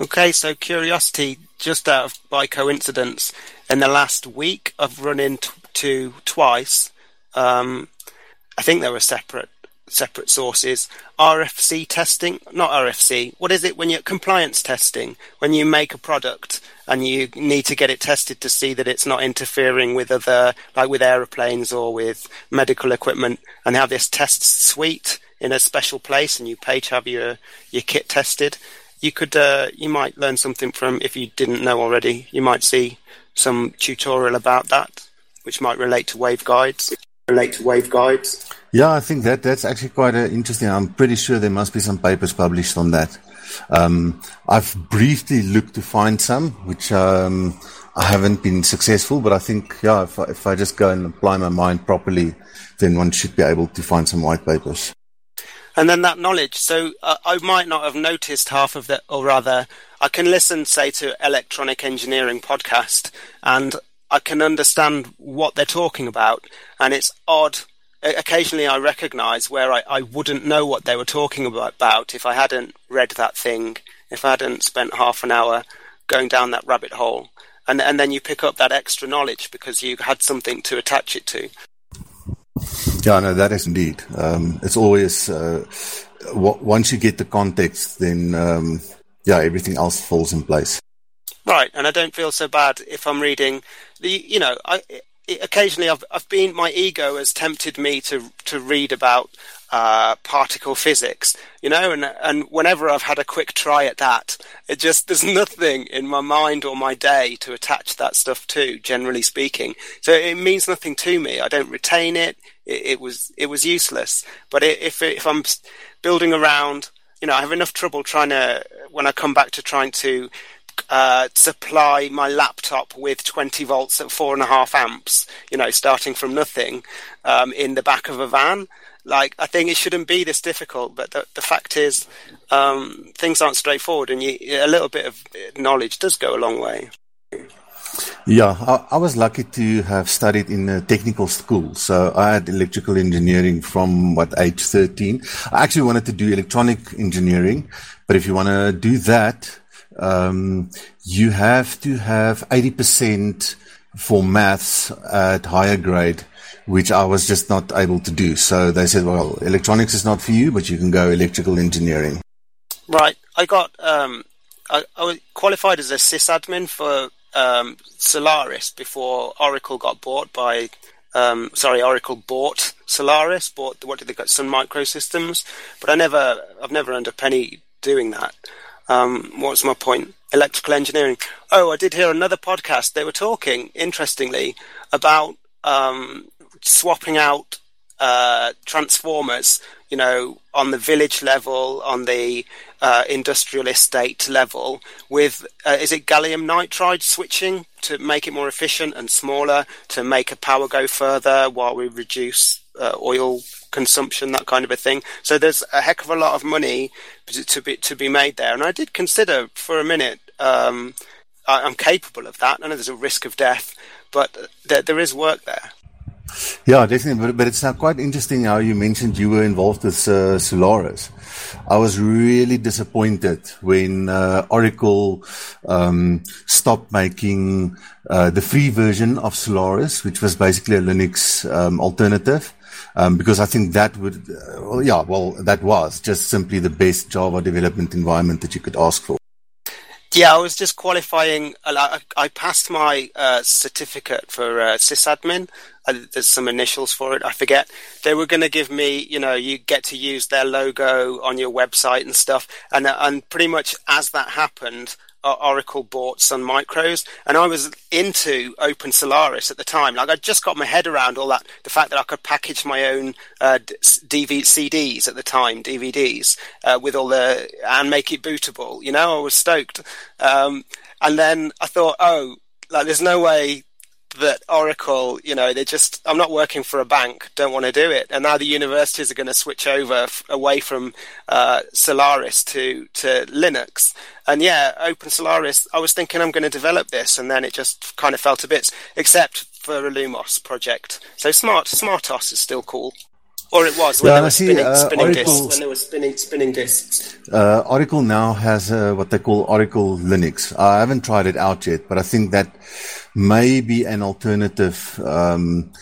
Okay, so curiosity, just out of by coincidence, in the last week, I've run into twice um, I think there were separate separate sources. RFC testing, not RFC. What is it when you're compliance testing? When you make a product and you need to get it tested to see that it's not interfering with other, like with aeroplanes or with medical equipment, and have this test suite in a special place, and you pay to have your your kit tested. You could, uh, you might learn something from if you didn't know already. You might see some tutorial about that, which might relate to waveguides relate to waveguides. Yeah, I think that that's actually quite uh, interesting. I'm pretty sure there must be some papers published on that. Um, I've briefly looked to find some, which um, I haven't been successful, but I think, yeah, if I, if I just go and apply my mind properly, then one should be able to find some white papers. And then that knowledge. So uh, I might not have noticed half of that, or rather, I can listen, say, to electronic engineering podcast, and I can understand what they're talking about, and it's odd. Occasionally, I recognise where I, I wouldn't know what they were talking about if I hadn't read that thing, if I hadn't spent half an hour going down that rabbit hole, and and then you pick up that extra knowledge because you had something to attach it to. Yeah, no, that is indeed. Um, it's always uh, w- once you get the context, then um, yeah, everything else falls in place. Right, and I don't feel so bad if I'm reading the. You know, I occasionally I've I've been my ego has tempted me to to read about uh, particle physics, you know, and and whenever I've had a quick try at that, it just there's nothing in my mind or my day to attach that stuff to. Generally speaking, so it means nothing to me. I don't retain it. It, it was it was useless. But if if I'm building around, you know, I have enough trouble trying to when I come back to trying to uh, supply my laptop with 20 volts at four and a half amps, you know, starting from nothing um, in the back of a van. Like, I think it shouldn't be this difficult, but the, the fact is, um, things aren't straightforward, and you, a little bit of knowledge does go a long way. Yeah, I, I, was lucky to have studied in a technical school. So I had electrical engineering from what age 13. I actually wanted to do electronic engineering, but if you want to do that, um, you have to have 80% for maths at higher grade, which I was just not able to do. So they said, well, electronics is not for you, but you can go electrical engineering. Right. I got, um, I, I qualified as a sysadmin for um, Solaris before Oracle got bought by, um, sorry, Oracle bought Solaris, bought, what did they got, Sun Microsystems, but I never, I've never earned a penny doing that. Um, what's my point? Electrical engineering. Oh, I did hear another podcast. They were talking, interestingly, about um, swapping out uh, transformers, you know, on the village level, on the uh, industrial estate level, with uh, is it gallium nitride switching to make it more efficient and smaller to make a power go further while we reduce uh, oil consumption, that kind of a thing. So there's a heck of a lot of money to be to be made there. And I did consider for a minute, um, I, am capable of that. I know there's a risk of death, but there, there is work there. Yeah, definitely. But, but it's now quite interesting how you mentioned you were involved with uh, Solaris. I was really disappointed when uh, Oracle um, stopped making uh, the free version of Solaris, which was basically a Linux um, alternative. Um, because I think that would, uh, well, yeah, well, that was just simply the best Java development environment that you could ask for. Yeah, I was just qualifying. I, I passed my uh, certificate for uh, sysadmin. Uh, there's some initials for it. I forget. They were going to give me, you know, you get to use their logo on your website and stuff. And uh, and pretty much as that happened, Oracle bought Sun Micros, and I was into Open Solaris at the time. Like I just got my head around all that, the fact that I could package my own uh, DVD, CDs at the time, DVDs, uh, with all the and make it bootable. You know, I was stoked. Um, and then I thought, oh, like there's no way that Oracle, you know, they just, I'm not working for a bank, don't want to do it. And now the universities are going to switch over f- away from uh, Solaris to, to Linux. And yeah, Open Solaris, I was thinking I'm going to develop this, and then it just kind of fell to bits, except for illumos project. So Smart SmartOS is still cool. Or it was when Yeah, they and I were see, spinning, uh, spinning Oracle- discs. When they were spinning spinning discs. Uh, Oracle now has uh, what they call Oracle Linux. I haven't tried it out yet, but I think that may be an alternative um,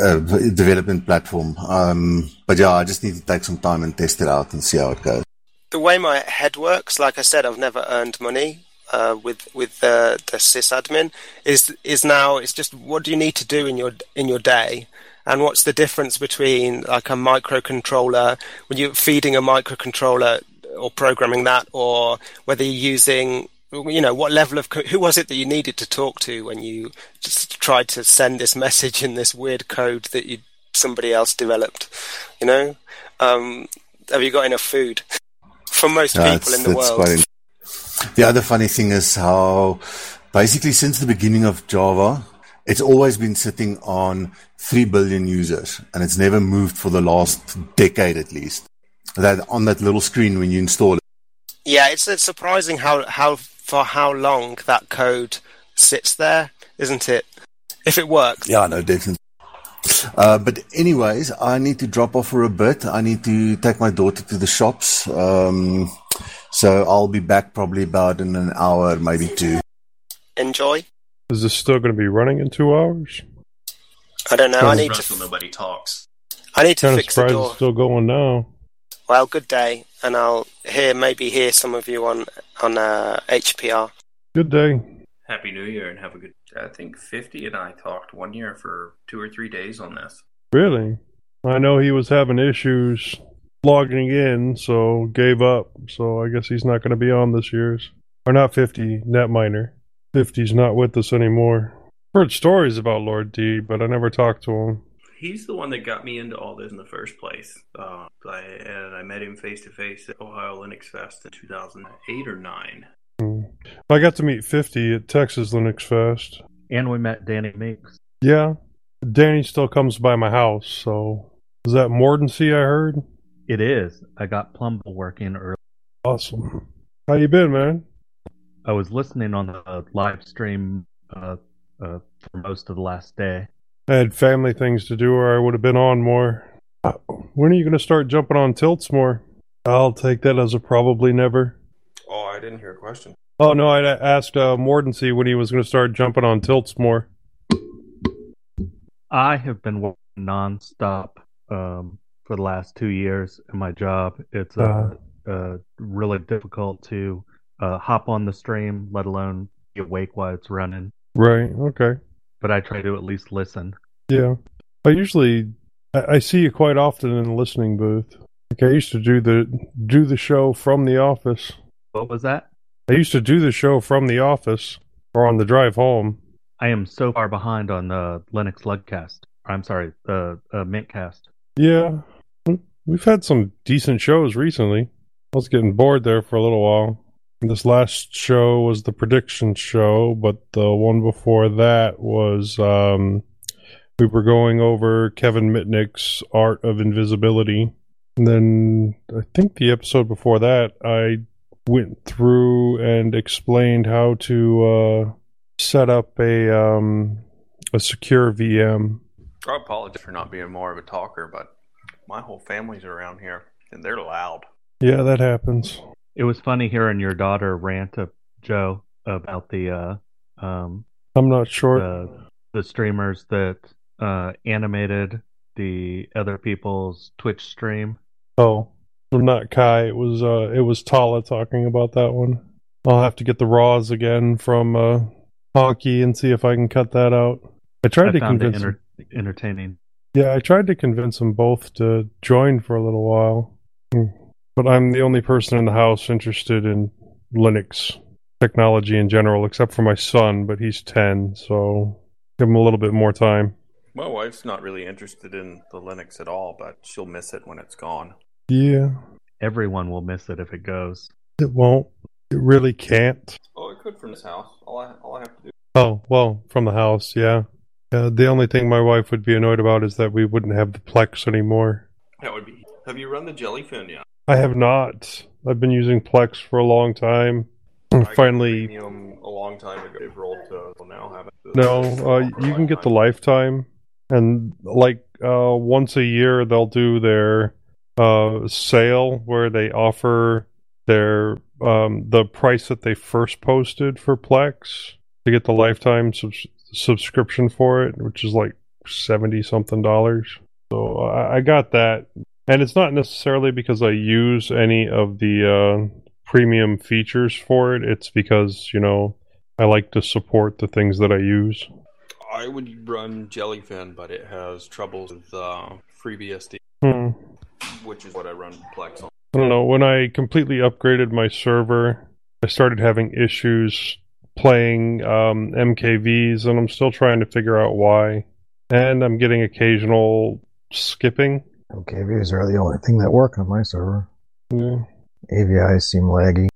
uh, development platform. Um, but yeah, I just need to take some time and test it out and see how it goes. the way my head works, like I said, I've never earned money uh, with with the the sysadmin. Is is now it's just what do you need to do in your in your day, and what's the difference between like a microcontroller when you're feeding a microcontroller or programming that, or whether you're using you know what level of who was it that you needed to talk to when you just tried to send this message in this weird code that you somebody else developed you know um, have you got enough food for most Yeah, people in the world in- the other funny thing is how basically since the beginning of Java, it's always been sitting on 3 billion users and it's never moved for the last decade at least. That on that little screen when you install it. Yeah, it's, it's surprising how how for how long that code sits there, isn't it? If it works. Yeah, no, definitely. Uh, but anyways, I need to drop off for a bit. I need to take my daughter to the shops. Um, so I'll be back probably about in an hour, maybe two. Enjoy. Is this still going to be running in two hours? I don't know. I need to. Until nobody talks. I need to Kind of fix the surprised door. it's still going now. Well, good day, and I'll hear maybe hear some of you on on uh, HPR. Good day. Happy New Year and have a good. I think 50 and I talked one year for two or three days on this. Really? I know he was having issues logging in, so gave up. So I guess he's not going to be on this year's. Or not 50, Netminer. 50's not with us anymore. Heard stories about Lord D, but I never talked to him. He's the one that got me into all this in the first place. Uh, I, and I met him face to face at Ohio Linux Fest in 2008 or 9. Hmm. I got to meet 50 at Texas Linux Fest. And we met Danny Meeks. Yeah. Danny still comes by my house, so. Is that Mordancy I heard? It is. I got Plumble working early. Awesome. How you been, man? I was listening on the live stream uh, uh, for most of the last day. I had family things to do or I would have been on more. Uh, When are you going to start jumping on tilts more? I'll take that as a probably never. Oh, I didn't hear a question. Oh, no, I asked uh, Mordancy when he was going to start jumping on tilts more. I have been working nonstop um, for the last two years in my job. It's uh, uh, really difficult to uh, hop on the stream, let alone be awake while it's running. Right, okay. But I try to at least listen. Yeah. I usually I, I see you quite often in the listening booth. Like I used to do the do the show from the office. What was that? I used to do the show from the office or on the drive home. I am so far behind on the Linux Lugcast. I'm sorry, the uh, Mintcast. Yeah. We've had some decent shows recently. I was getting bored there for a little while. This last show was the prediction show, but the one before that was um we were going over Kevin Mitnick's Art of Invisibility. And then I think the episode before that I went through and explained how to uh set up a um a secure VM. I apologize for not being more of a talker, but my whole family's around here, and they're loud. Yeah, that happens. It was funny hearing your daughter rant to Joe about the uh, um, I'm not sure. the, the streamers that uh, animated the other people's Twitch stream. Oh, not Kai. It was uh, it was Tala talking about that one. I'll have to get the raws again from uh, Hockey and see if I can cut that out. I tried I to convince. enter- entertaining. Yeah, I tried to convince them both to join for a little while, Hmm. But I'm the only person in the house interested in Linux technology in general, except for my son. But he's ten, so give him a little bit more time. My wife's not really interested in the Linux at all, but she'll miss it when it's gone. Yeah, Everyone will miss it if it goes. it won't. It really can't. Oh, it could from this house. All I, all I have to do. Oh, well, from the house, yeah. Uh, the only thing my wife would be annoyed about is that we wouldn't have the Plex anymore. That would be. Have you run the Jellyfin yet? I have not. I've been using Plex for a long time. Finally, Premium a long time ago. They've rolled to well, now haven't. no, uh, you can get the lifetime, and like uh, once a year they'll do their uh, sale where they offer their um, the price that they first posted for Plex to get the lifetime subs- subscription for it, which is like seventy something dollars. So I, I got that, and it's not necessarily because I use any of the uh, premium features for it. It's because you know I like to support the things that I use. I would run Jellyfin, but it has troubles with uh, FreeBSD, Hmm. which is what I run Plex on. I don't know. When I completely upgraded my server, I started having issues playing um, MKVs, and I'm still trying to figure out why. And I'm getting occasional skipping. OKVs are the only thing that work on my server. Yeah. AVIs seem laggy.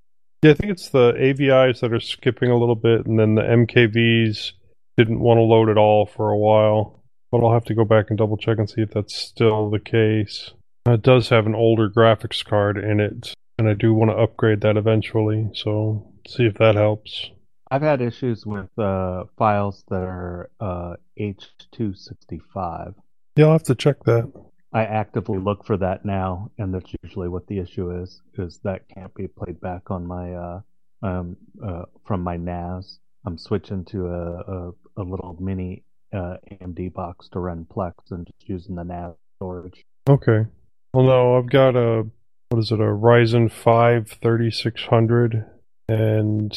Yeah, I think it's the AVIs that are skipping a little bit, and then the MKVs didn't want to load at all for a while. But I'll have to go back and double check and see if that's still the case. Uh, It does have an older graphics card in it, and I do want to upgrade that eventually, so see if that helps. I've had issues with uh, files that are uh, H265. Yeah, I'll have to check that. I actively look for that now, and that's usually what the issue is, is that can't be played back on my uh, um, uh, from my NAS. I'm switching to a, a, a little mini uh, AMD box to run Plex and just using the NAS storage. Okay. Well, no, I've got a what is it? A Ryzen 5 3600 and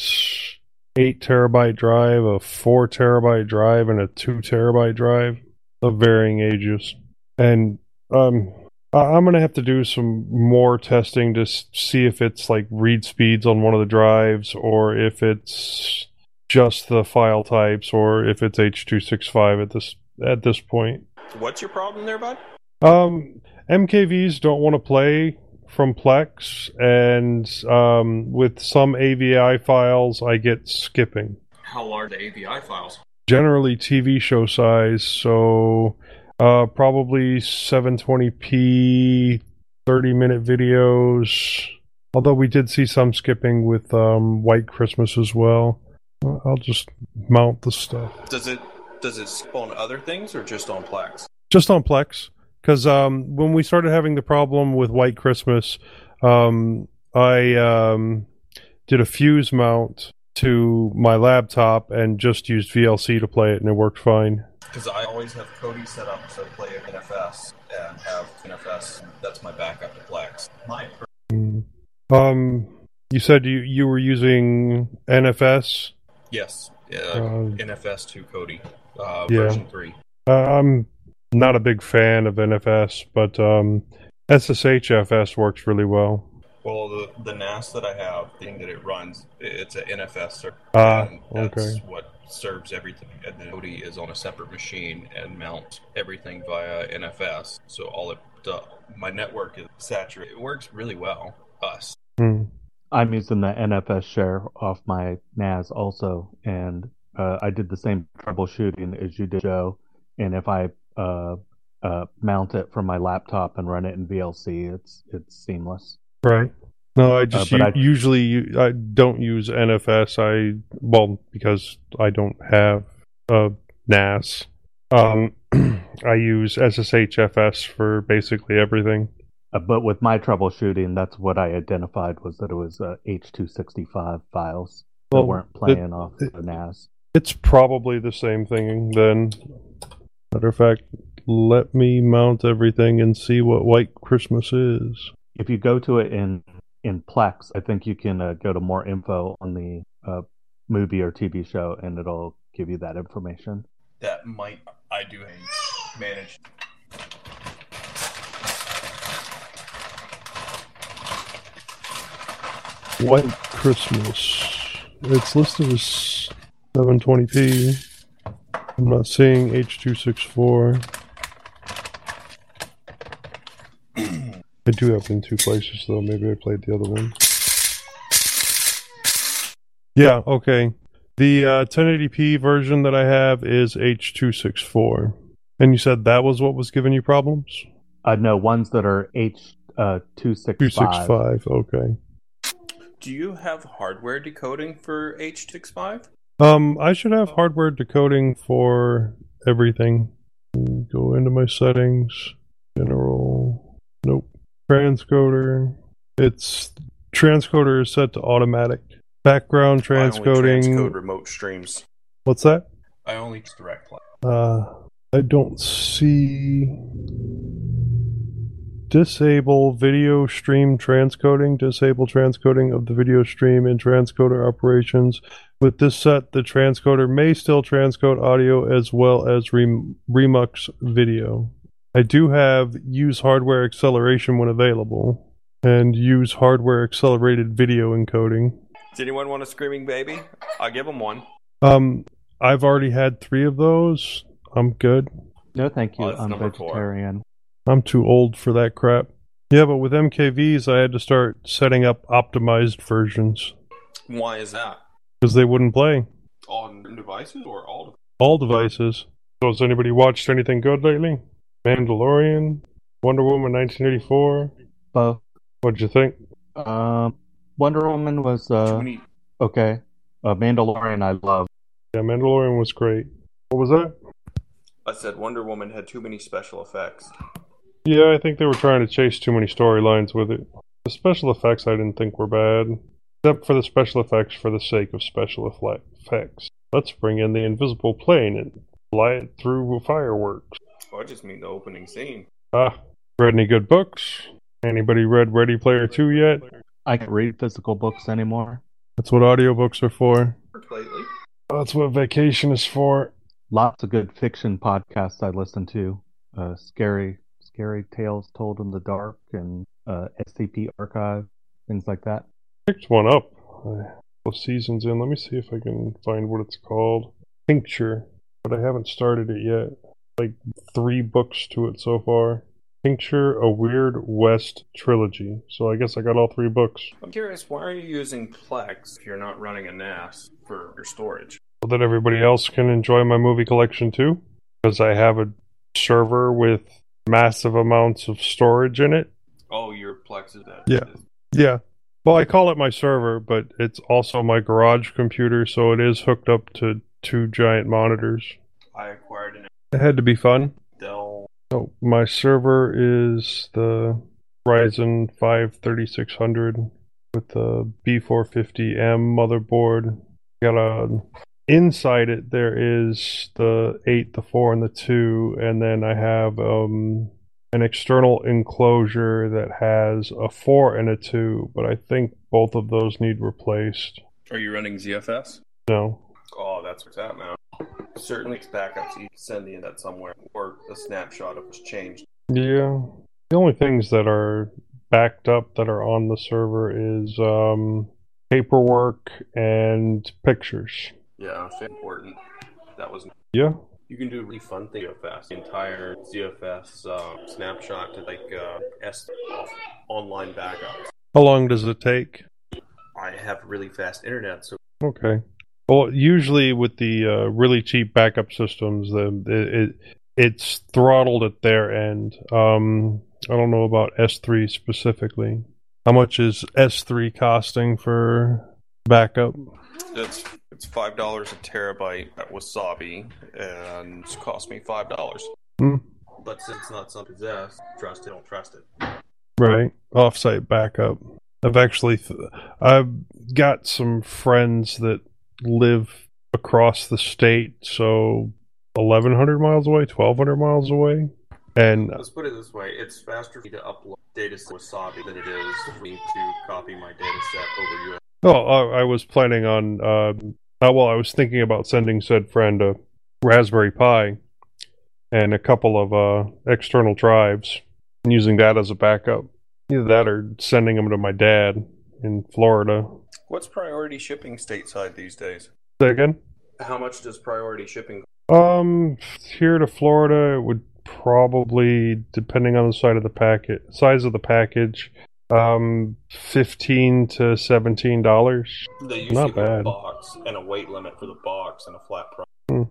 eight terabyte drive, a four terabyte drive, and a two terabyte drive of varying ages. And um, I'm gonna have to do some more testing to see if it's like read speeds on one of the drives, or if it's just the file types, or if it's H265 at this at this point. What's your problem there, bud? Um, MKVs don't want to play from Plex, and um, with some AVI files, I get skipping. How large are the AVI files? Generally, TV show size, so uh, probably 720p, 30 minute videos. Although we did see some skipping with um, White Christmas as well. Uh, I'll just mount the stuff. Does it does it skip on other things or just on Plex? just on Plex because um, when we started having the problem with White Christmas, um, I um, did a fuse mount to my laptop and just used VLC to play it, and it worked fine. Because I always have Kodi set up to play NFS and have NFS. That's my backup to Plex. My Um, you said you you were using NFS. yes, uh, Um, NFS to Kodi uh, yeah. version three. Uh, I'm not a big fan of NFS, but um, SSHFS works really well. Well, the the NAS that I have, the thing that it runs, it's an NFS server. Ah, and that's okay. what serves everything. And then Kodi is on a separate machine and mounts everything via NFS. So all it uh, my network is saturated. It works really well. Us. Hmm. I'm using the NFS share off my NAS also, and uh, I did the same troubleshooting as you did, Joe. And if I uh, uh, mount it from my laptop and run it in VLC, it's it's seamless. Right. No, I just Uh, u- I- usually u- I don't use NFS. I well because I don't have a NAS. Um, I use SSHFS for basically everything. Uh, but with my troubleshooting, that's what I identified was that it was uh, H265 files that Well, weren't playing it- off it- the NAS. It's probably the same thing then. Matter of fact, let me mount everything and see what White Christmas is. If you go to it in in Plex, I think you can uh, go to more info on the uh, movie or TV show, and it'll give you that information. That might I do manage. White Christmas. It's listed as 720p. I'm not seeing H264. I do have it in two places though. Maybe I played the other one. Yeah, okay. The uh, 1080p version that I have is H264. And you said that was what was giving you problems? Uh, no, ones that are H uh, 265. 265, okay. Do you have hardware decoding for H65? Um, I should have hardware decoding for everything. Go into my settings, general. Nope. Transcoder. It's transcoder is set to automatic. Background transcoding. I only transcoding. transcode remote streams. What's that? I only direct play. Uh, I don't see disable video stream transcoding, disable transcoding of the video stream in transcoder operations. With this set, the transcoder may still transcode audio as well as rem- Remux video. I do have use hardware acceleration when available, and use hardware accelerated video encoding. Does anyone want a screaming baby? I'll give them one. Um, I've already had three of those. I'm good. No, thank you. Oh, I'm number four. vegetarian. I'm too old for that crap. Yeah, but with MKVs, I had to start setting up optimized versions Why is that? because they wouldn't play On devices or all? all devices. So, has anybody watched anything good lately? Mandalorian, Wonder Woman 1984. Both. What'd you think? Um, Wonder Woman was uh, many- okay. Uh, Mandalorian, I love. Yeah, Mandalorian was great. What was that? I said Wonder Woman had too many special effects. Yeah, I think they were trying to chase too many storylines with it. The special effects I didn't think were bad, except for the special effects for the sake of special effects. Let's bring in the invisible plane and fly it through fireworks. I just mean the opening scene. Ah, read any good books? Anybody read Ready Player 2 yet? I can't read physical books anymore. That's what audiobooks are for. Lately. That's what vacation is for. Lots of good fiction podcasts I listen to. Uh, scary, scary tales told in the dark, and uh, SCP Archive, things like that. Picked one up. A seasons in. Let me see if I can find what it's called. Tincture, but I haven't started it yet. Like three books to it so far. Tincture, a Weird West trilogy. So I guess I got all three books. I'm curious, why are you using Plex if you're not running a NAS for your storage? so that everybody else can enjoy my movie collection too. Because I have a server with massive amounts of storage in it. Oh, your Plex is that. Yeah. Yeah. Well, I call it my server, but it's also my garage computer, so it is hooked up to two giant monitors. I acquired an It had to be fun. Dell. So my server is the Ryzen 5 3600 with the B450M motherboard. Got a inside it there is the 8, the 4 and the 2 and then I have um an external enclosure that has a 4 and a 2, but I think both of those need replaced. Are you running ZFS? No. Oh, that's what's that now. Certainly, it's backups. You can send the that somewhere or a snapshot of what's changed. Yeah. The only things that are backed up that are on the server is um, paperwork and pictures. Yeah, it's important. That was. Yeah. You can do a really fun thing ZFS. The entire ZFS uh, snapshot to like uh, S online backups. How long does it take? I have really fast internet, so Okay. Well, usually with the uh, really cheap backup systems, the it, it it's throttled at their end. Um, I don't know about S3 specifically. How much is S3 costing for backup? it's it's five dollars a terabyte at Wasabi, and it's cost me five dollars. Hmm. But since it's not something possessed, trust it, don't trust it. Right. Offsite backup. I've actually, th- I've got some friends that live across the state, so 1,100 miles away, 1,200 miles away. And Let's put it this way: it's faster for me to upload data to Wasabi than it is for me to copy my data set over USB. Oh, I, I was planning on. Um, uh, well, I was thinking about sending said friend a Raspberry Pi and a couple of uh, external drives, and using that as a backup. Either that or sending them to my dad in Florida. What's priority shipping stateside these days? Say again. How much does priority shipping? Um, here to Florida, it would probably, depending on the side of the packet, size of the package, um, fifteen to seventeen dollars. They usually Not have a bad. box and a weight limit for the box and a flat price. Hmm.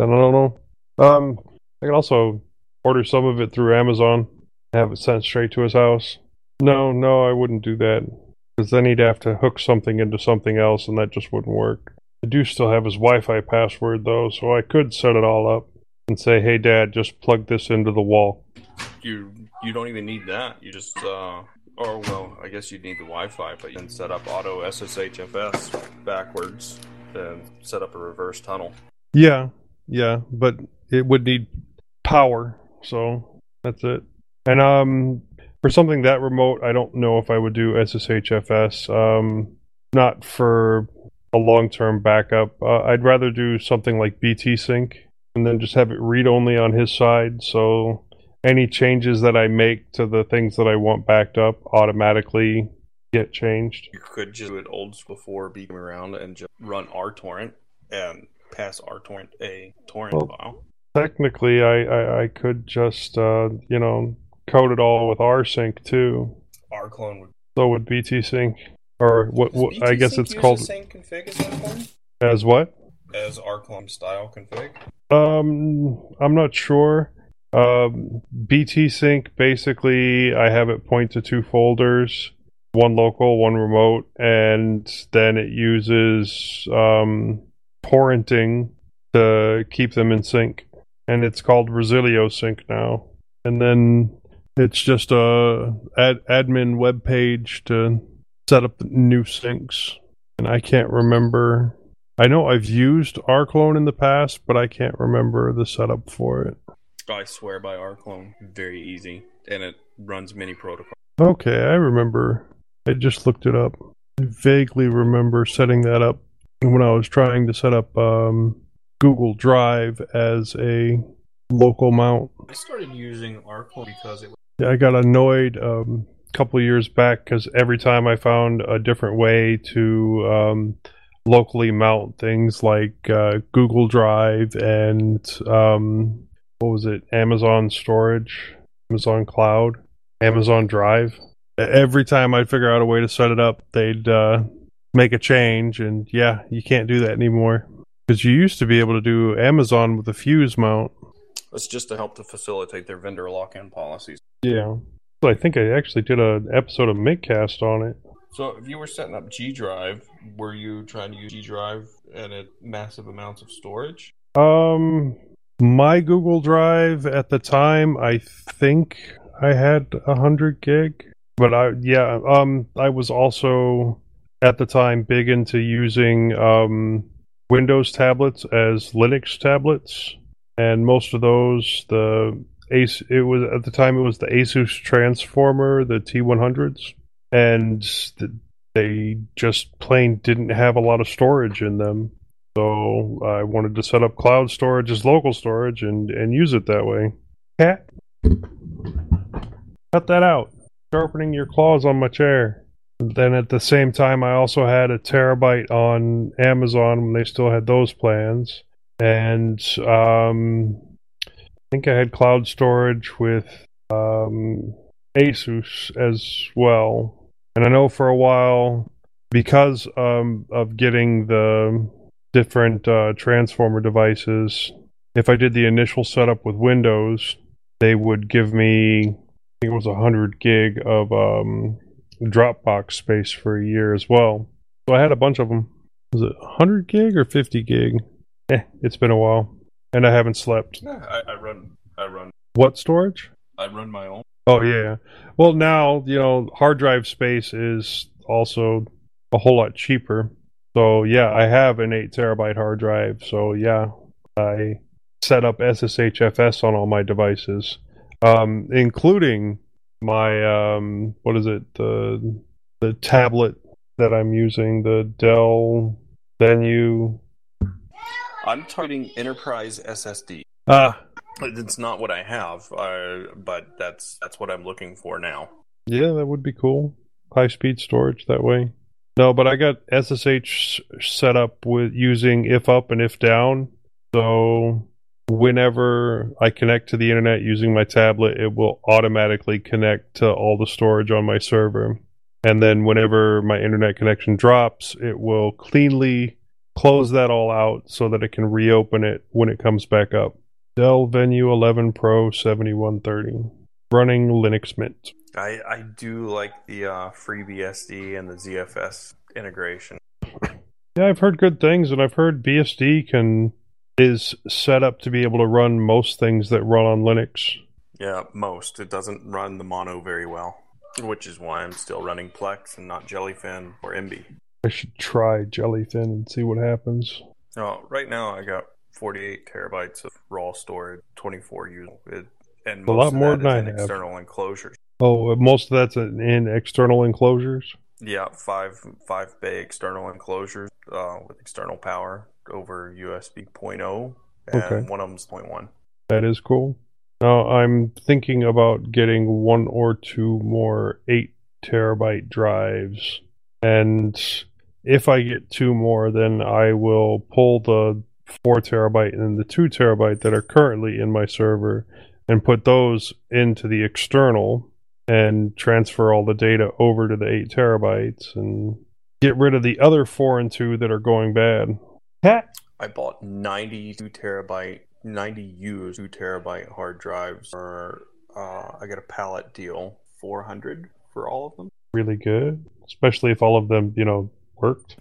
I don't know. Um, I can also order some of it through Amazon, have it sent straight to his house. No, no, I wouldn't do that because then he'd have to hook something into something else, and that just wouldn't work. I do still have his Wi-Fi password though, so I could set it all up and say, "Hey, Dad, just plug this into the wall." You you don't even need that. You just uh, or well, I guess you'd need the Wi-Fi, but you can set up auto SSHFS backwards and set up a reverse tunnel. Yeah, yeah, but it would need power, so that's it. And um, for something that remote, I don't know if I would do SSHFS. Um, not for a long-term backup. Uh, I'd rather do something like BT Sync and then just have it read only on his side. So any changes that I make to the things that I want backed up automatically get changed. You could just do it old before beating around and just run RTorrent and pass RTorrent a torrent Well, file. Technically, I, I, I could just, uh, you know, code it all with rsync too. rclone would. So would BT Sync. Or what, what I guess it's called same config as rclone as what? as rclone style config. Um, I'm not sure. Um, BT Sync basically, I have it point to two folders, one local, one remote, and then it uses um, torrenting to keep them in sync, and it's called Resilio Sync now. And then it's just a ad- admin web page to set up new syncs, and I can't remember. I know I've used rclone in the past, but I can't remember the setup for it. I swear by rclone, very easy, and it runs many protocols. Okay, I remember. I just looked it up. I vaguely remember setting that up when I was trying to set up um, Google Drive as a local mount. I started using rclone because it was I got annoyed um, a couple of years back because every time I found a different way to um, locally mount things like uh, Google Drive and um, what was it, Amazon Storage, Amazon Cloud, Amazon Drive. Every time I'd figure out a way to set it up, they'd uh, make a change, and yeah, you can't do that anymore because you used to be able to do Amazon with a fuse mount. It's just to help to facilitate their vendor lock-in policies. Yeah. So I think I actually did an episode of Makecast on it. So if you were setting up G Drive, were you trying to use G Drive and at a massive amounts of storage? Um, my Google Drive at the time, I think I had a hundred gig, but I yeah, um, I was also at the time big into using um Windows tablets as Linux tablets, and most of those the Ace it was at the time it was the Asus Transformer, the T100s, and th- they just plain didn't have a lot of storage in them. So I wanted to set up cloud storage as local storage and, and use it that way. Cat, cut that out. Sharpening your claws on my chair. Then at the same time, I also had a terabyte on Amazon when they still had those plans, and um, I think I had cloud storage with um, Asus as well. And I know for a while, because um, of getting the different uh, transformer devices, if I did the initial setup with Windows, they would give me, I think it was 100 gig of um, Dropbox space for a year as well. So I had a bunch of them. Was it 100 gig or 50 gig? Eh, it's been a while. And I haven't slept. Yeah, I, I run I run. What storage? I run my own. Oh yeah. Well, now you know hard drive space is also a whole lot cheaper. So yeah, I have an eight terabyte hard drive. So yeah, I set up SSHFS on all my devices, um, including my um, what is it the the tablet that I'm using, the Dell Venue. I'm targeting enterprise SSD. Ah, It's not what I have, uh, but that's that's what I'm looking for now. yeah, that would be cool. High speed storage that way. No, but I got SSH set up with using if up and if down. So whenever I connect to the internet using my tablet, it will automatically connect to all the storage on my server. And then whenever my internet connection drops, it will cleanly close that all out so that it can reopen it when it comes back up. Dell Venue 11 Pro 7130 running Linux Mint. I, I do like the uh, FreeBSD and the ZFS integration. Yeah, I've heard good things, and I've heard BSD can is set up to be able to run most things that run on Linux. Yeah, most. It doesn't run the mono very well, which is why I'm still running Plex and not Jellyfin or Emby. I should try Jellyfin and see what happens. No, right now I got 48 terabytes of raw storage, 24 usable, it, and A lot of more than I in have. external enclosures. Oh, uh, most of that's in in external enclosures. Yeah, five five bay external enclosures uh, with external power over USB 0.0, and Okay. one of them's 0.1. That is cool. Now I'm thinking about getting one or two more eight terabyte drives, and if I get two more, then I will pull the four terabyte and the two terabyte that are currently in my server and put those into the external and transfer all the data over to the eight terabytes and get rid of the other four and two that are going bad. Cat. I bought 92 terabyte, 90 used 2 terabyte hard drives for, uh, I got a pallet deal, 400 for all of them. Really good, especially if all of them, you know, worked.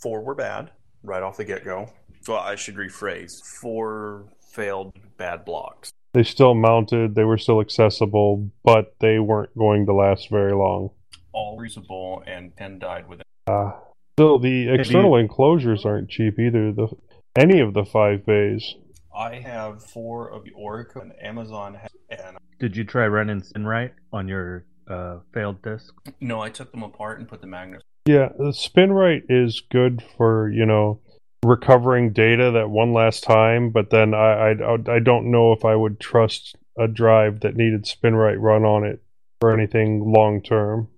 Four were bad right off the get go. Well, I should rephrase four failed bad blocks. They still mounted, they were still accessible, but they weren't going to last very long. All reusable, and 10 died within. Uh, still, the external enclosures aren't cheap either. The any of the five bays. I have four of the Oracle and Amazon, has, and Did you try running SpinRite on your uh, failed disk? no, I took them apart and put the magnets. Yeah, the SpinRite is good for you know recovering data that one last time, but then I I, I don't know if I would trust a drive that needed SpinRite run on it for anything long term.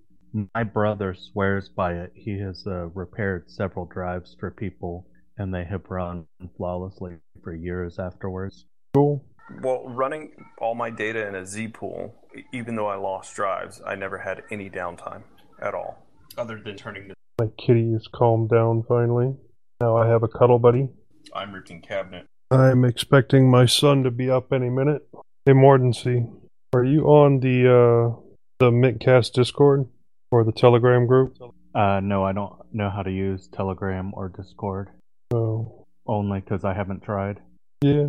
My brother swears by it. He has uh, repaired several drives for people, and they have run flawlessly for years afterwards. Cool. Well, running all my data in a Z pool, even though I lost drives, I never had any downtime at all, other than turning the. My kitty is calmed down finally. Now I have a cuddle buddy. I'm rooting cabinet. I'm expecting my son to be up any minute. Hey Mordancy, are you on the uh the Mintcast Discord or the Telegram group? Uh, no, I don't know how to use Telegram or Discord. Oh. Only because I haven't tried. Yeah.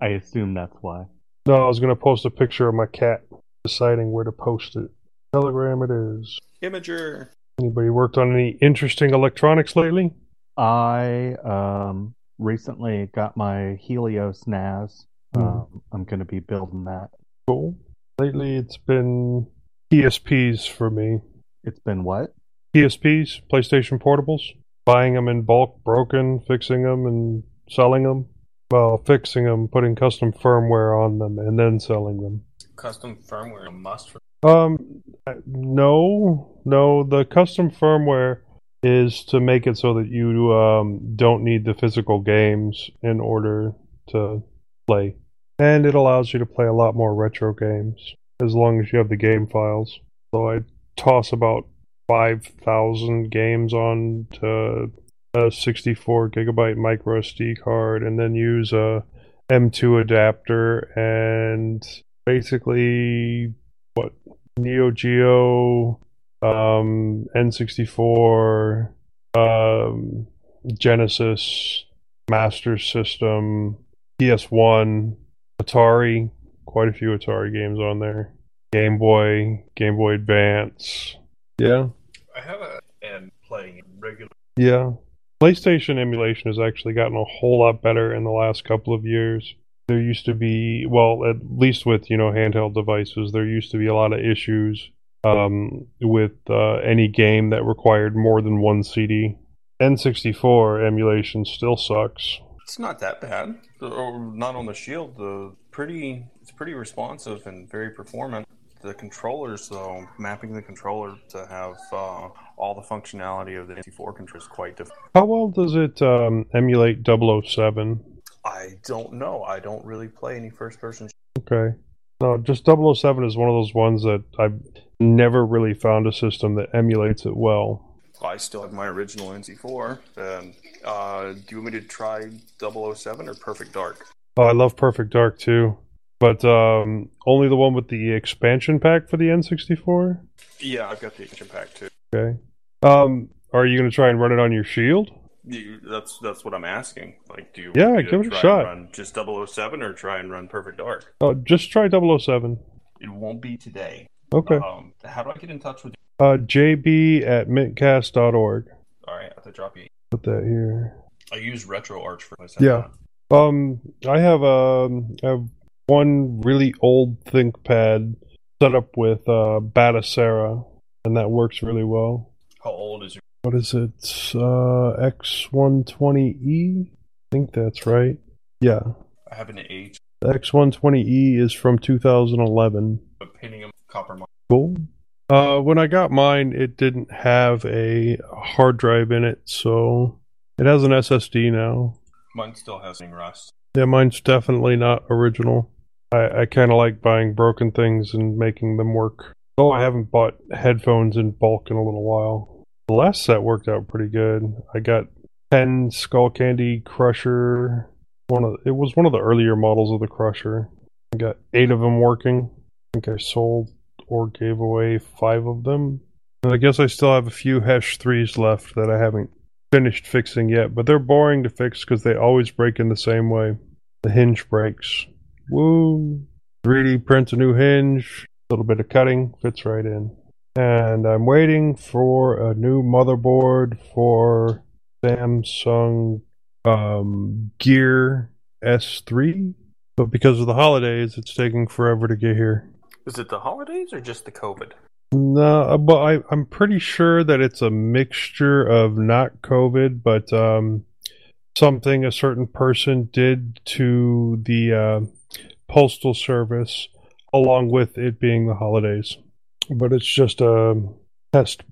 I assume that's why. No, I was gonna post a picture of my cat deciding where to post it. Telegram it is. Imgur. Anybody worked on any interesting electronics lately? I um recently got my Helios NAS. Hmm. Um, I'm going to be building that. Cool. Lately it's been PSPs for me. It's been what? PSPs, PlayStation Portables. Buying them in bulk, broken, fixing them, and selling them. Well, fixing them, putting custom firmware on them, and then selling them. Custom firmware a must for. Um, no, no. The custom firmware is to make it so that you um, don't need the physical games in order to play, and it allows you to play a lot more retro games as long as you have the game files. So I toss about five thousand games on to a 64 gigabyte micro SD card, and then use a M2 adapter and basically Neo Geo, um, N64, um, Genesis, Master System, PS1, Atari, quite a few Atari games on there. Game Boy, Game Boy Advance. Yeah, I have a and playing regular. yeah. PlayStation emulation has actually gotten a whole lot better in the last couple of years. There used to be, well, at least with you know handheld devices, there used to be a lot of issues um, with uh, any game that required more than one CD. N64 emulation still sucks. It's not that bad. Not on the Shield. The pretty, it's pretty responsive and very performant. The controllers, though, mapping the controller to have uh, all the functionality of the N64 controller is quite difficult. How well does it um, emulate 007? I don't know. I don't really play any first-person. Okay. No, just 007 is one of those ones that I've never really found a system that emulates it well. I still have my original N64. And uh, do you want me to try 007 or Perfect Dark? Oh, I love Perfect Dark too, but um, only the one with the expansion pack for the N64. Yeah, I've got the expansion pack too. Okay. Um, are you going to try and run it on your Shield? You, that's that's what I'm asking. Like, do you Yeah, want me to give it a shot. Run just 007 or try and run Perfect Dark? Oh, just try 007. It won't be today. Okay. Um, how do I get in touch with you? Uh, JB at mintcast.org. All right, I have to drop you. Put that here. I use RetroArch for my Yeah. Um, I have um, I have one really old ThinkPad set up with uh, Batocera, and that works really well. How old is your? What is it? Uh, X120E? I think that's right. Yeah. I have an H. The X120E is from 2011. Opinion copper. mo- Cool. Uh, when I got mine, it didn't have a hard drive in it, so it has an SSD now. Mine still has any rust. Yeah, mine's definitely not original. I, I kind of like buying broken things and making them work. Oh, I haven't bought headphones in bulk in a little while. The last set worked out pretty good. I got 10 Skullcandy Crusher. One of it was one of the earlier models of the Crusher. I got eight of them working. I think I sold or gave away five of them. And I guess I still have a few Hesh 3s left that I haven't finished fixing yet, but they're boring to fix because they always break in the same way. The hinge breaks. Woo! 3D prints a new hinge. A little bit of cutting fits right in. And I'm waiting for a new motherboard for Samsung um, Gear S3. But because of the holidays, it's taking forever to get here. Is it the holidays or just the COVID? No, but I, I'm pretty sure that it's a mixture of not COVID, but um, something a certain person did to the uh, postal service, along with it being the holidays. But it's just a test,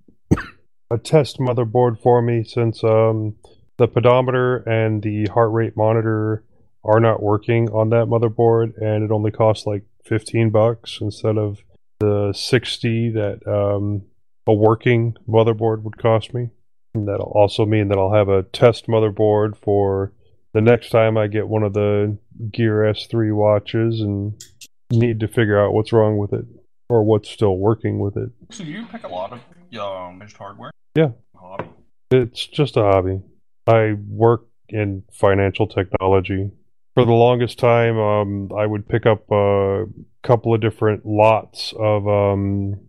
a test motherboard for me since um, the pedometer and the heart rate monitor are not working on that motherboard, and it only costs like 15 bucks instead of the 60 that um, a working motherboard would cost me. And that'll also mean that I'll have a test motherboard for the next time I get one of the Gear S3 watches and need to figure out what's wrong with it or what's still working with it. So you pick a lot of um, hardware. Yeah. Hobby. It's just a hobby. I work in financial technology. For the longest time, um, I would pick up a couple of different lots of um,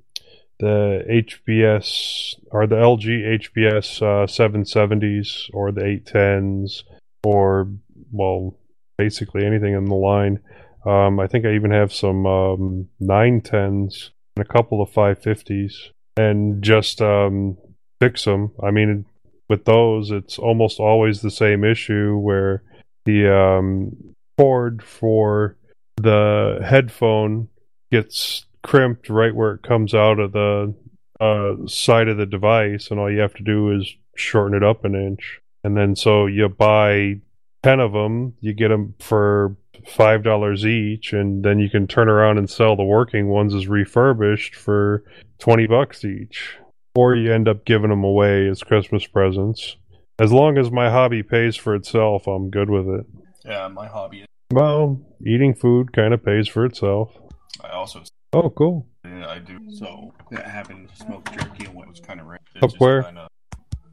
the HBS or the LG HBS uh, 770s or the 810s or, well, basically anything in the line. Um, I think I even have some um, 910s and a couple of 550s and just um, fix them. I mean, with those, it's almost always the same issue where the um, cord for the headphone gets crimped right where it comes out of the uh, side of the device, and all you have to do is shorten it up an inch. And then so you buy 10 of them, you get them for $5 each, and then you can turn around and sell the working ones as refurbished for 20 bucks each. Or you end up giving them away as Christmas presents. As long as my hobby pays for itself, I'm good with it. Yeah, my hobby. is Well, eating food kind of pays for itself. I also. Oh, cool. Yeah, I do. So I happened to smoke jerky and what was kind of rain. Up where? Kinda,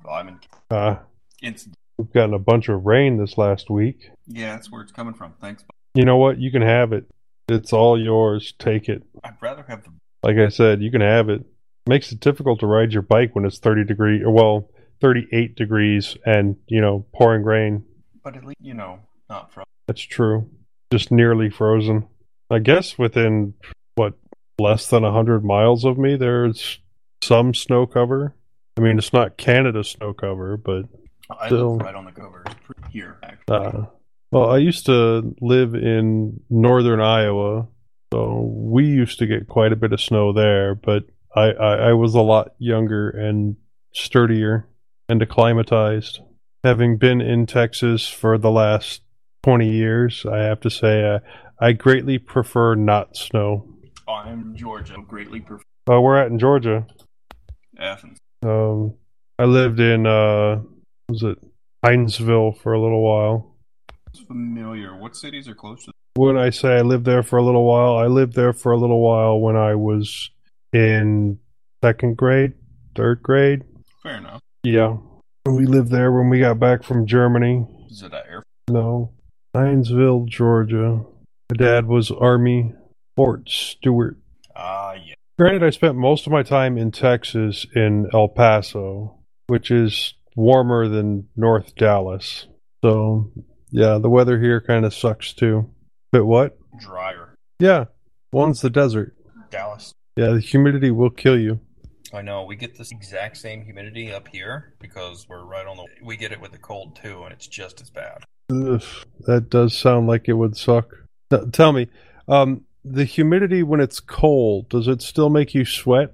well, I'm in. Uh, It's, we've gotten a bunch of rain this last week. yeah, that's where it's coming from. Thanks. You know what? You can have it. It's all yours. Take it. I'd rather have the. Like I said, you can have it. Makes it difficult to ride your bike when it's 30 degree, or well, 38 degrees and, you know, pouring rain. But at least, you know, not from. That's true. Just nearly frozen. I guess within, what, less than 100 miles of me, there's some snow cover. I mean, it's not Canada snow cover, but I still. live right on the cover here, actually. Uh, well, I used to live in northern Iowa, so we used to get quite a bit of snow there, but I, I, I was a lot younger and sturdier and acclimatized. Having been in Texas for the last 20 years, I have to say uh, I greatly prefer not snow. I'm in Georgia. Greatly prefer Uh, we're at in Georgia. Athens. Um, I lived in, uh, was it Hinesville for a little while. Familiar. What cities are close to? when I say I lived there for a little while, I lived there for a little while when I was in second grade, third grade. Fair enough. Yeah. We lived there when we got back from Germany. Is it at Air? No. Hinesville, Georgia. My dad was Army Fort Stewart. Ah, yeah. Granted, I spent most of my time in Texas in El Paso, which is warmer than North Dallas. So, yeah, the weather here kind of sucks too. But what? Drier. Yeah, one's the desert. Dallas. Yeah, the humidity will kill you. I know. We get this exact same humidity up here because we're right on the. We get it with the cold too, and it's just as bad. Ugh, that does sound like it would suck. Tell me, um, the humidity when it's cold, does it still make you sweat?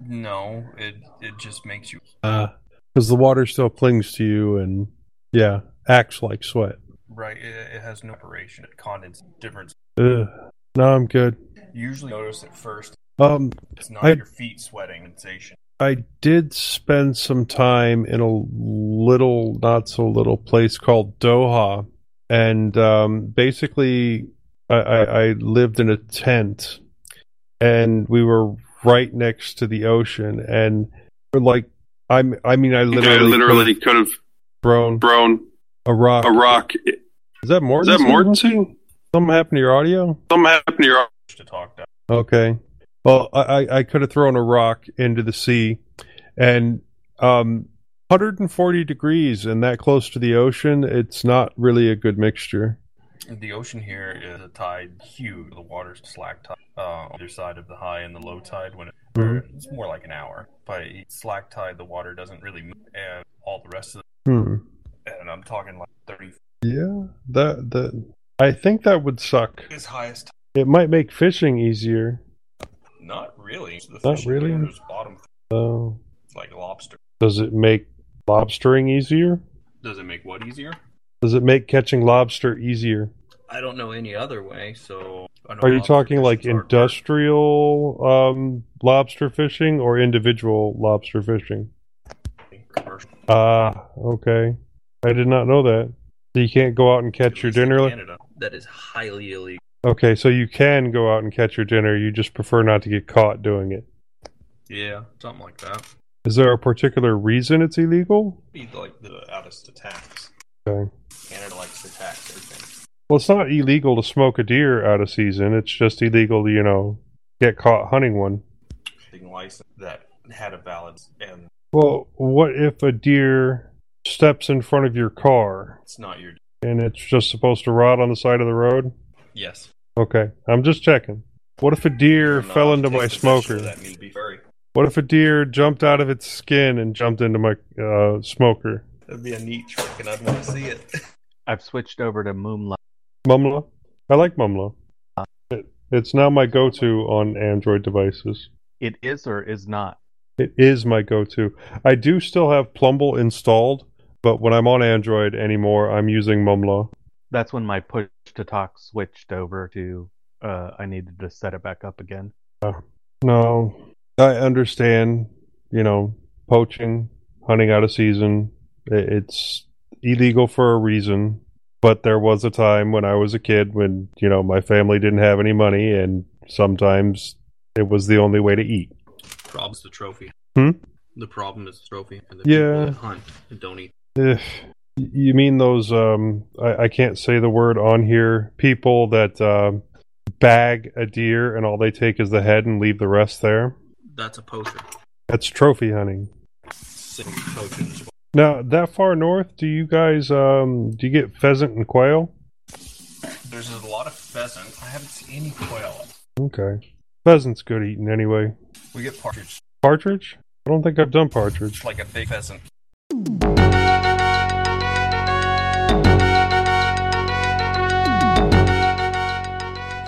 No, it it just makes you. Because the water still clings to you and, yeah, acts like sweat. Right. It, it has no operation. It condenses different. Ugh. No, I'm good. Usually notice at first. Um, It's not I- your feet sweating sensation. I did spend some time in a little, not so little place called Doha, and um, basically, I, I, I lived in a tent, and we were right next to the ocean, and like, I'm, I mean, I literally, literally could have thrown thrown a rock. a rock. Is that Is that Mortensen? Mortensen? Something happened to your audio? Something happened to your. To talk down. Okay. Well, I, I- I could have thrown a rock into the sea, and um, 140 degrees and that close to the ocean, it's not really a good mixture. The ocean here is a tide huge. The water's slack tide uh, on either side of the high and the low tide. When it, Mhm. it's more like an hour, but slack tide, the water doesn't really move, and all the rest of Hmm. It. And I'm talking like 30 Yeah, that that I think that would suck. is highest. It might make fishing easier. Not really. The Not fish really? here is bottom. Oh, It's like lobster. does it make lobstering easier? Does it make what easier? Does it make catching lobster easier? I don't know any other way. So Are you talking like industrial um, lobster fishing or individual lobster fishing? Commercial. Ah, okay. I did not know that. So you can't go out and catch your dinner. Canada. That is highly illegal. Okay, so you can go out and catch your dinner. You just prefer not to get caught doing it. Yeah, something like that. Is there a particular reason it's illegal? Be like the out of tax. Okay. Canada likes to tax everything. Well, it's not illegal to smoke a deer out of season. It's just illegal to, you know, get caught hunting one. License that had a valid and Well, what if a deer steps in front of your car it's not your. and it's just supposed to rot on the side of the road? Yes. Okay, I'm just checking. What if a deer fell into my smoker? That need be furry. What if a deer jumped out of its skin and jumped into my uh, smoker? That'd be a neat trick, and I'd want to see it. I've switched over to Moonlight. Mumla? I like Mumla. It, it's now my go-to on Android devices. It is or is not. It is my go-to. I do still have Plumble installed, but when I'm on Android anymore, I'm using Mumla. That's when my push to talk switched over to. Uh, I needed to set it back up again. No, I understand. You know, poaching, hunting out of season. It's illegal for a reason. But there was a time when I was a kid when you know my family didn't have any money, and sometimes it was the only way to eat. Problem's the trophy. Hmm? The problem is the trophy, and the Yeah. people that hunt and don't eat. If you mean those, um, I, I can't say the word on here. People that um, bag a deer and all they take is the head and leave the rest there. That's a poacher. That's trophy hunting. Now, that far north, do you guys um do you get pheasant and quail? There's a lot of pheasant. I haven't seen any quail. Okay. Pheasant's good eating anyway. We get partridge. Partridge? I don't think I've done partridge. It's like a big pheasant.